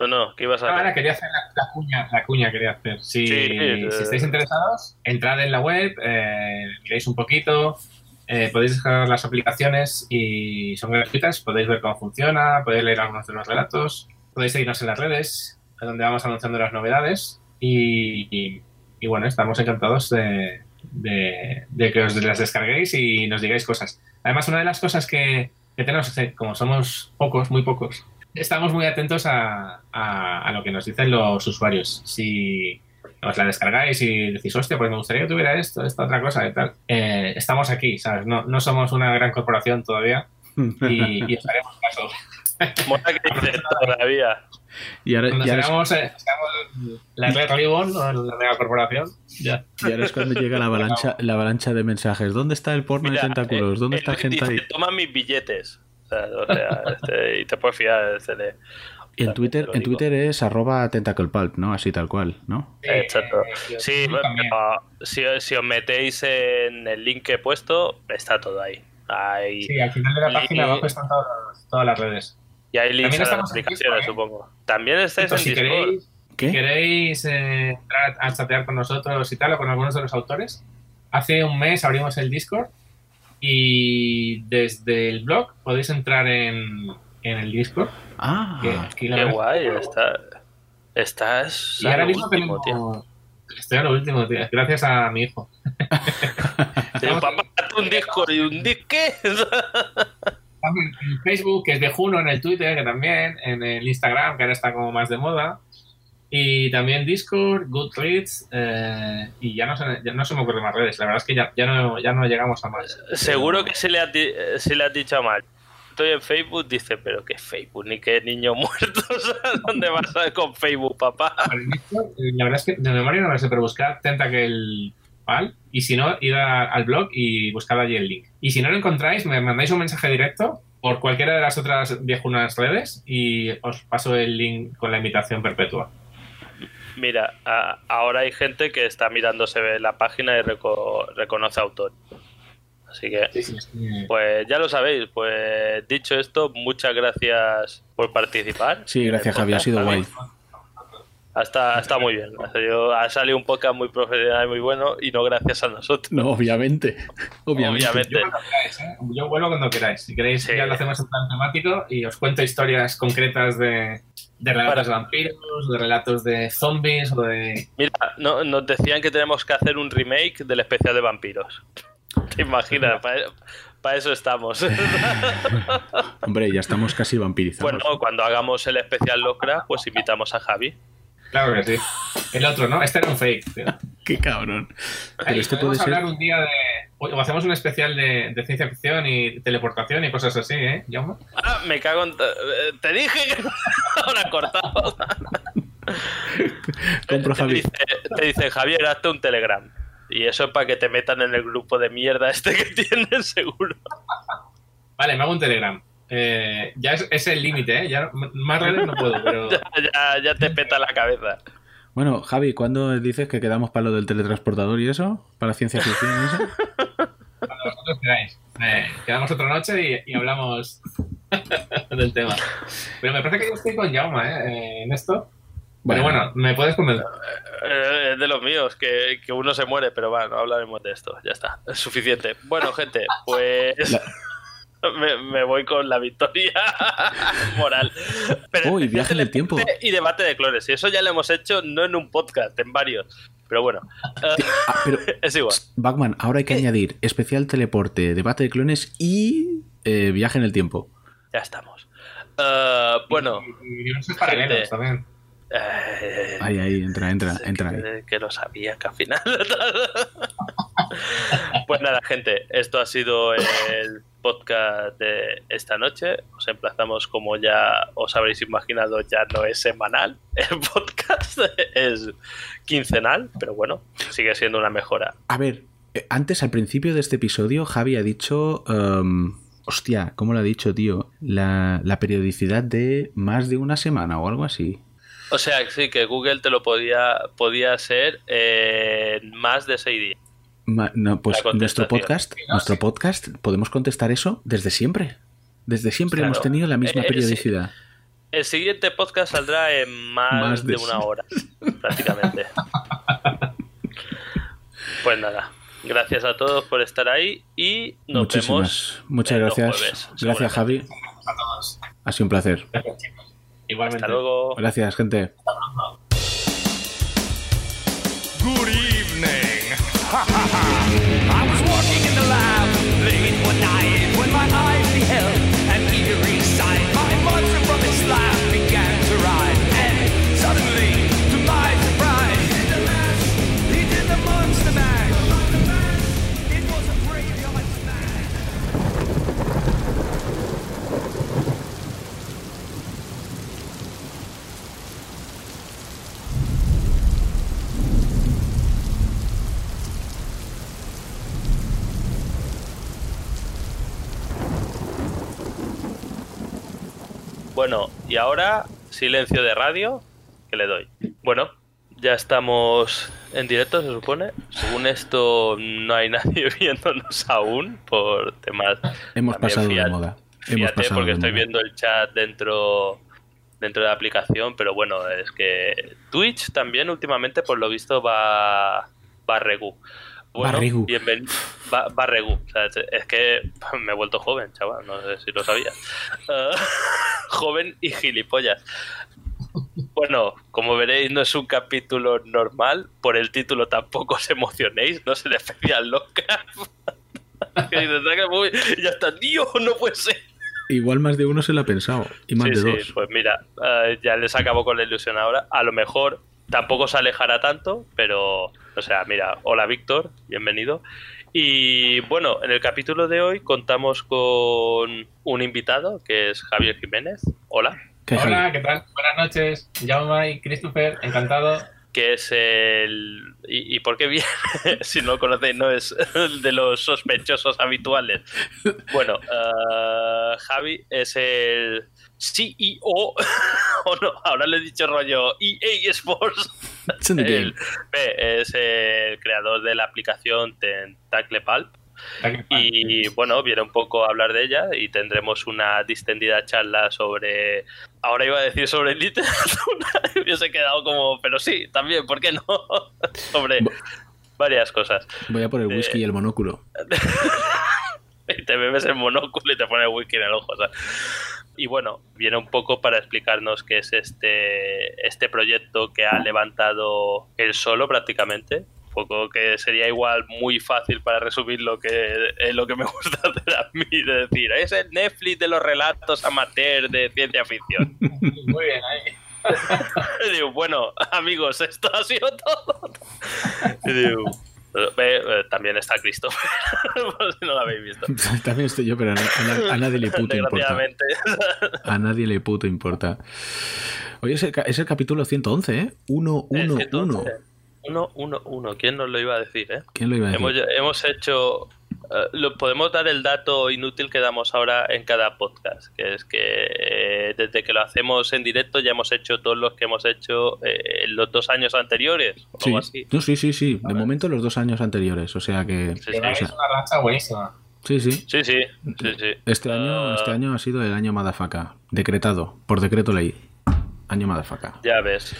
No, no, ¿qué ibas a Ahora quería hacer la, la cuña, la cuña quería hacer. Si, Sí, eh. si estáis interesados, entrad en la web, eh, miréis un poquito, eh, podéis descargar las aplicaciones y son gratuitas, podéis ver cómo funciona, podéis leer algunos de los relatos, podéis seguirnos en las redes, donde vamos anunciando las novedades y, y- y bueno, estamos encantados de, de- de que os las descarguéis y nos digáis cosas. Además, una de las cosas que, que tenemos, como somos pocos, muy pocos, estamos muy atentos a, a- a lo que nos dicen los usuarios. Si os la descargáis y decís, hostia, pues me gustaría que tuviera esto, esta otra cosa y tal. Eh, estamos aquí, ¿sabes? No, no somos una gran corporación todavía y, y os haremos caso. Mola que dice todavía. Y ahora, Cuando y ahora es- eh, seamos la Red Ribbon o la mega corporación, ya. y ahora es cuando llega la avalancha, la avalancha de mensajes. ¿Dónde está el porno Mira, de tentáculos? ¿Dónde eh, está el gente dice, ahí? Toma mis billetes. O sea, o sea, este, y te puedes fiar este de... Y en Twitter, en. Twitter es arroba tentaclepulp, ¿no? Así tal cual, ¿no? Exacto. Sí, pero si, si os metéis en el link que he puesto, está todo ahí. Ahí- Sí, al final de la Y- página abajo están todas, todas las redes. Y hay links También a las estamos en aplicaciones, Discord, ¿eh? supongo. También estáis en Entonces, si Discord. queréis, ¿Qué? queréis eh, entrar a chatear con nosotros y tal, o con algunos de los autores, hace un mes abrimos el Discord y desde el blog podéis entrar en, en el Discord. Ah, que aquí la Qué guay, está, estás Y a ahora lo mismo último, tenemos... Estoy a lo último, tío. Gracias a mi hijo. Papá, un Discord y un disque. En Facebook, que es de Juno, en el Twitter, que también, en el Instagram, que ahora está como más de moda. Y también Discord, Goodreads, eh, y ya no, se, ya no se me ocurren más redes. La verdad es que ya, ya, no, ya no llegamos a más. Seguro que se le, has di- eh, se le has dicho mal. Estoy en Facebook, dice, pero qué Facebook, ni qué niño muerto. ¿Dónde vas a con Facebook, papá? Eh, la verdad es que de memoria no lo sé, pero buscad Tentacle Y si no, id a- al blog y buscad allí el link. Y si no lo encontráis, me mandáis un mensaje directo por cualquiera de las otras viejunas redes y os paso el link con la invitación perpetua. Mira, a- ahora hay gente que está mirándose la página y reco- reconoce autor. Así que, pues ya lo sabéis. Pues dicho esto, muchas gracias por participar. sí, gracias Javi, ha sido guay. Está, está muy bien. Ha salido, ha salido un podcast muy profesional y muy bueno y no gracias a nosotros. No, obviamente. Obviamente. Obviamente. Yo queráis, ¿eh? Yo vuelvo cuando queráis. Si queréis, Sí. ya lo hacemos en plan temático y os cuento historias concretas de, de relatos de vampiros, de relatos de zombies o de. Mira, no, nos decían que tenemos que hacer un remake del especial de vampiros. ¿Te imaginas? Para eso estamos. Hombre, ya estamos casi vampirizados. bueno, cuando hagamos el especial Locra, pues invitamos a Javi. Claro que sí. El otro, ¿no? Este era un fake. tío. Qué cabrón. Este ser. un día de. O hacemos un especial de, de ciencia ficción y teleportación y cosas así, ¿eh, Jaume? Ah, me cago en... eh, Te dije que ahora cortado. Compro te, Javi. dice, te dice, Javier, hazte un Telegram. Y eso es para que te metan en el grupo de mierda este que tienes, seguro. Vale, me hago un Telegram. Eh, ya es, es el límite, ¿eh? Ya más redes no puedo, pero. Ya, ya, ya te peta la cabeza. Bueno, Javi, ¿cuándo dices que quedamos para lo del teletransportador y eso? ¿Para ciencia ficción y eso? Cuando vosotros queráis. Eh, quedamos otra noche y, y hablamos del tema. Pero me parece que yo estoy con Jaume ¿eh? en esto. Pero bueno, me puedes convencer. Eh, es de los míos, que, que uno se muere, pero va, no hablaremos de esto. Ya está, es suficiente. Bueno, gente, pues me, me voy con la victoria moral. Pero Uy, viaje en el tiempo. Y debate de clones. Y eso ya lo hemos hecho no en un podcast, en varios. Pero bueno, eh, Ah, pero, es igual. Bachman, ahora hay que añadir especial teleporte, debate de clones y eh, viaje en el tiempo. Ya estamos. Eh, bueno, Y universos paralelos gente. también. eh, Ahí, ahí, entra, entra, entra. ahí. que, que lo sabía que al final. pues nada, gente, esto ha sido el podcast de esta noche. Os emplazamos, como ya os habréis imaginado, ya no es semanal el podcast, es quincenal, pero bueno, sigue siendo una mejora. A ver, eh, antes, al principio de este episodio, Javi ha dicho. em, hostia, ¿cómo lo ha dicho, tío? La, la periodicidad de más de una semana o algo así. O sea, sí, que Google te lo podía, podía hacer en más de seis días. Ma- no, pues nuestro podcast, nuestro podcast, podemos contestar eso desde siempre. Desde siempre Claro. hemos tenido la misma Eh, eh, periodicidad. El siguiente podcast saldrá en más, Más de de, una hora, prácticamente. pues nada, gracias a todos por estar ahí y nos Muchísimas. vemos. Muchas gracias. jueves, gracias, Javi. A todos. Ha sido un placer. Gracias. Igualmente. Hasta luego. Gracias, gente. Good evening. I Bueno, y ahora silencio de radio, que le doy. Bueno, ya estamos en directo, se supone. Según esto, no hay nadie viéndonos aún por temas. Hemos pasado de moda. Hemos Fíjate, pasado porque de estoy moda. viendo el chat dentro dentro de la aplicación, pero bueno, es que Twitch también últimamente, por lo visto, va va regu. Bueno, Barregu. bienvenido. Va, va regu. O sea, es- es que me he vuelto joven, chaval, no sé si lo sabías. Eh, joven y gilipollas. Bueno, como veréis, no es un capítulo normal. Por el título tampoco os emocionéis, no se le especial loca. que dices, "Saca muy- y ya está, tío, no puede ser. Igual más de uno se lo ha pensado. Y más Sí, de sí, dos. pues mira, eh, ya les acabo con la ilusión ahora. A lo mejor tampoco se alejará tanto, pero, o sea, mira, hola Víctor, bienvenido. Y bueno, en el capítulo de hoy contamos con un invitado que es Javier Jiménez. Hola. ¿Qué, Hola? ¿qué tal? Buenas noches. Jaume y Christopher, encantado. Que es el... ¿Y, y por qué viene? si no lo conocéis, no es el de los sospechosos habituales. Bueno, eh, Javi es el CEO, o no, ahora le he dicho rollo EA Sports. El- es el creador de la aplicación Tentacle Pulp. Y bueno, viene un poco a hablar de ella y tendremos una distendida charla sobre. Ahora iba a decir sobre literatura, y hubiese quedado como. Pero sí, también, ¿por qué no? sobre varias cosas. Voy a por el Eh, whisky y el monóculo. Y te bebes el monóculo y te pone el whisky en el ojo. o sea. Y bueno, viene un poco para explicarnos qué es este, este proyecto que ha levantado él solo prácticamente. Un poco que sería igual muy fácil para resumir lo que es lo que me gusta hacer a mí, de decir, es el Netflix de los relatos amateur de ciencia ficción. Muy bien, ahí. Y digo, bueno, amigos, esto ha sido todo. Y digo, eh, también está Christopher, por si no lo habéis visto. También estoy yo, pero a, na- a nadie le puto importa. A nadie le puto importa. Oye, es el, ca- es el capítulo 111, ¿eh? 1, 1, El 1. 111. 1, 1, 1. ¿Quién nos lo iba a decir, eh? ¿Quién lo iba a decir? Hemos, hemos hecho. eh, lo, podemos dar el dato inútil que damos ahora en cada podcast, que es que eh, desde que lo hacemos en directo ya hemos hecho todos los que hemos hecho eh, en los dos años anteriores, o Sí. algo así. No, sí, sí, sí. De momento los dos años anteriores. O sea que. Sí, sí. Tenéis o sea- una racha buenísima. Sí, sí. Sí, sí, sí, sí. Este año, Ah, este año ha sido el año Madafaka. Decretado. Por decreto ley. Año Madafaka. Ya ves.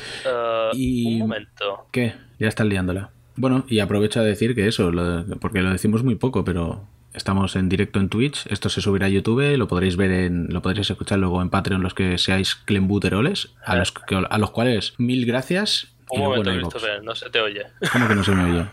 Y- Un momento. ¿Qué? Ya estás liándola. Bueno, y aprovecho a decir que eso, lo- porque lo decimos muy poco, pero estamos en directo en Twitch. Esto se subirá a YouTube, lo podréis ver en, lo podréis escuchar luego en Patreon los que seáis clembuteroles, a los, que- a los cuales mil gracias. Un momento. Christopher, no se te oye. ¿Cómo que no se me oye?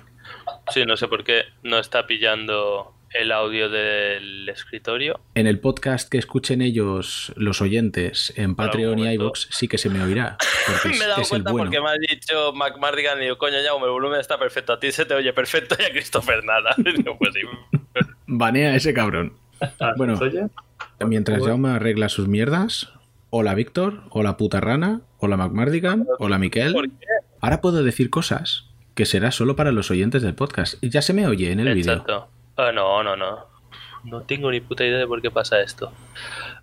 Sí, no sé por qué no está pillando el audio del escritorio. En el podcast que escuchen ellos, los oyentes, en Patreon y iVoox, sí que se me oirá. Porque es, me he dado es el cuenta bueno. porque me ha dicho McMardigan y digo, coño, ya, el volumen está perfecto. A ti se te oye perfecto y a Christopher nada. Digo, pues sí. Banea a ese cabrón. Bueno, ¿Oye? mientras Jaume arregla sus mierdas, hola Víctor, hola puta rana, hola McMardigan, hola Miquel. ¿Por qué? Ahora puedo decir cosas que será solo para los oyentes del podcast. Y ya se me oye en el vídeo. Exacto. Ah, no, no, no. No tengo ni puta idea de por qué pasa esto.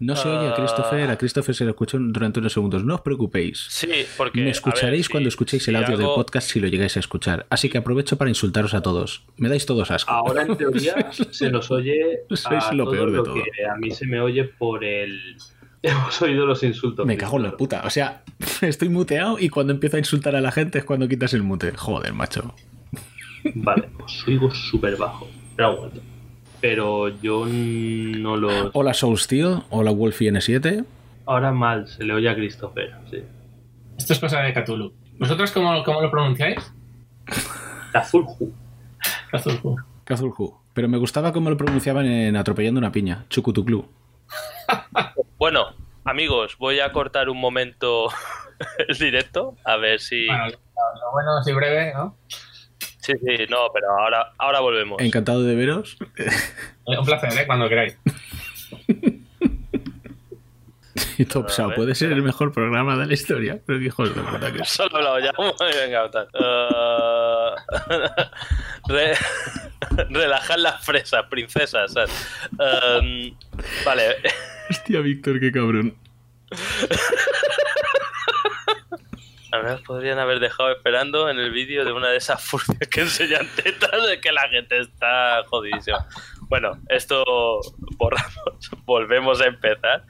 No se oye a Ah. Christopher, a Christopher se lo escuchó durante unos segundos. No os preocupéis. Sí, porque. Me escucharéis ver, cuando escuchéis el si audio del podcast si lo llegáis a escuchar. Así que aprovecho para insultaros a todos. Me dais todos asco. Ahora en teoría se nos oye Sois lo peor de lo todo. que a mí se me oye por el... Hemos oído los insultos. Me cago en la puta. O sea, estoy muteado y cuando empiezo a insultar a la gente es cuando quitas el mute. Joder, macho. Vale, os oigo súper bajo. Pero yo no los... Hola Soul Steel, hola Wolfie N7. Ahora mal, se le oye a Christopher, sí. Esto es cosa de Cthulhu. ¿Vosotros cómo, cómo lo pronunciáis? Azulju. Cthulhu. Kazulhu. Pero me gustaba cómo lo pronunciaban en Atropellando una piña. Chucutuclu. Bueno, amigos, voy a cortar un momento el directo. A ver si. Bueno, lo, lo bueno es y breve, ¿no? Sí, sí, no, pero ahora, ahora volvemos. Encantado de veros. Un placer, ¿eh? Cuando queráis. Y Top Show ver. puede ser el mejor programa de la historia. Pero qué hijos de puta que. Solo hablado ya. Venga, tal. Eh, re- relajar las fresas, princesas. Em, vale. Hostia, Víctor, qué cabrón. Al menos podrían haber dejado esperando en el vídeo de una de esas furcias que enseñan tetas de que la gente está jodidísima. Bueno, esto borramos. Volvemos a empezar.